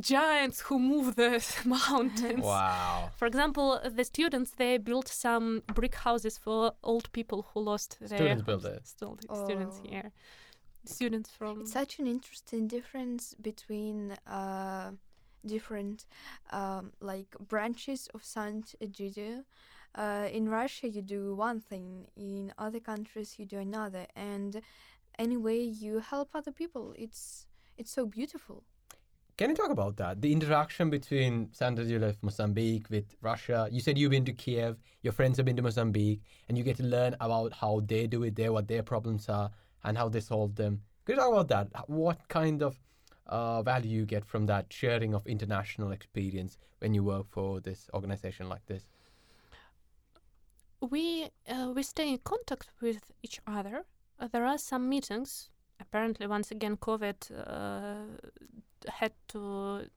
giants who move the *laughs* mountains. Wow. For example, the students they built some brick houses for old people who lost their Students built it. Still, students Oh. here, students from. It's such an interesting difference between uh, different um, like branches of Sant'Egidio. Uh, in Russia, you do one thing. In other countries, you do another. And anyway, you help other people. It's it's so beautiful. Can you talk about that? The interaction between Sant'Egidio of Mozambique with Russia. You said you've been to Kiev, your friends have been to Mozambique, and you get to learn about how they do it there, what their problems are, and how they solve them. Could you talk about that? What kind of uh, value you get from that sharing of international experience when you work for this organization like this? we uh, we stay in contact with each other. Uh, there are some meetings. Apparently, once again, COVID uh, had to.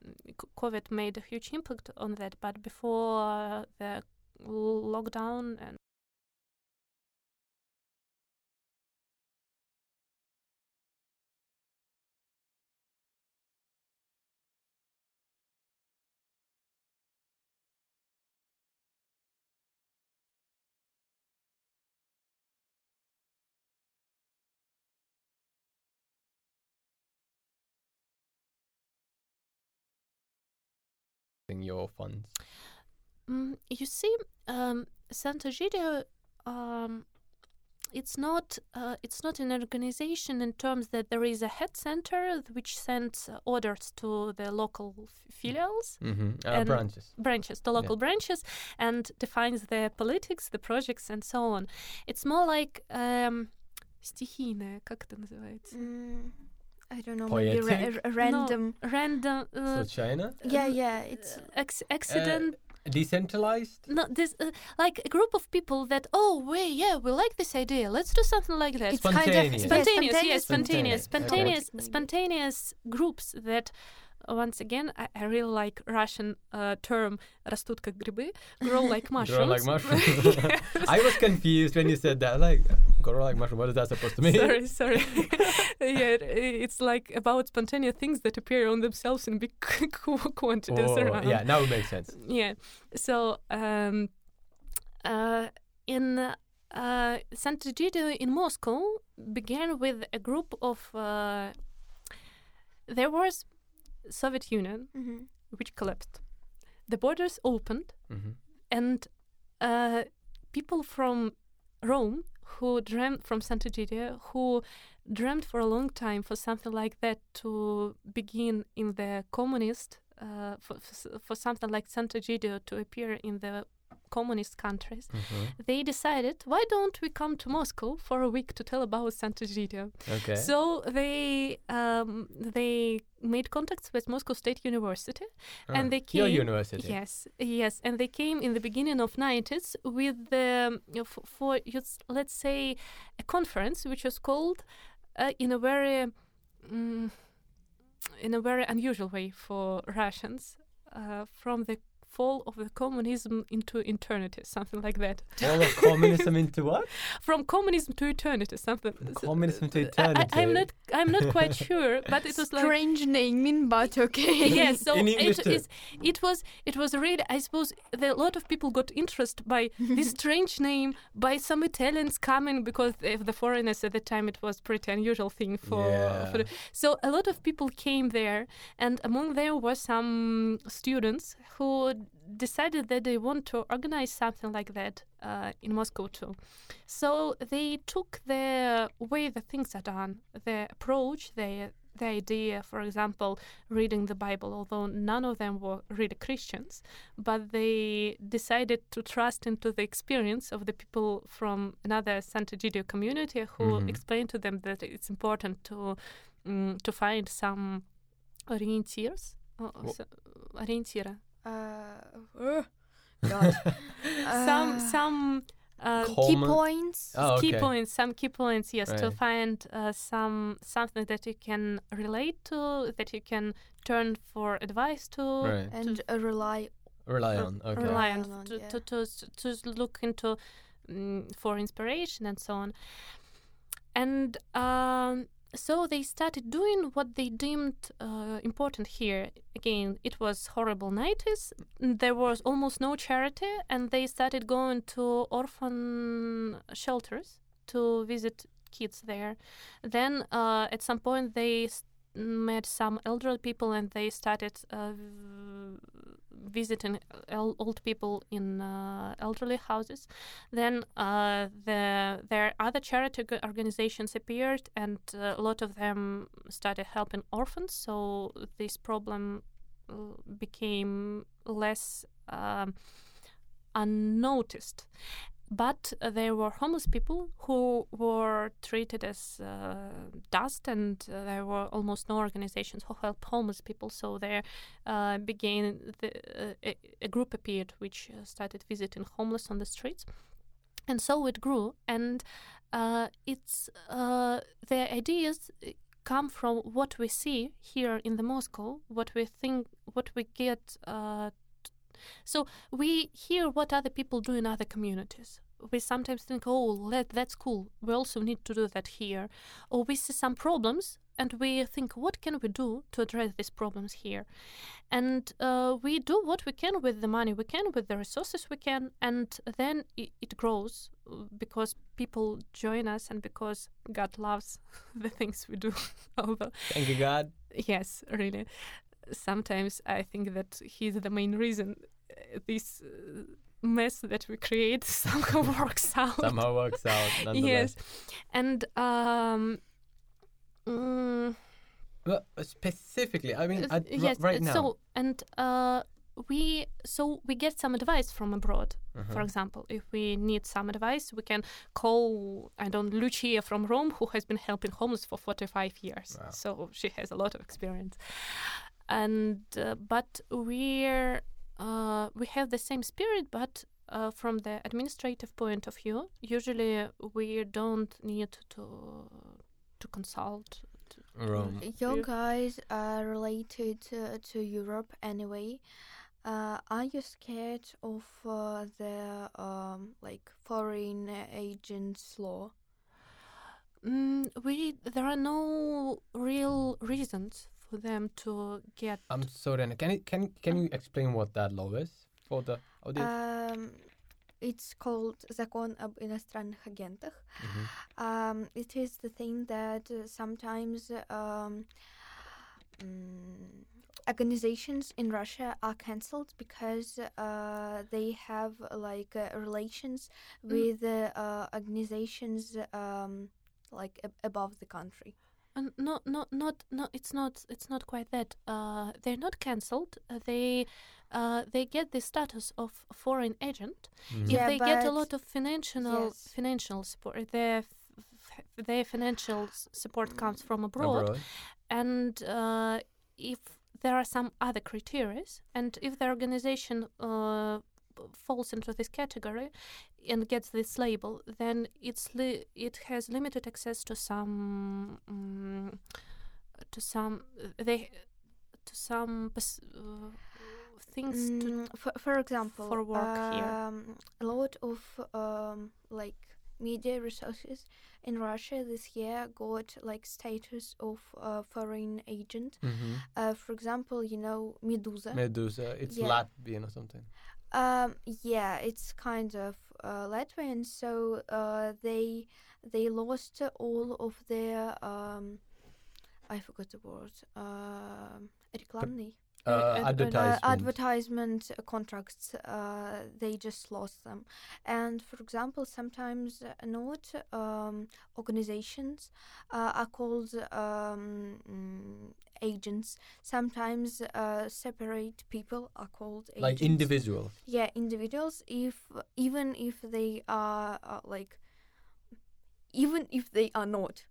COVID made a huge impact on that. But before uh, the lockdown and accessing your funds? Mm, you see, um, Santa Gidio, um, it's not uh, it's not an organization in terms that there is a head center which sends uh, orders to the local f- filials Mm-hmm. Uh, And- branches. branches the local branches and defines the politics the projects and so on it's more like um, стихийное как это называется Mm, I don't know. Maybe ra- Poetic? a random. random uh, so China, yeah, yeah. It's ex- accident decentralized. no this uh, like a group of people that oh wait yeah we like this idea let's do something like that it's kind of Spontaneous. yeah, spontaneous, yes, Spontaneous. spontaneous, Okay. spontaneous, spontaneous groups that uh, Once again, I, I really like Russian uh, term "растут как грибы," grow like mushrooms. *laughs* Grow like mushrooms. *laughs* Yes. I was confused when you said that. Like, grow like mushroom. What is that supposed to mean? sorry, sorry. *laughs* yeah, it- it's like about spontaneous things that appear on themselves in big qu- quantities Oh, around. yeah, now it makes sense. Yeah. So um, uh, in uh, Sant'Egidio in Moscow began with a group of. Uh, there was Soviet Union Mhm. which collapsed. The borders opened, hmm and uh, people from Rome who dreamt from Santa Sant'Egidio, who dreamt for a long time for something like that to begin in the communist, uh, for, for, for something like Santa Sant'Egidio to appear in the communist countries, hmm they decided, why don't we come to Moscow for a week to tell about Sant'Egidio? Okay. So they um, they made contacts with Moscow State University, and Ah, they Your came- university. Yes, yes, and they came in the beginning of 90s with the f- for let's say a conference which was called uh, in a very mm, in a very unusual way for Russians uh, from the fall of the communism into eternity, something like that. All of communism into what? *laughs* From communism to eternity, something. Communism to uh, I- I, I'm eternity. not. I'm not quite *laughs* sure, but it was like Strange naming, but okay. *laughs* yes so In English it, too. it was it was really i suppose the, a lot of people got interested by this strange name by some italians coming because of the foreigners at the time it was pretty unusual thing for, for Yeah. so a lot of people came there and among them were some students who decided that they want to organize something like that uh, in moscow too so they took the way the things are done the approach the the idea for example reading the Bible, although none of them were really Christians, but they decided to trust into the experience of the people from another Sant'Egidio community who Mhm. explained to them that it's important to mm, to find some orientiers. Oh, Wha- so, orientira. Uh, uh, God. *laughs* some Uh, some uh, key points. Oh, key points some key points yes to find uh, some something that you can relate to that you can turn for advice to Right. and uh, rely. Rely on. Okay. rely on Rely on, to, yeah. to, to, to look into mm, for inspiration and so on and um, so they started doing what they deemed uh, important here. Again it was horrible 90s there was almost no charity and they started going to orphan shelters to visit kids there. Then uh, at some point they met some elderly people and they started uh, visiting el- old people in uh, elderly houses. Then uh, the other charity organizations appeared and uh, a lot of them started helping orphans. So this problem uh, became less um, unnoticed but uh, there were homeless people who were treated as uh, dust, and uh, there were almost no organizations who help homeless people. So there uh, began the, uh, a, a group appeared which uh, started visiting homeless on the streets, and so it grew. And it's uh, the ideas come from what we see here in the Moscow, what we think, what we get. So we hear what other people do in other communities. We sometimes think, oh, that, that's cool. We also need to do that here. Or we see some problems and we think, what can we do to address these problems here? And uh, we do what we can with the money we can, with the resources we can, and then it, it grows because people join us and because God loves *laughs* the things we do. *laughs* Although Thank you, God. Yes, really. Sometimes I think that he's the main reason uh, this uh, mess that we create *laughs* somehow *laughs* works out. Somehow works out. *laughs* Yes, and um, mm, Well, specifically, I mean, uh, at, yes. right uh, now. So and uh, we so we get some advice from abroad. Uh-huh. For example, if we need some advice, we can call I don't Lucia from Rome, who has been helping homeless for 45 years. Wow. So she has a lot of experience. And uh, but we're uh, we have the same spirit, but uh, from the administrative point of view, usually we don't need to to consult. To, Rome. Your guys are related uh, to Europe anyway. Uh, are you scared of uh, the um, like foreign agents law? Mm, we there are no real reasons for them to get I'm sorry, Anna. Can you can can you explain what that law is for the audience? Um, it's called Закон об иностранных агентах. Mhm. Um, it is the thing that uh, sometimes um, mm, organizations in Russia are cancelled because uh, they have uh, like uh, relations Mm. with uh, uh, organizations um, like ab- above the country. Uh, no, no, not, no. It's not. It's not quite that. Uh, they're not cancelled. Uh, they, uh, they get the status of foreign agent Mhm. if Yeah, they get a lot of financial yes. financial support. Their f- f- their financial support comes from abroad, Abroad. and uh, if there are some other criteria, and if the organization uh, falls into this category and gets this label, then it's li- it has limited access to some um, to some they to some pos- uh, things to Mm, for, for example, for work here. um, a lot of um, like media resources in Russia this year got like status of uh, foreign agent. Mhm. Uh, for example, you know Meduza. Meduza. It's Yeah. Latvian or something. um, yeah, it's kind of uh, Latvian. So uh, they they lost all of their um, I forgot the word. Um, reklamny. Uh, Uh, ad- advertisement. Uh, advertisement uh, contracts, uh, they just lost them. And for example, sometimes uh, not um, organizations uh, are called um, mm, agents. Sometimes uh, separate people are called agents. like individuals. Yeah, individuals. If even if they are uh, like, even if they are not,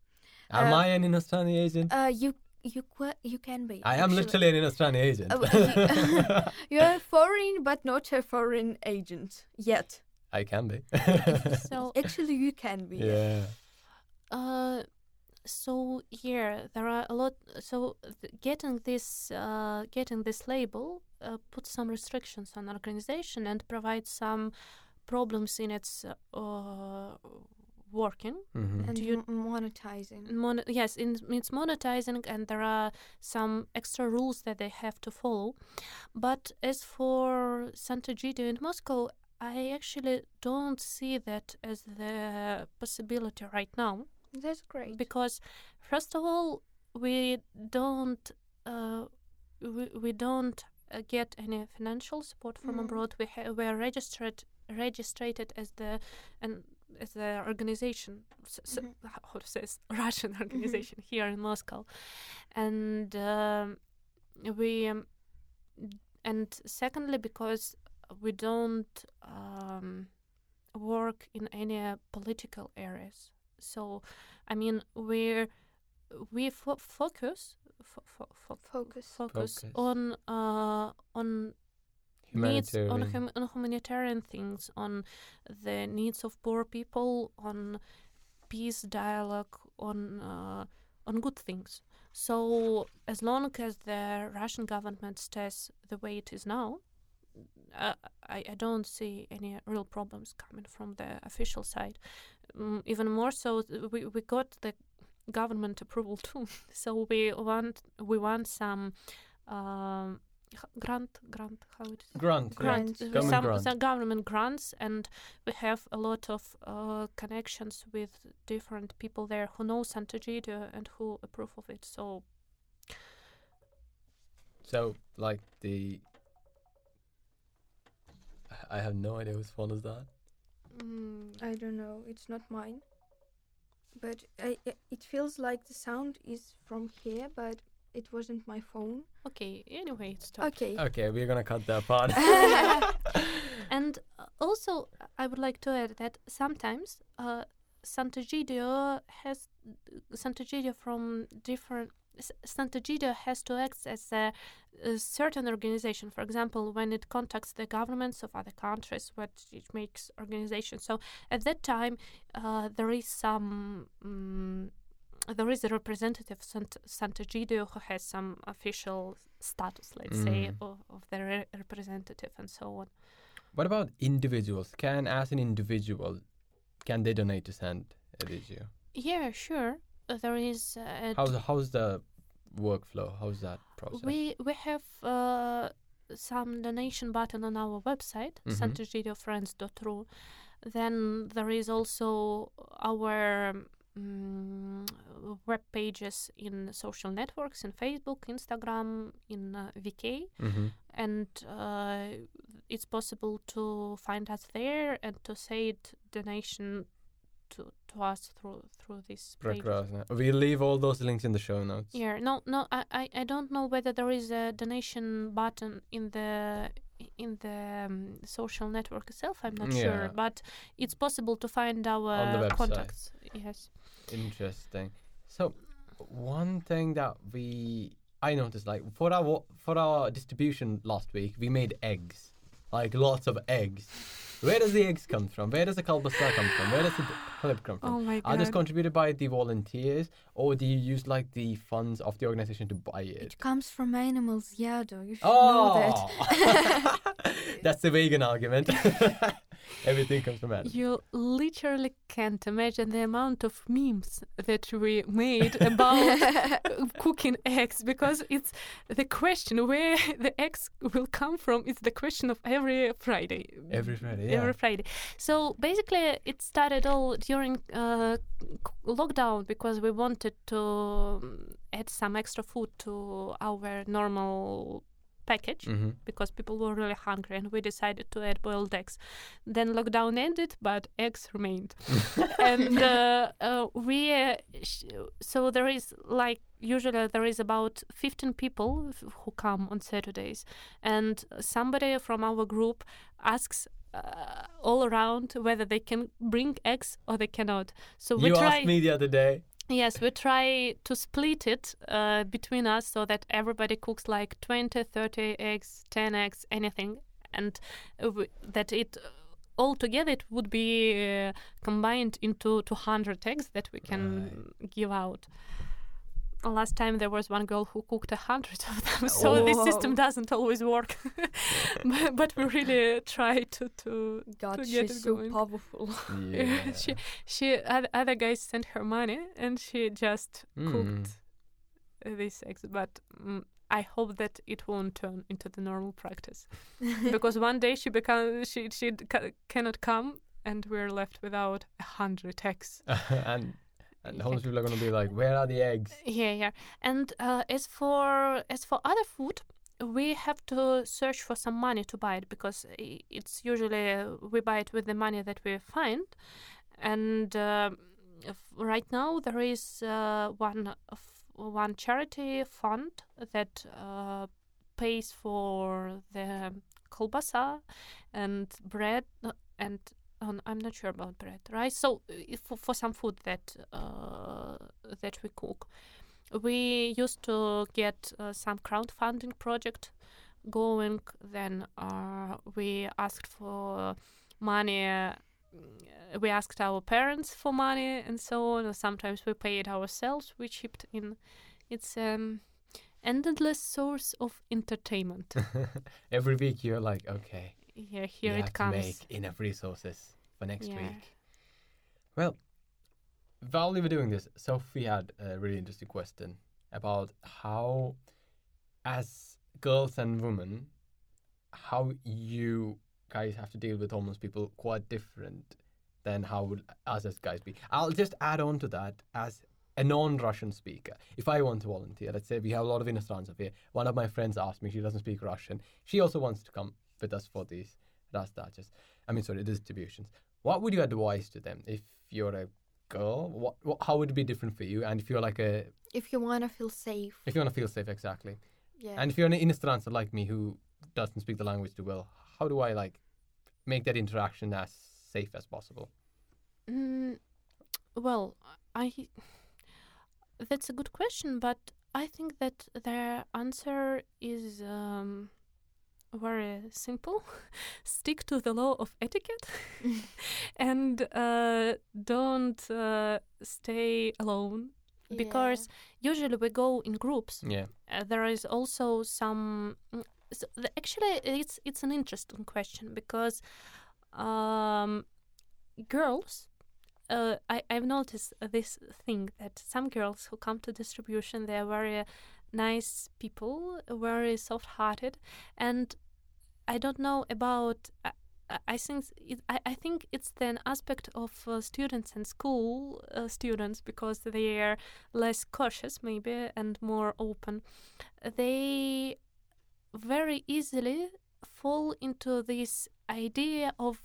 Am Uh, I an Inostrani agent? uh, you you qu- you can be. I am actually. literally an Inostrani agent. Uh, *laughs* *laughs* You're foreign, but not a foreign agent yet. I can be. *laughs* so Actually, you can be. yeah. Uh, so yeah, there are a lot. So th- getting this, uh, getting this label, uh, puts some restrictions on organization and provides some problems in its uh, working. Mhm. And you- m- monetizing. Mon- yes, in, it's monetizing, and there are some extra rules that they have to follow. But as for Sant'Egidio in Moscow, I actually don't see that as the possibility right now. That's great. because first of all we don't uh, we, we don't uh, get any financial support from Mm. abroad we ha- we are registered registered as the and as the organization s- s- Mhm. how to say s- *laughs* Russian organization here in Moscow and um, we um, and secondly because we don't um, work in any uh, political areas so i mean we're we fo- focus fo- fo- fo- Focus. focus Focus. on uh, on needs on, Humanitarian. hum- on humanitarian things on the needs of poor people on peace dialogue on uh, on good things so as long as the russian government stays the way it is now uh, I, I don't see any real problems coming from the official side um, even more so th- we, we got the government approval too *laughs* so we want we want some um, grant grant how it is Grant. yeah. Grant. grant, uh, Government some, grant. some government grants and we have a lot of uh, connections with different people there who know Sant'Egidio and who approve of it so So, like the. I have no idea whose phone is that. Mm, I don't know. It's not mine. But I, i- it feels like the sound is from here, but it wasn't my phone. Okay, anyway, stop. Okay. Okay, we're gonna cut that part. *laughs* And uh, also, I would like to add that sometimes uh, Sant'Egidio has Sant'Egidio from different. S- Sant'Egidio has to act as a, a certain organization. For example, when it contacts the governments of other countries, what it makes organization. So at that time, uh, there is some. Um, there is a representative Sant- Sant'Egidio who has some official status, let's say, Mm. of, of the re- representative and so on. what about individuals? Can, as an individual, can they donate to Saint Eligio? Yeah, sure. Uh, there is. Uh, How's how's the workflow? How's that process? we we have uh, some donation button on our website, Mhm. sant'egidiofriends.ru. Then there is also our um, web pages in social networks, in Facebook, Instagram, in uh, VK, mm-hmm. and uh, it's possible to find us there and to say it donation to to us through through this page. We'll leave all those links in the show notes. Yeah, no, no, I, I, don't know whether there is a donation button in the in the um, social network itself. I'm not Yeah. sure, but it's possible to find our On the website. contacts. Yes. Interesting. So, one thing that we I noticed, like for our for our distribution last week, we made eggs, like lots of eggs. Where does the eggs come from? Where does the kalbasa come from? Where does the come from? Oh my god! Are those contributed by the volunteers, or do you use like the funds of the organization to buy it? It comes from animals, Yado. You should know oh! that. Oh, *laughs* *laughs* that's the vegan argument. *laughs* Everything comes from animals. You literally can't imagine the amount of memes that we made about *laughs* cooking eggs because it's the question where the eggs will come from is the question of every Friday. Every Friday, yeah. Every Friday. So basically, it started all during uh, lockdown because we wanted to um, add some extra food to our normal package hmm because people were really hungry and we decided to add boiled eggs. Then lockdown ended, but eggs remained. *laughs* and uh, uh, we, uh, sh- so there is like, usually there is about 15 people f- who come on Saturdays. And somebody from our group asks uh, all around whether they can bring eggs or they cannot. So we You try. asked me the other day. Yes, we try to split it uh, between us so that everybody cooks like 20, 30 eggs, 10 eggs, anything, and uh, w- that it all together it would be uh, combined into 200 eggs that we can give out. Last time there was one girl who cooked a hundred of them, *laughs* so this system doesn't always work. *laughs* but, but we really try to to God, to get she's it so powerful. *laughs* Yeah. she she other guys sent her money and she just Mm. cooked uh, these eggs but mm, i hope that it won't turn into the normal practice because one day she become she she ca- cannot come and we're left without a hundred eggs and and homeless people are gonna be like, where are the eggs? yeah yeah and uh, as for as for other food we have to search for some money to buy it because it's usually uh, we buy it with the money that we find and um, f- right now there is uh, one one charity fund that uh, pays for the kolbasa and bread uh, and um, I'm not sure about bread, rice. So uh, for, for some food that uh, that we cook, we used to get uh, some crowdfunding project going. Then uh, we asked for money. uh, we asked our parents for money and so on. Sometimes we paid ourselves. We chipped in. It's um, an endless source of entertainment. *laughs* Every week you're like, okay, here, here it have comes. To make enough resources for next yeah. week. Well, while we were doing this, Sophie had a really interesting question about how, as girls and women, how you guys have to deal with homeless people quite different than how would us as guys be. I'll just add on to that as a non-Russian speaker. If I want to volunteer, let's say we have a lot of Inostrans here. One of my friends asked me; she doesn't speak Russian. She also wants to come but that's for these rastarches. I mean, sorry, distributions. What would you advise to them if you're a girl? What, what how would it be different for you? And if you're like a if you want to feel safe, if you want to feel safe, exactly. Yeah. And if you're an instrancer like me who doesn't speak the language too well, how do I like make that interaction as safe as possible? Mm, well, I that's a good question, but I think that their answer is um, very simple. *laughs* Stick to the law of etiquette *laughs* and uh, don't uh, stay alone because usually we go in groups. Yeah. Uh, there is also some. mm, So the, actually, it's it's an interesting question because um, girls. Uh, I I've noticed this thing that some girls who come to distribution they are very nice people, very soft-hearted, and I don't know about. I, I- think it, I, I think it's an aspect of uh, students and school uh, students because they are less cautious maybe and more open. They very easily fall into this idea of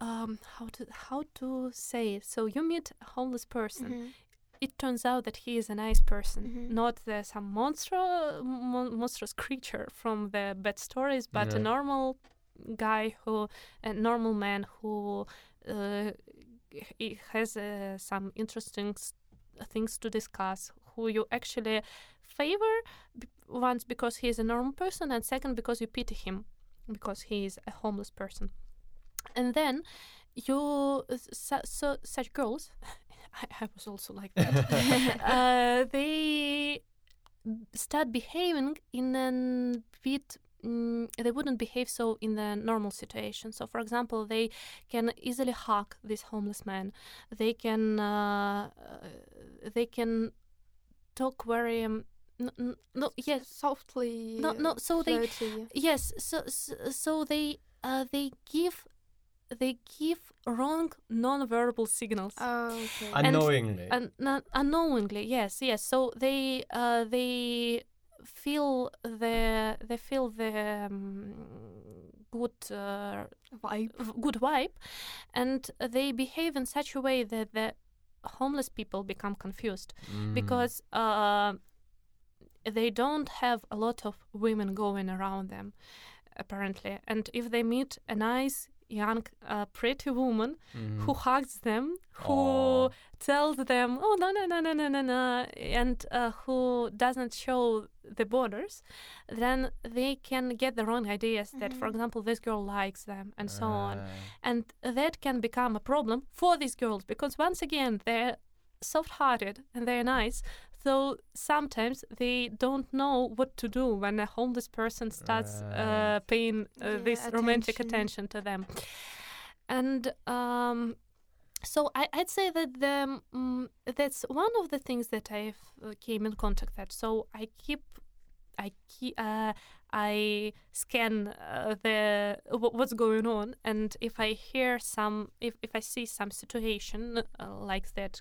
um, how to how to say it. So you meet a homeless person. Mhm. It turns out that he is a nice person, Mhm. not the, some monstro, mon- monstrous creature from the bad stories, but a normal guy who, a normal man who uh, has uh, some interesting s- things to discuss. Who you actually favor b- once because he is a normal person, and second because you pity him because he is a homeless person. And then you, so, so such girls, *laughs* I, I was also like that. *laughs* uh, they start behaving in a bit. Mm, they wouldn't behave so in the normal situation. So, for example, they can easily hug this homeless man. They can, uh, uh, they can talk very. Um, n- n- no, yes, Softly. No, no, so they- yes. So, so, so they, uh, they give, they give wrong non-verbal signals. Oh, okay. And- Unknowingly. Un- unknowingly yes yes so they uh, they feel the they feel the um, good uh, Vibe. good vibe and they behave in such a way that the homeless people become confused Mm. because uh, they don't have a lot of women going around them apparently and if they meet a nice young uh, pretty woman Mhm. who hugs them, who Aw. tells them, "Oh no no no no no no no," and uh, who doesn't show the borders, then they can get the wrong ideas that, for Mhm. example, this girl likes them and so on, Ah. and that can become a problem for these girls because once again they're soft-hearted and they're nice. So sometimes they don't know what to do when a homeless person starts uh, paying uh, Yeah, this romantic attention. attention to them and um, so I, I'd say that the um, that's one of the things that I've uh, came in contact with. So I keep, I keep, uh, I scan uh, the wh- what's going on, and if I hear some, if if I see some situation uh, like that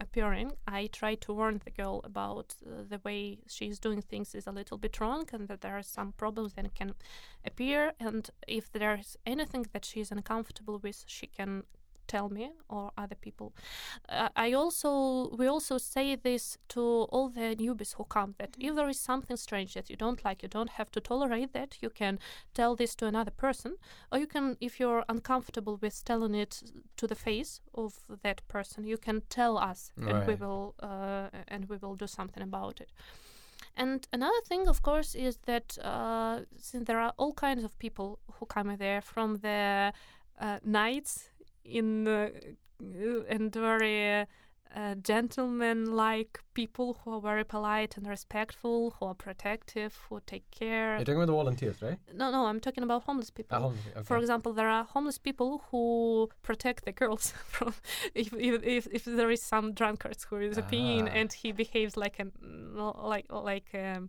appearing, I try to warn the girl about uh, the way she's doing things is a little bit wrong, and that there are some problems that can appear. And if there's anything that she's uncomfortable with she can tell me or other people. Uh, i also we also say this to all the newbies who come that if there is something strange that you don't like you don't have to tolerate that. You can tell this to another person or you can if you're uncomfortable with telling it to the face of that person you can tell us and we will uh, and we will do something about it. And another thing, of course, is that uh, since there are all kinds of people who come there, from the uh, knights in uh, and very uh, gentleman-like people who are very polite and respectful, who are protective, who take care. You're talking about the volunteers, right? no, no, I'm talking about homeless people. Ah, homeless, For example, there are homeless people who protect the girls *laughs* from if if if, if there is some drunkard who is peeing Ah. and he behaves like an like like um,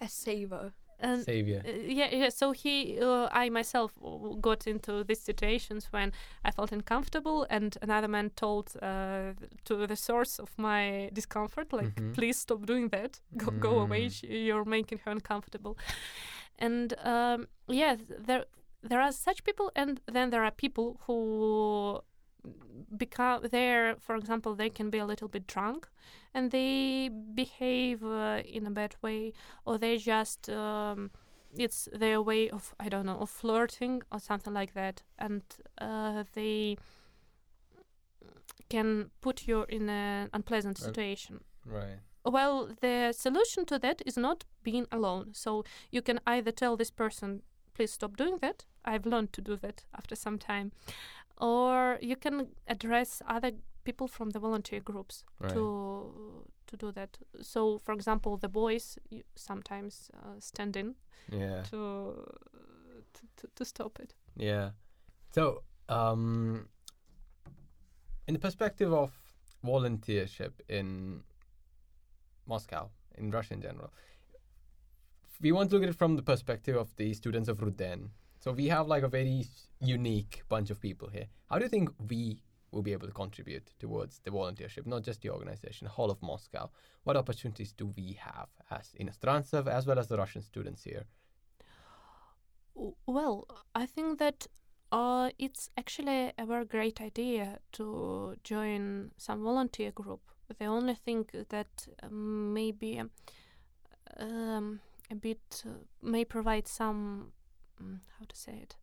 A saver. And Savior. uh, yeah, yeah. So he, uh, I myself got into these situations when I felt uncomfortable, and another man told uh, to the source of my discomfort, like, Mhm. "Please stop doing that. Go, go away. Mm. You're making her uncomfortable." And um, yeah, there there are such people, and then there are people who become there. For example, they can be a little bit drunk, and they behave uh, in a bad way, or they just. Um, it's their way of I don't know of flirting or something like that, and uh, they can put you in an unpleasant situation. Right. Well, the solution to that is not being alone. So you can either tell this person, please stop doing that. I've learned to do that after some time. Or you can address other people from the volunteer groups Right. to to do that. So, for example, the boys sometimes uh, stand in Yeah. to, to to to stop it. Yeah. So, um, in the perspective of volunteership in Moscow, in Russia in general, we want to look at it from the perspective of the students of RUDN. So we have like a very unique bunch of people here. How do you think we will be able to contribute towards the volunteership, not just the organization, whole of Moscow? What opportunities do we have as Inostrancev as well as the Russian students here? Well, I think that uh, it's actually a very great idea to join some volunteer group. The only thing that um, maybe um, a bit uh, may provide some Mm, how to say it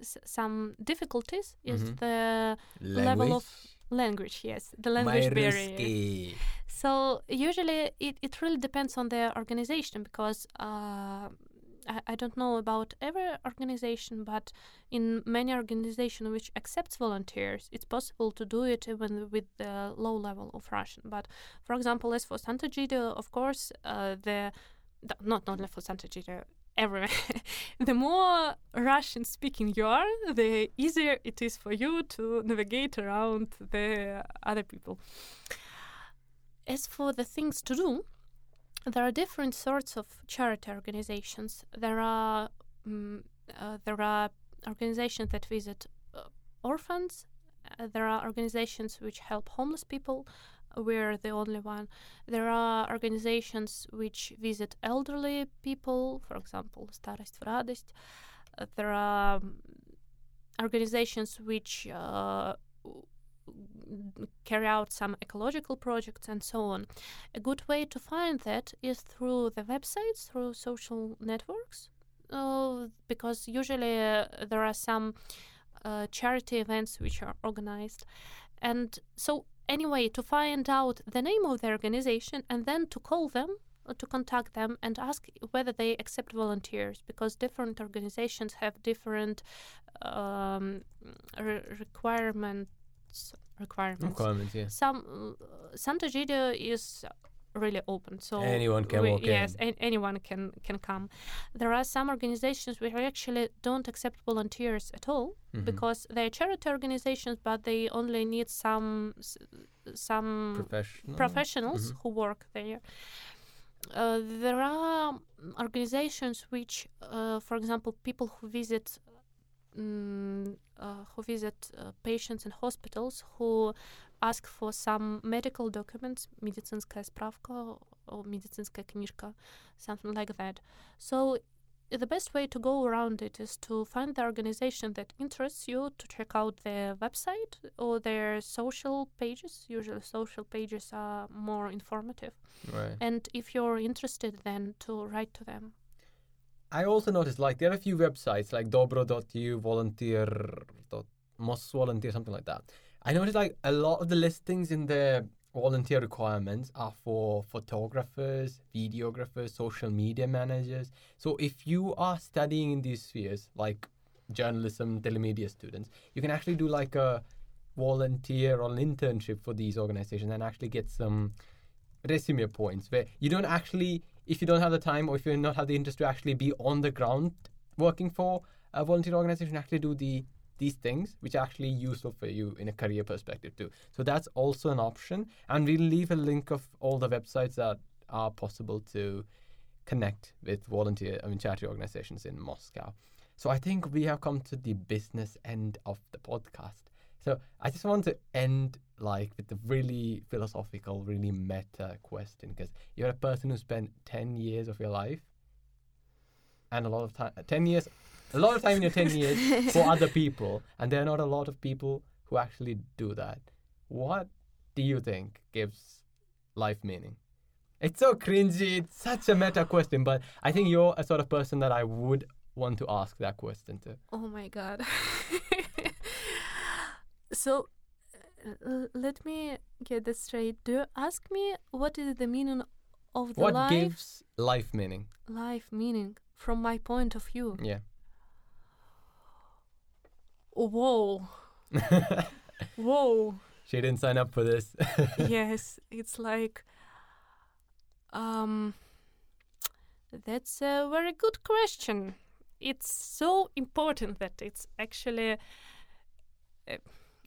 S some difficulties is mm -hmm. the language? level of language yes the language barrier so usually it, it really depends on the organization because uh, I, I, don't know about every organization but in many organizations which accepts volunteers it's possible to do it even with the low level of russian but for example as for Sant'Egidio, of course uh, the not only for Sant'Egidio, everywhere. *laughs* the more Russian speaking you are, the easier it is for you to navigate around the other people. As for the things to do, there are different sorts of charity organizations. There are mm, uh, there are organizations that visit uh, orphans. Uh, there are organizations which help homeless people we're the only one. There are organizations which visit elderly people, for example, Starost v Radost. Uh, there are um, organizations which uh, carry out some ecological projects and so on. A good way to find that is through the websites, through social networks, uh, because usually uh, there are some uh, charity events which are organized. And so anyway, to find out the name of the organization and then to call them, uh, to contact them and ask whether they accept volunteers, because different organizations have different um, re- requirements. Requirements. Requirements, yeah. Some uh, Sant'Egidio is really open, so Anyone can we- walk in. yes, an- anyone can can come. There are some organizations which actually don't accept volunteers at all Mhm. because they're charity organizations, but they only need some some Professional. professionals Mhm. who work there. Uh, there are organizations which, uh, for example, people who visit mm, uh, who visit uh, patients in hospitals who ask for some medical documents, медицинская справка or медицинская книжка, something like that. So the best way to go around it is to find the organization that interests you, to check out their website or their social pages. Usually, social pages are more informative. Right. And if you're interested, then to write to them. I also noticed like there are a few websites like dobro.eu, volunteer, mos volunteer, something like that. I noticed like a lot of the listings in the volunteer requirements are for photographers, videographers, social media managers. So if you are studying in these spheres like journalism, telemedia students, you can actually do like a volunteer or an internship for these organizations and actually get some resume points where you don't actually if you don't have the time or if you don't have the interest to actually be on the ground working for a volunteer organization actually do the these things which are actually useful for you in a career perspective too so that's also an option and we'll leave a link of all the websites that are possible to connect with volunteer, I mean, charity organizations in Moscow. So I think we have come to the business end of the podcast. So I just want to end like with a really philosophical, really meta question because you're a person who spent 10 years of your life and a lot of time, 10 years, a lot of time in your 10 *laughs* years for other people. And there are not a lot of people who actually do that. What do you think gives life meaning? It's so cringy. It's such a meta question, but I think you're a sort of person that I would want to ask that question to. Oh my god. *laughs* so uh, let me get this straight. Do you ask me what is the meaning of the What life? gives life meaning? life meaning from my point of view. Yeah. Whoa. *laughs* Whoa. she didn't sign up for this. *laughs* yes, it's like um that's a very good question. It's so important that it's actually uh,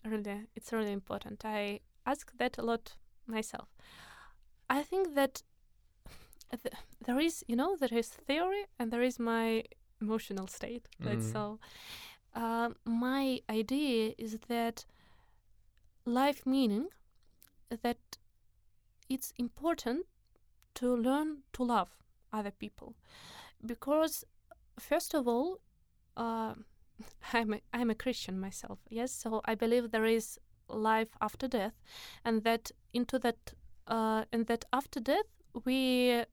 really it's really important. I ask that a lot myself. I think that th- there is, you know, there is theory and there is my emotional state. That's Mm. so. Um, my idea is that life meaning that it's important to learn to love other people. Because first of all uh, *laughs* I'm, a, I'm a christian myself yes? So i believe there is life after death and that into that uh, and that after death we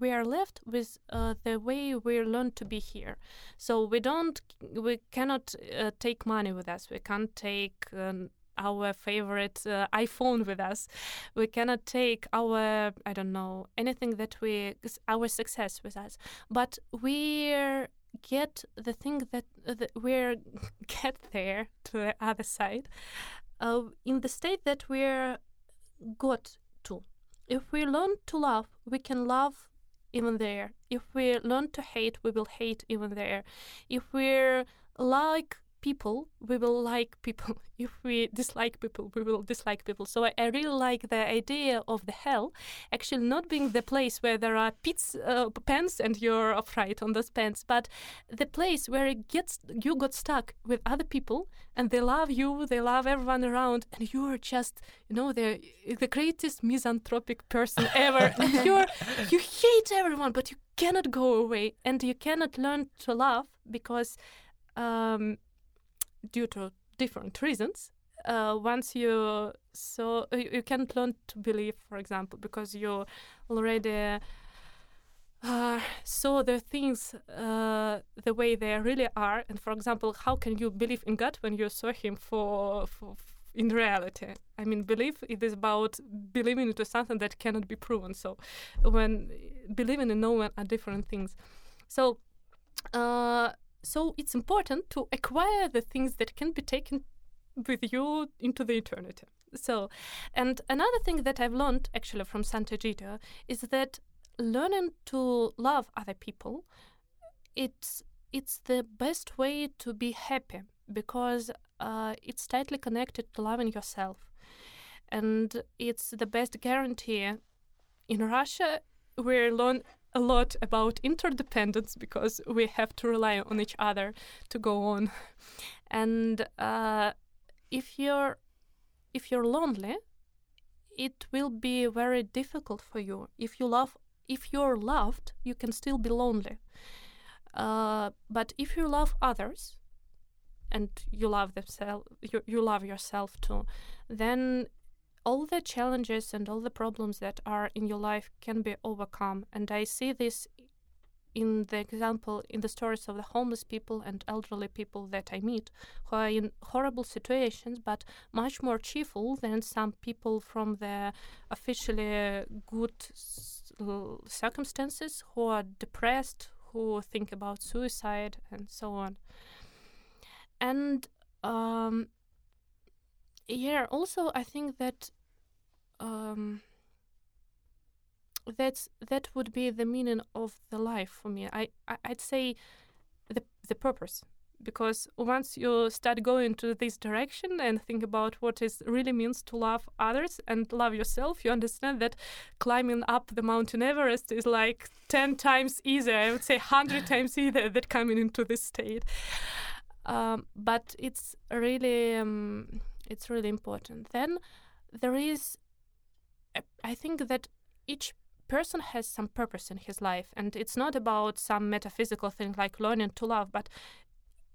we are left with uh, the way we learn to be here. So we don't we cannot uh, take money with us. We can't take um, our favorite uh, iphone with us. We cannot take our i don't know anything that we our success with us. But we get the thing that, uh, that we're *laughs* get there to the other side uh, in the state that we're got to if we learn to love we can love even there. If we learn to hate we will hate even there. If we're like people we will like people. *laughs* If we dislike people we will dislike people. So i, I really like the idea of the hell actually not being the place where there are pits uh, pens and you're afraid on those pens but the place where it gets you got stuck with other people and they love you they love everyone around and you're just you know the the greatest misanthropic person *laughs* ever. And you're you hate everyone but you cannot go away and you cannot learn to love because um, due to different reasons uh, once you so you, you can't learn to believe for example because you already uh, saw the things uh, the way they really are. And for example how can you believe in god when you saw him for, for in reality? I mean belief it is about believing into something that cannot be proven. So when believing and knowing are different things. So uh, so it's important to acquire the things that can be taken with you into the eternity. So and another thing that i've learned actually from sant'egidio is that learning to love other people it's it's the best way to be happy because uh, it's tightly connected to loving yourself. And it's the best guarantee. In russia we learn a lot about interdependence because we have to rely on each other to go on. *laughs* And uh, if you're if you're lonely it will be very difficult for you. If you love if you're loved you can still be lonely. Uh, but if you love others and you love themselves you, you love yourself too then all the challenges and all the problems that are in your life can be overcome. And i see this in the example in the stories of the homeless people and elderly people that i meet who are in horrible situations but much more cheerful than some people from the officially good circumstances who are depressed who think about suicide and so on. And um, yeah also i think that um, that's that would be the meaning of the life for me i, I i'd say the the purpose because once you start going to this direction and think about what it really means to love others and love yourself, you understand that climbing up the Mountain Everest is like 10 times easier, I would say 100 *laughs* times easier than coming into this state. Um, but it's really um, it's really important. Then there is, I think that each person has some purpose in his life, and it's not about some metaphysical thing like learning to love, but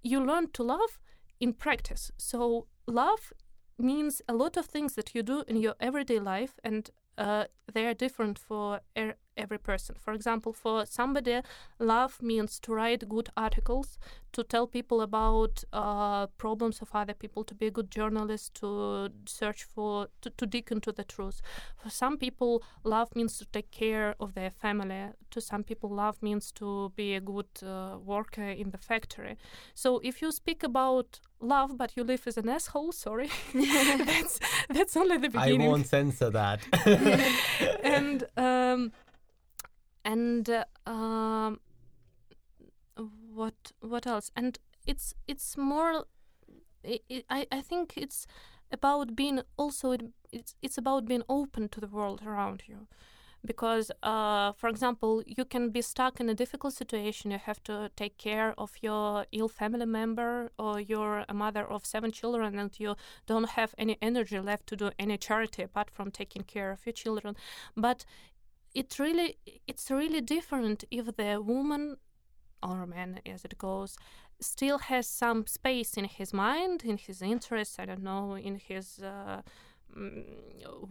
you learn to love in practice. So love means a lot of things that you do in your everyday life, and uh, they are different for er- every person. For example, for somebody, love means to write good articles, to tell people about uh, problems of other people, to be a good journalist, to search for, to, to dig into the truth. For some people, love means to take care of their family. To some people, love means to be a good uh, worker in the factory. So if you speak about love, but you live as an asshole, sorry, *laughs* *laughs* that's that's only the beginning. I won't censor that. *laughs* and um, and uh, um, what what else? And it's it's more. It, it, I I think it's about being also it, it's it's about being open to the world around you because uh, for example you can be stuck in a difficult situation you have to take care of your ill family member or you're a mother of seven children and you don't have any energy left to do any charity apart from taking care of your children but it really it's really different if the woman or man as it goes still has some space in his mind in his interests i don't know in his uh, mm,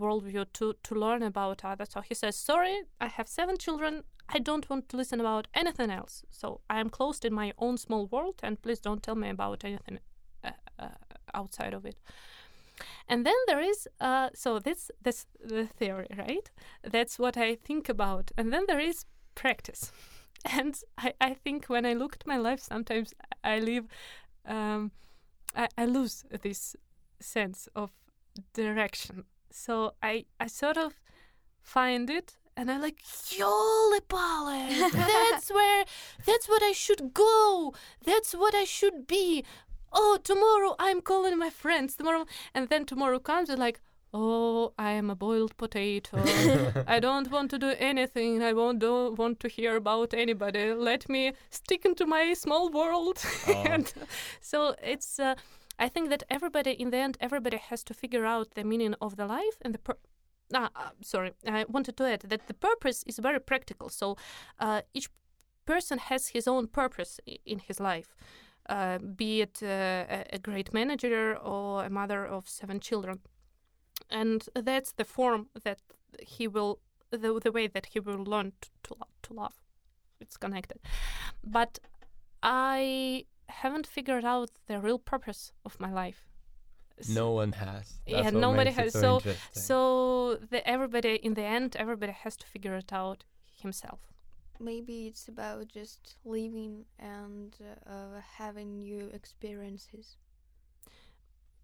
worldview to to learn about others. So he says sorry i have seven children. I don't want to listen about anything else. So i am closed in my own small world and please don't tell me about anything uh, uh, outside of it and then there is uh, so this this the theory, right? That's what I think about. And then there is practice. *laughs* And I, I think when I look at my life, sometimes I live, um, I, I lose this sense of direction. So I, I sort of find it and I'm like, Polly, *laughs* that's where, that's what I should go. That's what I should be oh, tomorrow I'm calling my friends tomorrow. And then tomorrow comes and like, oh, I am a boiled potato. *laughs* I don't want to do anything. I won't do, want to hear about anybody. Let me stick into my small world. Oh. *laughs* and so it's, uh, I think that everybody, in the end, everybody has to figure out the meaning of the life and the pur- Ah, uh, sorry. I wanted to add that the purpose is very practical. So uh, each person has his own purpose in his life. Uh, be it uh, a great manager or a mother of seven children. And that's the form that he will, the, the way that he will learn to, to, to love. It's connected. But I haven't figured out the real purpose of my life. No one has. That's yeah, nobody has. So, so, so the, everybody in the end, everybody has to figure it out himself maybe it's about just living and uh, having new experiences.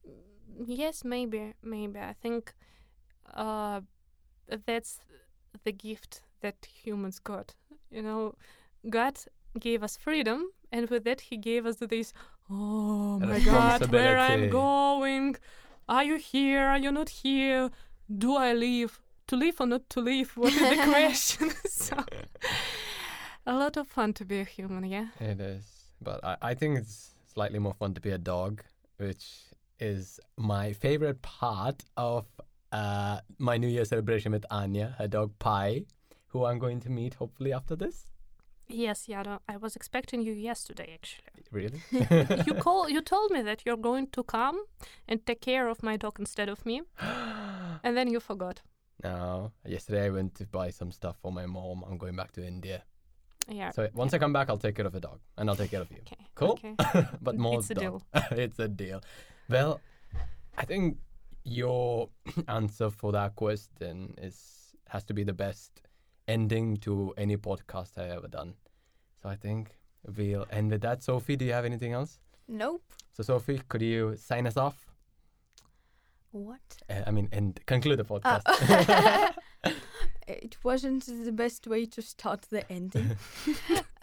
Mm, yes maybe maybe. I think uh, that's the gift that humans got. You know god gave us freedom and with that he gave us this oh my god where i'm going? Are you here? Are you not here? Do i live to live or not to live? *laughs* What is the question? *laughs* *laughs* so, a lot of fun to be a human, yeah. It is, but I, I think it's slightly more fun to be a dog, which is my favorite part of uh, my New Year celebration with Anya, her dog Pi, who I'm going to meet hopefully after this. Yes, Yara. I was expecting you yesterday, actually. Really? you call. You told me that you're going to come and take care of my dog instead of me, *gasps* and then you forgot. No. Yesterday I went to buy some stuff for my mom. I'm going back to India. Yeah. So once I come back, I'll take care of a dog, and I'll take care of you. Okay. Cool. Okay. *laughs* but more it's a dog. deal. *laughs* it's a deal. Well, I think your *clears throat* answer for that question is has to be the best ending to any podcast I ever done. So I think we'll end with that. Sophie, do you have anything else? Nope. So Sophie, could you sign us off? What? Uh, I mean, and conclude the podcast. Uh, *laughs* it wasn't the best way to start the ending.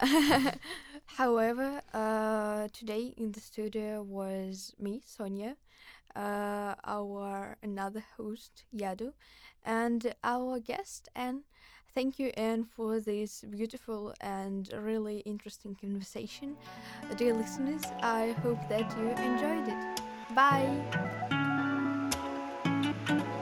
*laughs* *laughs* However, uh, today in the studio was me, Sonia, uh, our another host, Yadu, and our guest, Anya. Thank you, Anya, for this beautiful and really interesting conversation. Dear listeners, I hope that you enjoyed it. Bye.